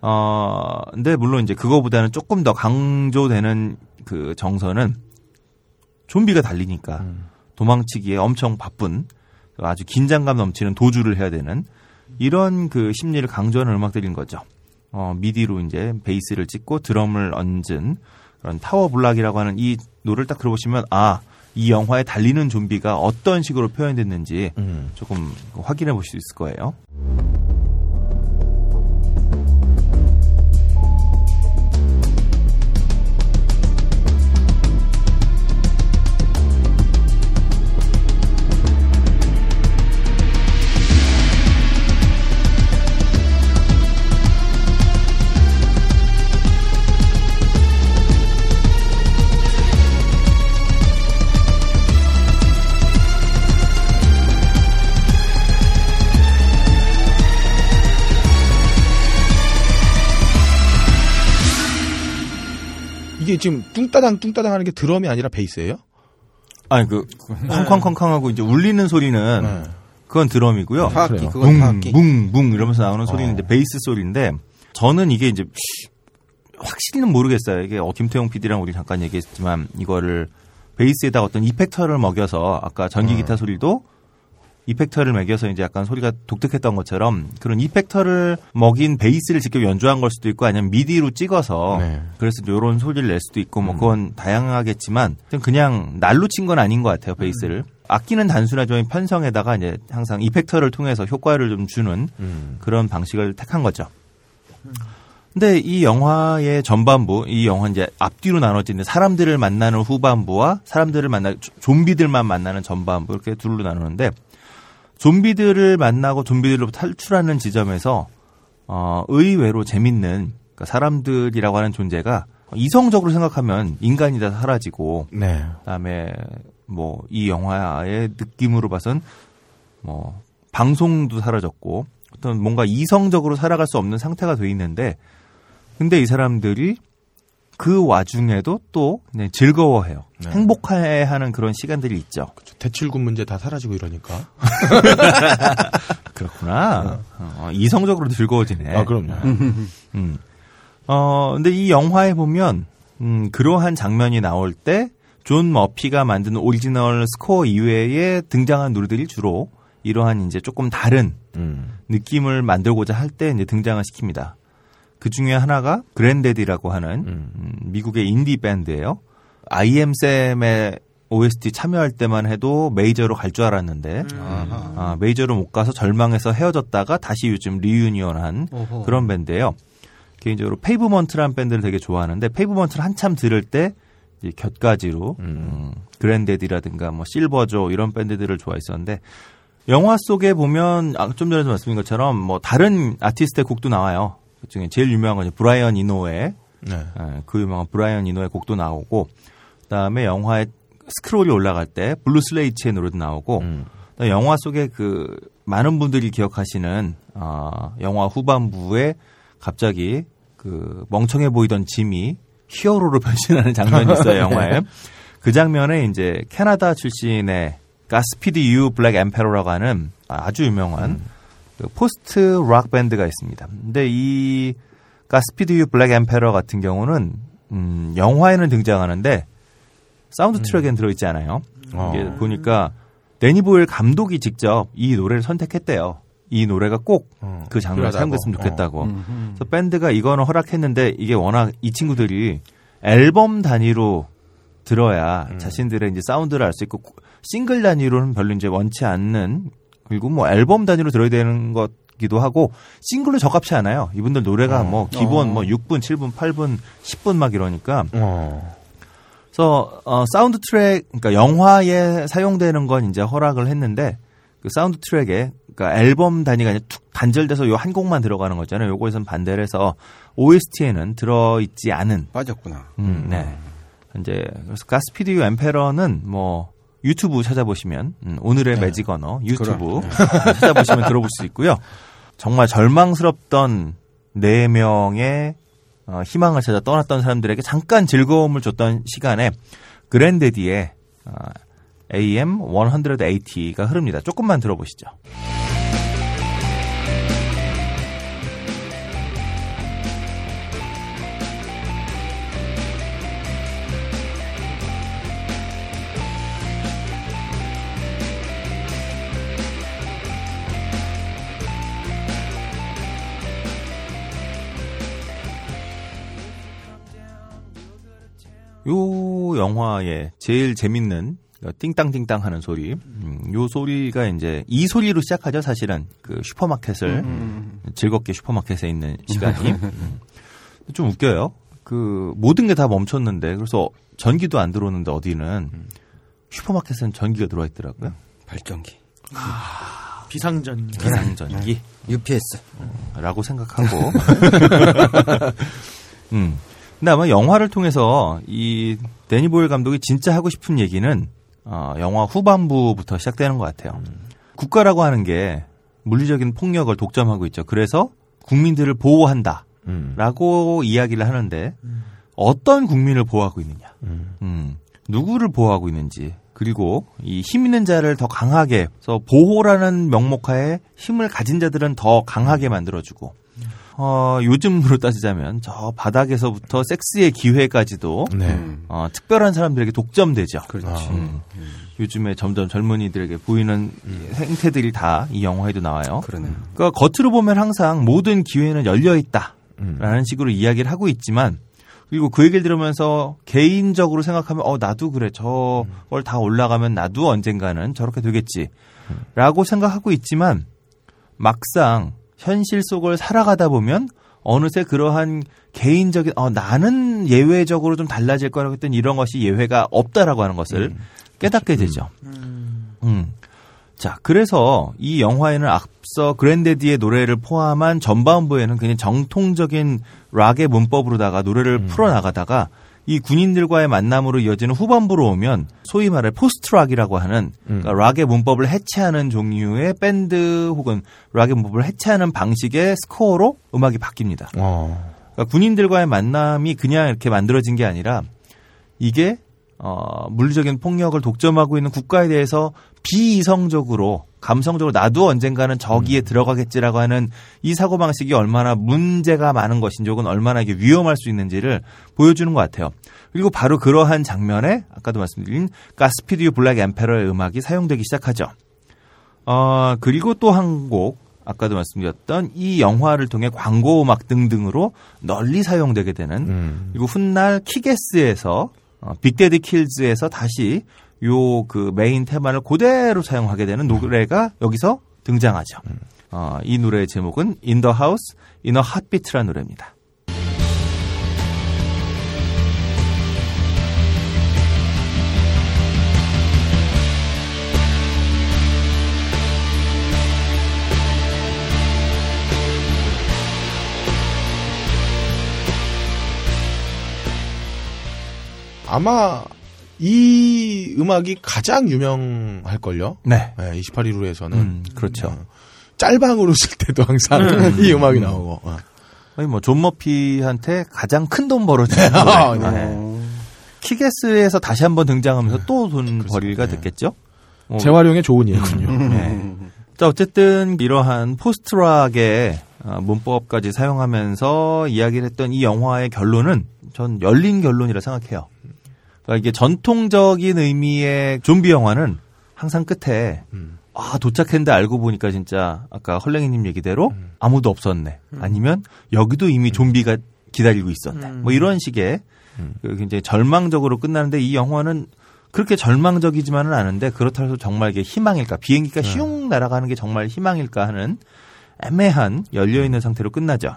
어, 근데 물론 이제 그거보다는 조금 더 강조되는 그 정서는 좀비가 달리니까 도망치기에 엄청 바쁜 아주 긴장감 넘치는 도주를 해야 되는 이런 그 심리를 강조하는 음악들인 거죠. 어, MIDI로 이제 베이스를 찍고 드럼을 얹은 그런 Tower Block이라고 하는 이 노래를 딱 들어보시면 아, 이 영화에 달리는 좀비가 어떤 식으로 표현됐는지 조금 확인해 보실 수 있을 거예요. 이게 지금 뚱따당 뚱따당 하는 게 드럼이 아니라 베이스예요? 아니 그 쾅쾅쾅쾅하고 이제 울리는 소리는 그건 드럼이고요. 타악기, 그래요? 그건 타악기. 뭉뭉뭉 이러면서 나오는 소리는 이제 베이스 소리인데 저는 이게 이제 확실히는 모르겠어요. 이게 어, 김태용 PD랑 우리 잠깐 얘기했지만 이거를 베이스에다 어떤 이펙터를 먹여서 아까 전기 기타 소리도 이펙터를 매겨서 이제 약간 소리가 독특했던 것처럼 그런 이펙터를 먹인 베이스를 직접 연주한 걸 수도 있고 아니면 미디로 찍어서 네. 그래서 이런 소리를 낼 수도 있고 뭐 그건 다양하겠지만 그냥 날로 친 건 아닌 것 같아요 베이스를 악기는 단순하지만 편성에다가 이제 항상 이펙터를 통해서 효과를 좀 주는 그런 방식을 택한 거죠. 근데 이 영화의 전반부, 이 영화 이제 앞뒤로 나눠지는 사람들을 만나는 후반부와 사람들을 만나 좀비들만 만나는 전반부 이렇게 둘로 나누는데 좀비들을 만나고 좀비들로부터 탈출하는 지점에서 어, 의외로 재밌는 그러니까 사람들이라고 하는 존재가 이성적으로 생각하면 인간이 다 사라지고 네. 그다음에 뭐 이 영화의 느낌으로 봐선 뭐 방송도 사라졌고 어떤 뭔가 이성적으로 살아갈 수 없는 상태가 돼 있는데 근데 이 사람들이 그 와중에도 또 그냥 즐거워해요. 네. 행복해하는 그런 시간들이 있죠. 대출금 문제 다 사라지고 이러니까. 그렇구나. 어, 이성적으로 즐거워지네. 아, 그럼요. 음. 어, 근데 이 영화에 보면, 음, 그러한 장면이 나올 때, 존 머피가 만든 오리지널 스코어 이외에 등장한 노래들이 주로 이러한 이제 조금 다른 음. 느낌을 만들고자 할 때 이제 등장을 시킵니다. 그 중에 하나가 Grandaddy라고 하는 음, 미국의 인디 밴드예요. IM쌤의 OST 참여할 때만 해도 메이저로 갈 줄 알았는데 아, 메이저로 못 가서 절망해서 헤어졌다가 다시 요즘 reunion한 오호. 그런 밴드예요. 개인적으로 Pavement라는 밴드를 되게 좋아하는데 Pavement를 한참 들을 때 이제 곁가지로 음, Grandaddy라든가 뭐 Silver Jews 이런 밴드들을 좋아했었는데 영화 속에 보면 아, 좀 전에도 말씀드린 것처럼 뭐 다른 아티스트의 곡도 나와요. 그 중에 제일 유명한 건 브라이언 이노의 네. 예, 그 유명한 브라이언 이노의 곡도 나오고 그다음에 영화에 스크롤이 올라갈 때 Blue States의 노래도 나오고 그다음에 영화 속에 그 많은 분들이 기억하시는 어, 영화 후반부에 갑자기 그 멍청해 보이던 짐이 히어로로 변신하는 장면이 있어요 영화에. 그 장면에 이제 캐나다 출신의 Godspeed You Black Emperor라고 하는 아주 유명한 그 post rock 밴드가 있습니다. 근데 이 Godspeed You Black Emperor 같은 경우는 음, 영화에는 등장하는데 사운드 트랙에는 들어있지 않아요. 이게 어. 보니까 데니 보일 감독이 직접 이 노래를 선택했대요. 이 노래가 꼭그 장면에 필요하다고. 사용됐으면 좋겠다고. 어. 그래서 밴드가 이거는 허락했는데 이게 워낙 이 친구들이 앨범 단위로 들어야 자신들의 이제 사운드를 알 수 있고 싱글 단위로는 별로 이제 원치 않는 그리고 뭐 앨범 단위로 들어야 되는 것 기도 하고 싱글로 적합치 않아요. 이분들 노래가 뭐 기본 뭐 6분, 7분, 8분, 10분 막 이러니까 그래서 어, 사운드 트랙, 그러니까 영화에 사용되는 건 이제 허락을 했는데 그 사운드 트랙에 그러니까 앨범 단위가 이제 툭 단절돼서 요 한 곡만 들어가는 거잖아요. 요거에선 반대를 해서 OST에는 들어 있지 않은 빠졌구나. 음, 네. 이제 그래서 Godspeed You Emperor는 뭐 유튜브 찾아보시면 음, 오늘의 매직 언어 유튜브 찾아보시면 들어볼 수 있고요. 정말 절망스럽던 네 명의 어, 희망을 찾아 떠났던 사람들에게 잠깐 즐거움을 줬던 시간에 그랜데디의 어, AM 180가 흐릅니다. 조금만 들어보시죠. 요 영화의 제일 재밌는 띵땅띵땅 하는 소리. 음, 요 소리가 이제 이 소리로 시작하죠, 사실은. 그 슈퍼마켓을 즐겁게 슈퍼마켓에 있는 시간이. 음. 좀 웃겨요. 그 모든 게 다 멈췄는데 그래서 전기도 안 들어오는데 어디는 슈퍼마켓은 전기가 들어와 있더라고요. 발전기. 비상전기. 비상전기. UPS. 라고 생각하고. 음. 근데 아마 영화를 통해서 이 데니 보일 감독이 진짜 하고 싶은 얘기는 어, 영화 후반부부터 시작되는 것 같아요. 국가라고 하는 게 물리적인 폭력을 독점하고 있죠. 그래서 국민들을 보호한다. 라고 이야기를 하는데 어떤 국민을 보호하고 있느냐. 음, 누구를 보호하고 있는지. 그리고 이 힘 있는 자를 더 강하게 그래서 보호라는 명목하에 힘을 가진 자들은 더 강하게 만들어주고 어, 요즘으로 따지자면 저 바닥에서부터 섹스의 기회까지도 네. 어, 특별한 사람들에게 독점되죠. 그렇지. 음. 요즘에 점점 젊은이들에게 보이는 이 행태들이 다 이 영화에도 나와요. 그러네. 그러니까 겉으로 보면 항상 모든 기회는 열려 있다라는 식으로 이야기를 하고 있지만 그리고 그 얘기를 들으면서 개인적으로 생각하면 어 나도 그래 저걸 다 올라가면 나도 언젠가는 저렇게 되겠지라고 생각하고 있지만 막상 현실 속을 살아가다 보면 어느새 그러한 개인적인 어 나는 예외적으로 좀 달라질 거라고 했던 이런 것이 예외가 없다라고 하는 것을 깨닫게 되죠. 음. 자, 그래서 이 영화에는 앞서 Grandaddy의 노래를 포함한 전반부에는 그냥 정통적인 락의 문법으로다가 노래를 풀어나가다가 이 군인들과의 만남으로 이어지는 후반부로 오면 소위 말해 post rock이라고 하는 그러니까 락의 문법을 해체하는 종류의 밴드 혹은 락의 문법을 해체하는 방식의 스코어로 음악이 바뀝니다. 그러니까 군인들과의 만남이 그냥 이렇게 만들어진 게 아니라 이게 어, 물리적인 폭력을 독점하고 있는 국가에 대해서 비이성적으로 감성적으로 나도 언젠가는 저기에 들어가겠지라고 하는 이 사고 방식이 얼마나 문제가 많은 것인지 혹은 얼마나 이게 위험할 수 있는지를 보여주는 것 같아요. 그리고 바로 그러한 장면에 아까도 말씀드린 가스피디오 블랙 엠페러의 음악이 사용되기 시작하죠. 어, 그리고 또 한 곡 아까도 말씀드렸던 이 영화를 통해 광고 음악 등등으로 널리 사용되게 되는 그리고 훗날 Kick-Ass에서 어, Big Daddy Kills에서 다시 요 그 메인 테마를 그대로 사용하게 되는 노래가 여기서 등장하죠. 어, 이 노래의 제목은 In the House in a Heartbeat라는 노래입니다. 아마 이 음악이 가장 유명할걸요? 네. 28일 후에서는. 음, 그렇죠. 짤방으로 쓸 때도 항상 음. 이 음악이 나오고. 어. 거의 뭐존 머피한테 가장 큰 돈 벌어준 아, 노래. 네. 키게스에서 다시 한번 등장하면서 또 돈 벌이가 됐겠죠. 뭐, 재활용에 좋은 예군요. 네. 자, 어쨌든 이러한 포스트락의 어, 문법까지 사용하면서 이야기를 했던 이 영화의 결론은 전 열린 결론이라 생각해요. 그러니까 이게 전통적인 의미의 좀비 영화는 항상 끝에 아 도착했는데 알고 보니까 진짜 아까 헐랭이님 얘기대로 아무도 없었네. 아니면 여기도 이미 좀비가 기다리고 있었네. 뭐 이런 식의 그 굉장히 절망적으로 끝나는데 이 영화는 그렇게 절망적이지만은 않은데 그렇다고 해서 정말 이게 희망일까 비행기가 슝 날아가는 게 정말 희망일까 하는 애매한 열려 있는 상태로 끝나죠.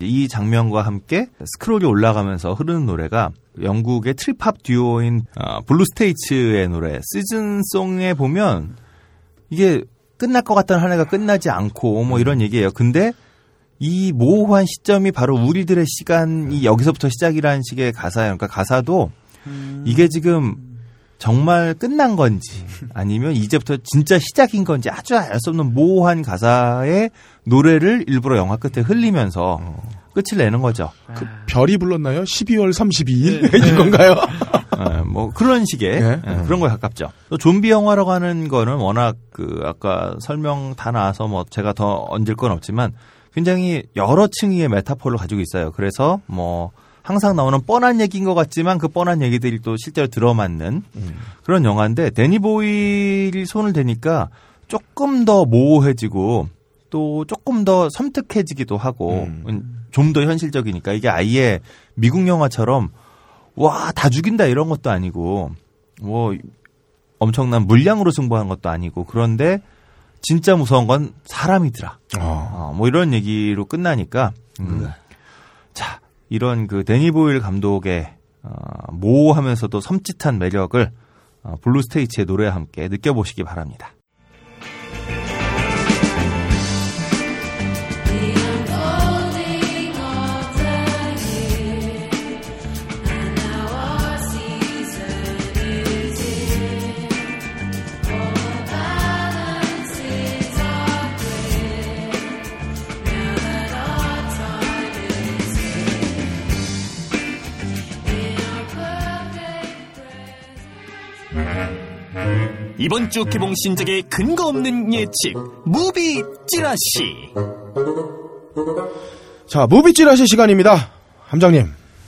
이 장면과 함께 스크롤이 올라가면서 흐르는 노래가 영국의 trip hop 듀오인 어, Blue States의 노래 Season Song에 보면 이게 끝날 것 같다는 한 해가 끝나지 않고 뭐 이런 얘기예요. 근데 이 모호한 시점이 바로 우리들의 시간이 여기서부터 시작이라는 식의 가사예요. 그러니까 가사도 이게 지금 정말 끝난 건지 아니면 이제부터 진짜 시작인 건지 아주 알 수 없는 모호한 가사의 노래를 일부러 영화 끝에 흘리면서 끝을 내는 거죠. 그 별이 불렀나요? 12월 32일 이건가요? 네, 뭐 그런 식의 네. 네, 그런 거에 가깝죠. 또 좀비 영화라고 하는 거는 워낙 그 아까 설명 다 나와서 뭐 제가 더 얹을 건 없지만 굉장히 여러 층의 메타포를 가지고 있어요. 그래서 뭐 항상 나오는 뻔한 얘기인 것 같지만 그 뻔한 얘기들이 또 실제로 들어맞는 그런 영화인데 데니 보일이 손을 대니까 조금 더 모호해지고 또 조금 더 섬뜩해지기도 하고 좀더 현실적이니까 이게 아예 미국 영화처럼 와 다 죽인다 이런 것도 아니고 뭐 엄청난 물량으로 승부하는 것도 아니고 그런데 진짜 무서운 건 사람이더라. 어, 뭐 이런 얘기로 끝나니까 음. 자 이런 그 데니 보일 감독의 어, 모호하면서도 섬찟한 매력을 어, 블루 스테이츠의 노래와 함께 느껴보시기 바랍니다. 이번 주 개봉 신작의 근거 없는 예측 movie 찌라시 자, movie 찌라시 시간입니다. 함장님.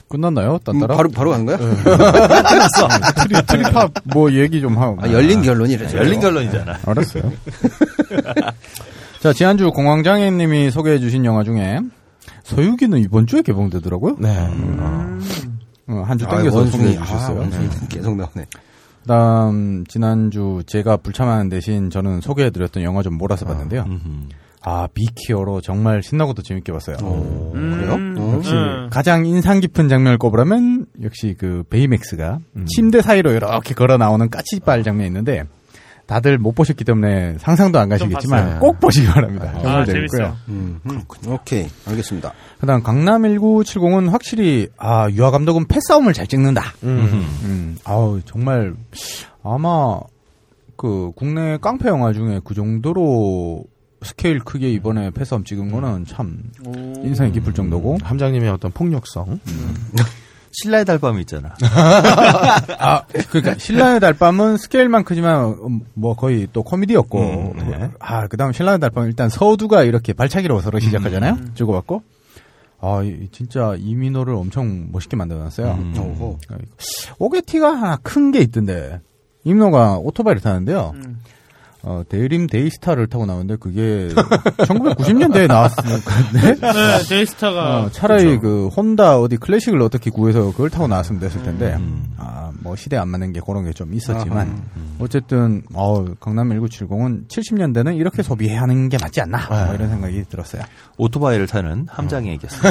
끝났나요? 딴따라? 바로 바로 간 거야? 끝났어. 트리, trip hop 뭐 얘기 좀 하고. 아, 열린 결론이래. 열린 결론이잖아. 알았어요. 자, 지난주 공황장애님이 소개해주신 영화 중에 소유기는 이번 주에 개봉되더라고요. 네. 어, 한주 아, 땡겨서. 소개해 주셨어요. 아, 원숭이 계속 나오네. 그다음 지난주 제가 불참하는 대신 저는 소개해드렸던 영화 좀 몰아서 봤는데요. 아 비키어로 정말 신나고도 재밌게 봤어요. 그래요? 역시 음. 가장 인상 깊은 장면을 꼽으라면 역시 그 베이맥스가 침대 사이로 이렇게 걸어 나오는 까치발 장면이 있는데 다들 못 보셨기 때문에 상상도 안 가시겠지만. 꼭 보시기 바랍니다. 아, 정말 재밌어요. 재밌고요. 음, 그렇군요. 오케이, 알겠습니다. 그다음 강남 1970은 확실히 아 유하 감독은 패싸움을 잘 찍는다. 음. 음, 아우 정말 아마 그 국내 깡패 영화 중에 그 정도로 스케일 크게 이번에 패싸움 찍은 거는 참 인상이 깊을 정도고 함장님의 어떤 폭력성. 신라의 달밤이 있잖아. 아, 그러니까 신라의 달밤은 스케일만 크지만 음, 뭐 거의 또 코미디였고 아 그다음 신라의 달밤 일단 서두가 이렇게 발차기로 서로 시작하잖아요. 주고받고 아 이- 진짜 이민호를 엄청 멋있게 만들어놨어요. 어, 옥에 티가 하나 큰 게 있던데 이민호가 오토바이를 타는데요. 어, 대림 Daystar를 타고 나오는데 그게 1990년대에 나왔을 건데 네, Daystar가. 어, 차라리 그 혼다 어디 클래식을 어떻게 구해서 그걸 타고 나왔으면 됐을 텐데 음. 아, 뭐 시대 안 맞는 게 그런 게 좀 있었지만 어쨌든 어, 강남 1970은 70년대는 이렇게 소비해야 하는 게 맞지 않나 뭐 이런 생각이 들었어요. 오토바이를 타는 함장이 얘기했습니다.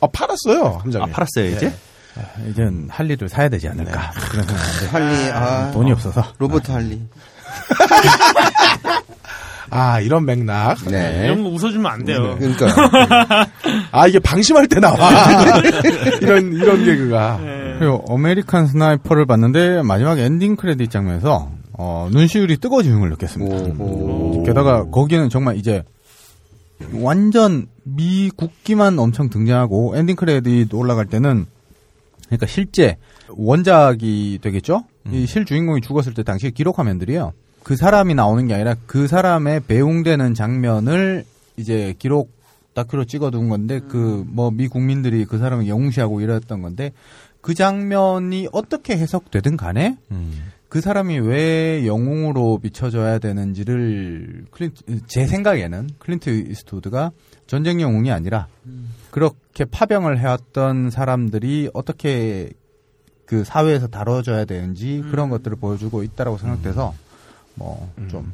아, 팔았어요, 함장님. 아, 팔았어요, 이제? 네. 이제는 할리를 사야 되지 않을까 그런 생각인데 할리, 아. 돈이 없어서 로버트 할리. 아, 이런 맥락. 네. 이런 거 웃어주면 안 돼요. 그러니까. 아, 이게 방심할 때 나와. 이런, 이런 개그가. 그리고 어메리칸 스나이퍼를 봤는데 마지막 엔딩 크레딧 장면에서 어, 눈시울이 뜨거워지는 걸 느꼈습니다. 게다가 거기는 정말 이제 완전 미 국기만 엄청 등장하고 엔딩 크레딧 올라갈 때는 그러니까 실제 원작이 되겠죠? 이 실 주인공이 죽었을 때 당시 기록 화면들이요. 그 사람이 나오는 게 아니라 그 사람의 배웅되는 장면을 이제 기록 다큐로 찍어둔 건데 그 뭐 미 국민들이 그 사람을 영웅시하고 이랬던 건데 그 장면이 어떻게 해석되든 간에 그 사람이 왜 영웅으로 비춰져야 되는지를 클린트, 제 생각에는 클린트 이스트우드가 전쟁 영웅이 아니라 그렇게 파병을 해왔던 사람들이 어떻게 그 사회에서 다뤄져야 되는지 그런 것들을 보여주고 있다라고 생각돼서 뭐좀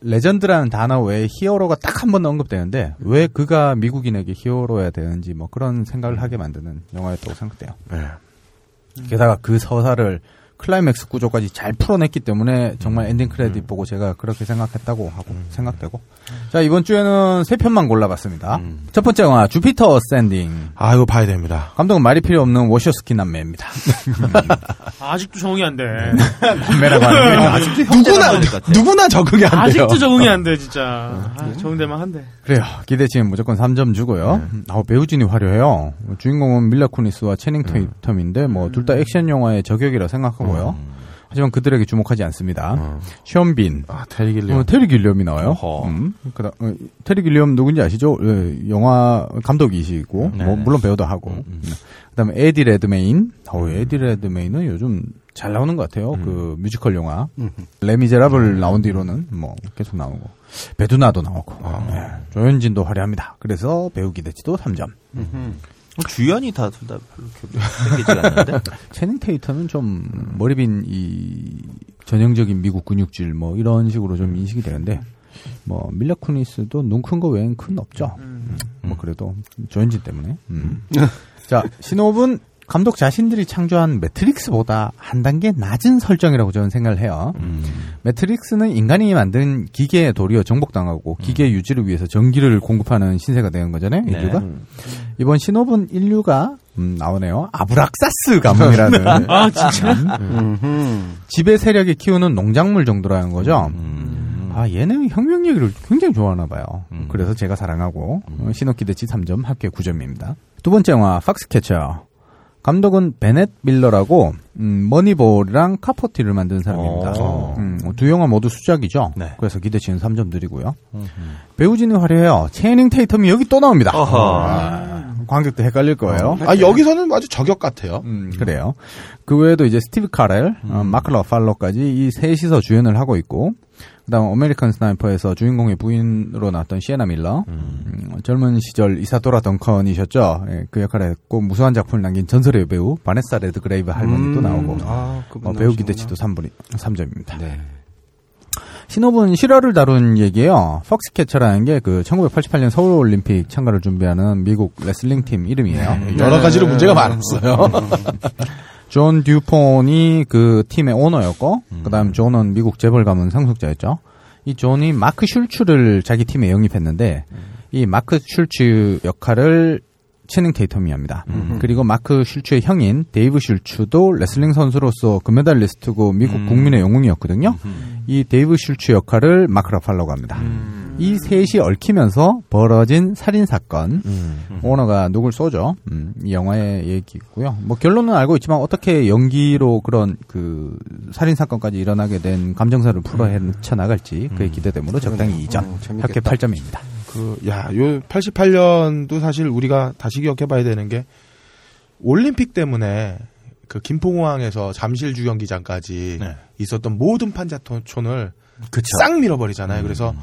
레전드라는 단어 외에 히어로가 딱 한 번 언급되는데 왜 그가 미국인에게 히어로여야 되는지 뭐 그런 생각을 하게 만드는 영화였다고 생각돼요. 게다가 그 서사를 클라이맥스 구조까지 잘 풀어냈기 때문에 정말 엔딩 크레딧 보고 제가 그렇게 생각했다고 하고 생각되고 자 이번 주에는 세 편만 골라봤습니다. 첫 번째 영화 주피터 어센딩. 아 이거 봐야 됩니다. 감독은 말이 필요 없는 워쇼스키 남매입니다. 아직도 적응이 안 돼. 남매라고 하는 게 아직도 누구나 누구나 적응이 안 돼요. 아직도 적응이 안 돼, 진짜. 아, 적응되면 한대. 그래요. 기대치는 무조건 3점 주고요. 아, 배우진이 화려해요. 주인공은 밀라 쿠니스와 채닝 테이텀인데 뭐 둘 다 액션 영화의 저격이라 생각하고 요. 하지만 그들에게 주목하지 않습니다. 션빈, 아, 테리 길리엄. 어, 테리 길리엄이 나와요. 음, 그다, 어, 테리 길리엄 누군지 아시죠? 예, 영화 감독이시고 뭐 물론 배우도 하고. 음. 그다음에 에디 레드메인. 어, 에디 레드메인은 요즘 잘 나오는 것 같아요. 그 뮤지컬 영화 레미제라블 나온 뒤로는 뭐 계속 나오고 배두나도 나오고 예, 조연진도 화려합니다. 그래서 배우 기대치도 3점. 주연이 다 둘 다 별로 기억이 땡기지가 않는데. 채닝 테이텀은 좀 머리 빈 이 전형적인 미국 근육질 뭐 이런 식으로 좀 인식이 되는데 뭐 밀라 쿠니스도 눈 큰 거 외엔 큰 없죠. 음, 뭐 그래도 조현진 때문에. 음. 자 신호분 감독 자신들이 창조한 매트릭스보다 한 단계 낮은 설정이라고 저는 생각을 해요. 매트릭스는 인간이 만든 기계에 도리어 정복당하고 기계 유지를 위해서 전기를 공급하는 신세가 되는 거잖아요. 네. 인류가. 이번 신호분 인류가 음, 나오네요. 아브락사스 가문이라는. 아, 진짜? 음. 지배 세력이 키우는 농작물 정도라는 거죠. 아, 얘는 혁명 얘기를 굉장히 좋아하나 봐요. 그래서 제가 사랑하고 어, 시놉 기대치 3점, 합계 9점입니다. 두 번째 영화 폭스캐처. 감독은 베넷 밀러라고 음, 머니볼이랑 카포티를 만든 사람입니다. 어. 음, 두 영화 모두 수작이죠. 그래서 기대치는 3점 드리고요. 배우진이 화려해요. 채닝 테이텀이 여기 또 나옵니다. 아, 관객도 헷갈릴 거예요. 아 여기서는 아주 적역 같아요. 음, 그래요. 그 외에도 이제 스티브 카렐, 어, 마크 러팔로까지 이 셋이서 주연을 하고 있고, 그다음 어메리칸 스나이퍼에서 주인공의 부인으로 나왔던 시에나 밀러, 음, 젊은 시절 이사도라 덩컨이셨죠. 예, 그 역할을 했고 무수한 작품을 남긴 전설의 배우 바네사 레드그레이브 할머니도 음, 나오고, 아, 어, 배우. 기대치도 3분이 3점입니다. 시놉은 실화를 다룬 얘기예요. 폭스캐처라는 게 그 1988년 서울 올림픽 참가를 준비하는 미국 레슬링 팀 이름이에요. 여러 가지로 문제가 많았어요. 존 듀폰이 그 팀의 오너였고, 그 다음 존은 미국 재벌 가문 상속자였죠. 이 존이 마크 슐츠를 자기 팀에 영입했는데, 이 마크 슐츠 역할을 채닝 테이텀이 합니다. 그리고 마크 슐츠의 형인 데이브 슐츠도 레슬링 선수로서 금메달리스트고 미국 국민의 영웅이었거든요. 이 데이브 슐츠 역할을 마크 러팔로가 합니다. 이 셋이 얽히면서 벌어진 살인 사건. 오너가 누굴 쏘죠. 음, 이 영화의 얘기고요. 뭐 결론은 알고 있지만 어떻게 연기로 그런 그 살인 사건까지 일어나게 된 감정사를 풀어 헤쳐 나갈지 그의 기대되므로 적당히 2점, 합계 8점입니다. 그, 야, 요 88년도 사실 우리가 다시 기억해 봐야 되는 게 올림픽 때문에 그 김포공항에서 잠실 주경기장까지 있었던 모든 판자촌을 싹 밀어버리잖아요. 그래서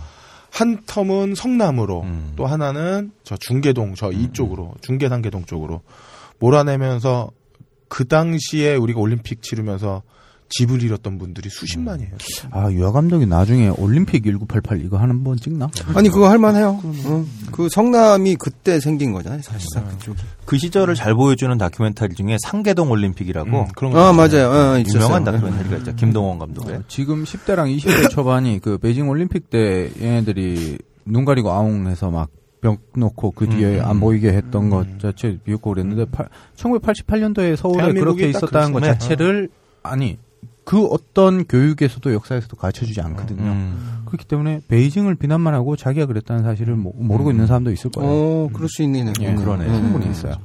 한 텀은 성남으로 또 하나는 저 중계동 저 이쪽으로 중계단계동 쪽으로 몰아내면서 그 당시에 우리가 올림픽 치르면서 집을 잃었던 분들이 수십만이에요. 아, 유아 감독이 나중에 올림픽 1988 이거 한 번 찍나? 아니 그거 할만해요. 응. 그 성남이 그때 생긴 거잖아요, 사실상 그쪽이. 그 시절을 잘 보여주는 다큐멘터리 중에 상계동 올림픽이라고 그런 거 아. 맞아요. 어, 있었어요. 유명한 다큐멘터리가 있죠. 김동원 감독의. 어, 지금 10대랑 20대 초반이 그 베이징 올림픽 때 얘네들이 눈 가리고 아웅해서 막 벽 놓고 그 뒤에 음. 안 보이게 했던 것 자체 비웃고 그랬는데 1988년도에 서울에 그렇게 딱 있었다는 것. 자체를 아니 그 어떤 교육에서도 역사에서도 가르쳐 주지 않거든요. 음. 그렇기 때문에 베이징을 비난만 하고 자기가 그랬다는 사실을 모, 모르고 있는 사람도 있을 거예요. 어, 그럴 수 있네요. 예, 그러네. 충분히 있어요.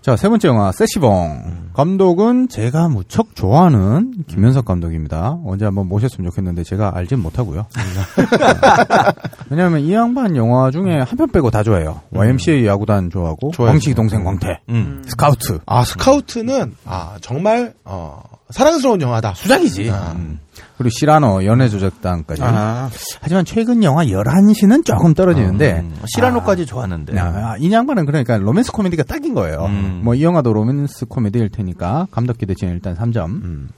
자, 세 번째 영화, 세시봉. 감독은 제가 무척 좋아하는 김현석 감독입니다. 언제 한번 모셨으면 좋겠는데 제가 알진 못하고요. 왜냐하면 이 양반 영화 중에 한 편 빼고 다 좋아해요. YMCA 야구단 좋아하고. 광식이 동생 광태, 음. 스카우트. 아 스카우트는 아 정말 어, 사랑스러운 영화다. 수작이지. 음. 그리고 시라노 연애 조작단까지. 아. 하지만 최근 영화 11시는 조금 떨어지는데 음, 시라노까지 좋았는데. 아, 이 양반은 그러니까 로맨스 코미디가 딱인 거예요. 음. 뭐이 영화도 로맨스 코미디일 테니까 감독 기대치는 일단 3점. 음.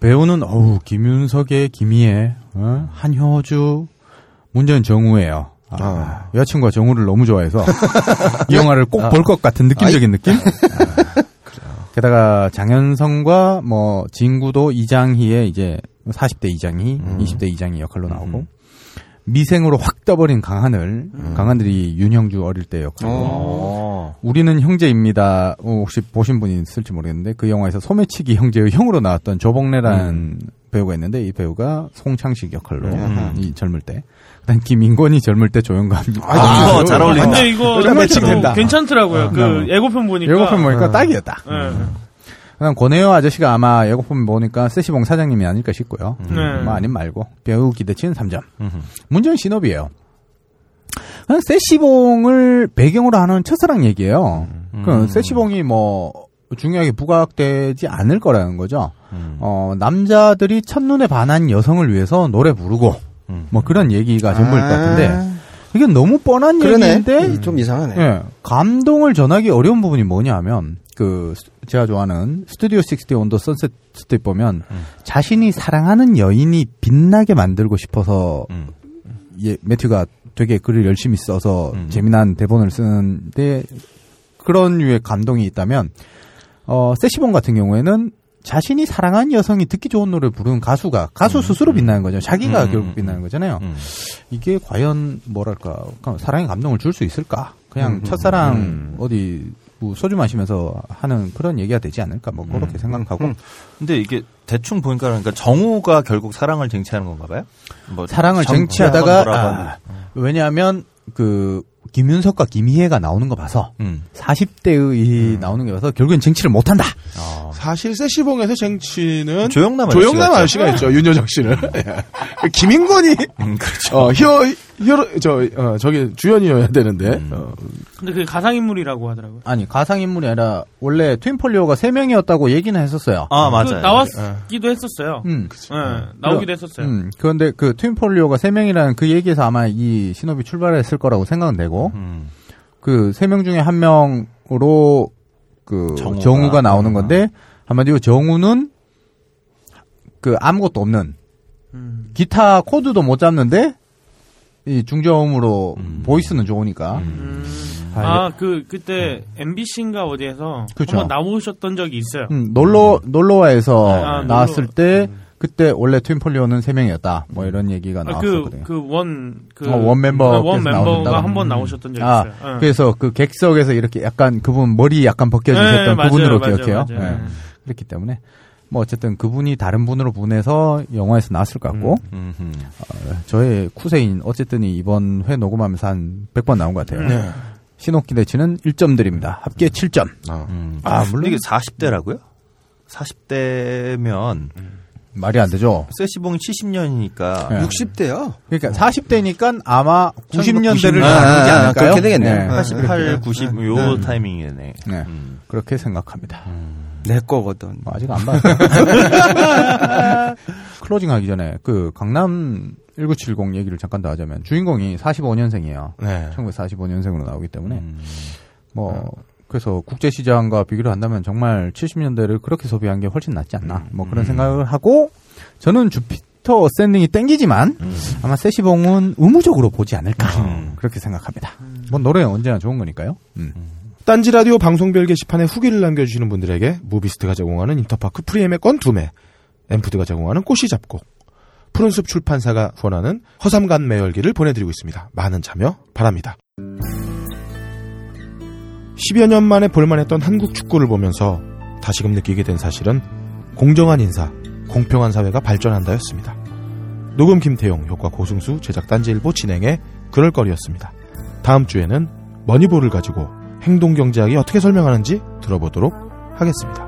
배우는 어우 김윤석에 김희애, 어? 한효주, 문전 정우예요. 아, 여자친구가 정우를 너무 좋아해서 이 영화를 꼭 볼 것 같은 느낌적인 느낌. 아, 게다가 장현성과 뭐 진구도 이장희의 이제 40대 이장희, 20대 이장희 역할로 나오고 미생으로 확 떠버린 강하늘, 강하늘이 윤형주 어릴 때 역할로. 어. 우리는 형제입니다. 어, 혹시 보신 분이 있을지 모르겠는데 그 영화에서 소매치기 형제의 형으로 나왔던 조복래라는 배우가 있는데 이 배우가 송창식 역할로 음. 이 젊을 때. 그다음 김인권이 젊을 때 조영감. 아, 이거 잘 어울린다. 근데 이거 매칭된다. 괜찮더라고요. 어, 그 어. 예고편 보니까. 예고편 보니까 딱이었다. 예. 그다음 권혜여 아저씨가 아마 예고편 보니까 세시봉 사장님이 아닐까 싶고요. 네. 뭐 아님 말고 배우 기대치는 3점. 음흠. 문제는 신업이에요. 그냥 세시봉을 배경으로 하는 첫사랑 얘기예요. 그 세시봉이 뭐 중요하게 부각되지 않을 거라는 거죠. 음. 어, 남자들이 첫눈에 반한 여성을 위해서 노래 부르고 음. 뭐 그런 얘기가 전부일 것 아. 같은데 이게 너무 뻔한 그러네. 얘기인데 음, 좀 이상하네. 예, 감동을 전하기 어려운 부분이 뭐냐면 그 스- 제가 좋아하는 스튜디오 60 온더 선셋 스트립 보면 음. 자신이 사랑하는 여인이 빛나게 만들고 싶어서 음. 예, 매튜가 되게 글을 열심히 써서 음. 재미난 대본을 쓰는데 그런 류의 감동이 있다면 어 세시봉 같은 경우에는 자신이 사랑하는 여성이 듣기 좋은 노래를 부르는 가수가 가수 스스로 빛나는 거죠. 자기가 음, 결국 음, 빛나는 거잖아요. 음. 이게 과연 뭐랄까 사랑의 감동을 줄 수 있을까? 그냥 음, 첫사랑 음. 어디 뭐 소주 마시면서 하는 그런 얘기가 되지 않을까? 뭐 그렇게 음. 생각하고 근데 이게 대충 보니까 그러니까 정우가 결국 사랑을 쟁취하는 건가 봐요? 뭐 사랑을 정- 쟁취하다가 아. 왜냐하면 그 김윤석과 김희애가 나오는 거 봐서 음. 40대의 나오는 게 봐서 결국엔 쟁취를 못 한다. 사실 세시봉에서 쟁취는 조영남 조영남 아저씨가 아저씨가 있죠. 윤여정 씨를. 예. 김인권이 어, 히어 히어 저 어, 저기 주연이어야 되는데 어, 근데 그게 가상 인물이라고 하더라고요. 아니 가상 인물이 아니라 원래 트윈폴리오가 3 명이었다고 얘기는 했었어요. 아그 나왔기도 했었어요. 음. 예, 나오기도 했었어요. 음, 그런데 그 트윈폴리오가 3 명이라는 그 얘기에서 아마 이 신업이 출발했을 거라고 생각은 되고, 음. 그 3명 중에 한 명으로 그 정우가. 정우가, 나오는 건데, 한마디로 정우는 그 아무것도 없는, 음. 기타 코드도 못 잡는데, 이 중저음으로 음. 보이스는 좋으니까. 아, 아, 그, 그때, MBC인가 어디에서 그쵸. 한번 나오셨던 적이 있어요. 음, 놀러, 놀러와에서 아, 나왔을 놀러. 때, 그때 원래 트윈폴리오는 3명이었다. 뭐 이런 얘기가 아, 그, 나왔었거든요. 그 원, 그. 어, 원 멤버. 원 멤버가 한 번 나오셨던 적이 아, 있어요. 예. 그래서 그 객석에서 이렇게 약간 그분 머리 약간 벗겨지셨던 네, 맞아요, 그분으로 맞아요, 기억해요. 맞아요. 예. 그렇기 때문에 뭐 어쨌든 그분이 다른 분으로 분해서 영화에서 나왔을 것 같고 음, 음. 어, 저의 쿠세인 어쨌든 이번 회 녹음하면서 한 100번 나온 것 같아요. 네. 신옥 기대치는 1점 드립니다. 합계 7점. 음. 아, 물론 근데 이게 40대라고요? 40대면 말이 안 되죠. 세시봉이 70년이니까 네. 60대요. 그러니까 40대니까 아마 90년대를 아, 다루지 아, 아, 않을까요? 그렇게 되겠네요. 네. 아, 88, 90, 요 네. 타이밍이네. 네. 그렇게 생각합니다. 내 거거든. 뭐 아직 안 봤어요. 클로징 하기 전에 그 강남 1970 얘기를 잠깐 더 하자면 주인공이 45년생이에요. 네. 1945년생으로 나오기 때문에 음. 뭐 그래서 국제 시장과 비교를 한다면 정말 70년대를 그렇게 소비한 게 훨씬 낫지 않나. 뭐 그런 생각을 하고 저는 주피터 어센딩이 땡기지만 아마 세시봉은 의무적으로 보지 않을까. 음. 그렇게 생각합니다. 뭐 노래 언제나 좋은 거니까요. 음. 딴지 라디오 방송별 게시판에 후기를 남겨주시는 분들에게 무비스트가 제공하는 인터파크 프리 예매권 두 매, 엠푸드가 제공하는 꽃이 잡곡, 푸른숲 출판사가 후원하는 허삼관 매혈기를 보내드리고 있습니다. 많은 참여 바랍니다. 10여 년 만에 볼만했던 한국 축구를 보면서 다시금 느끼게 된 사실은 공정한 인사, 공평한 사회가 발전한다였습니다. 녹음 김태용, 효과 고승수, 제작 딴지일보 진행의 그럴 거리였습니다. 다음 주에는 머니볼을 가지고 행동경제학이 어떻게 설명하는지 들어보도록 하겠습니다.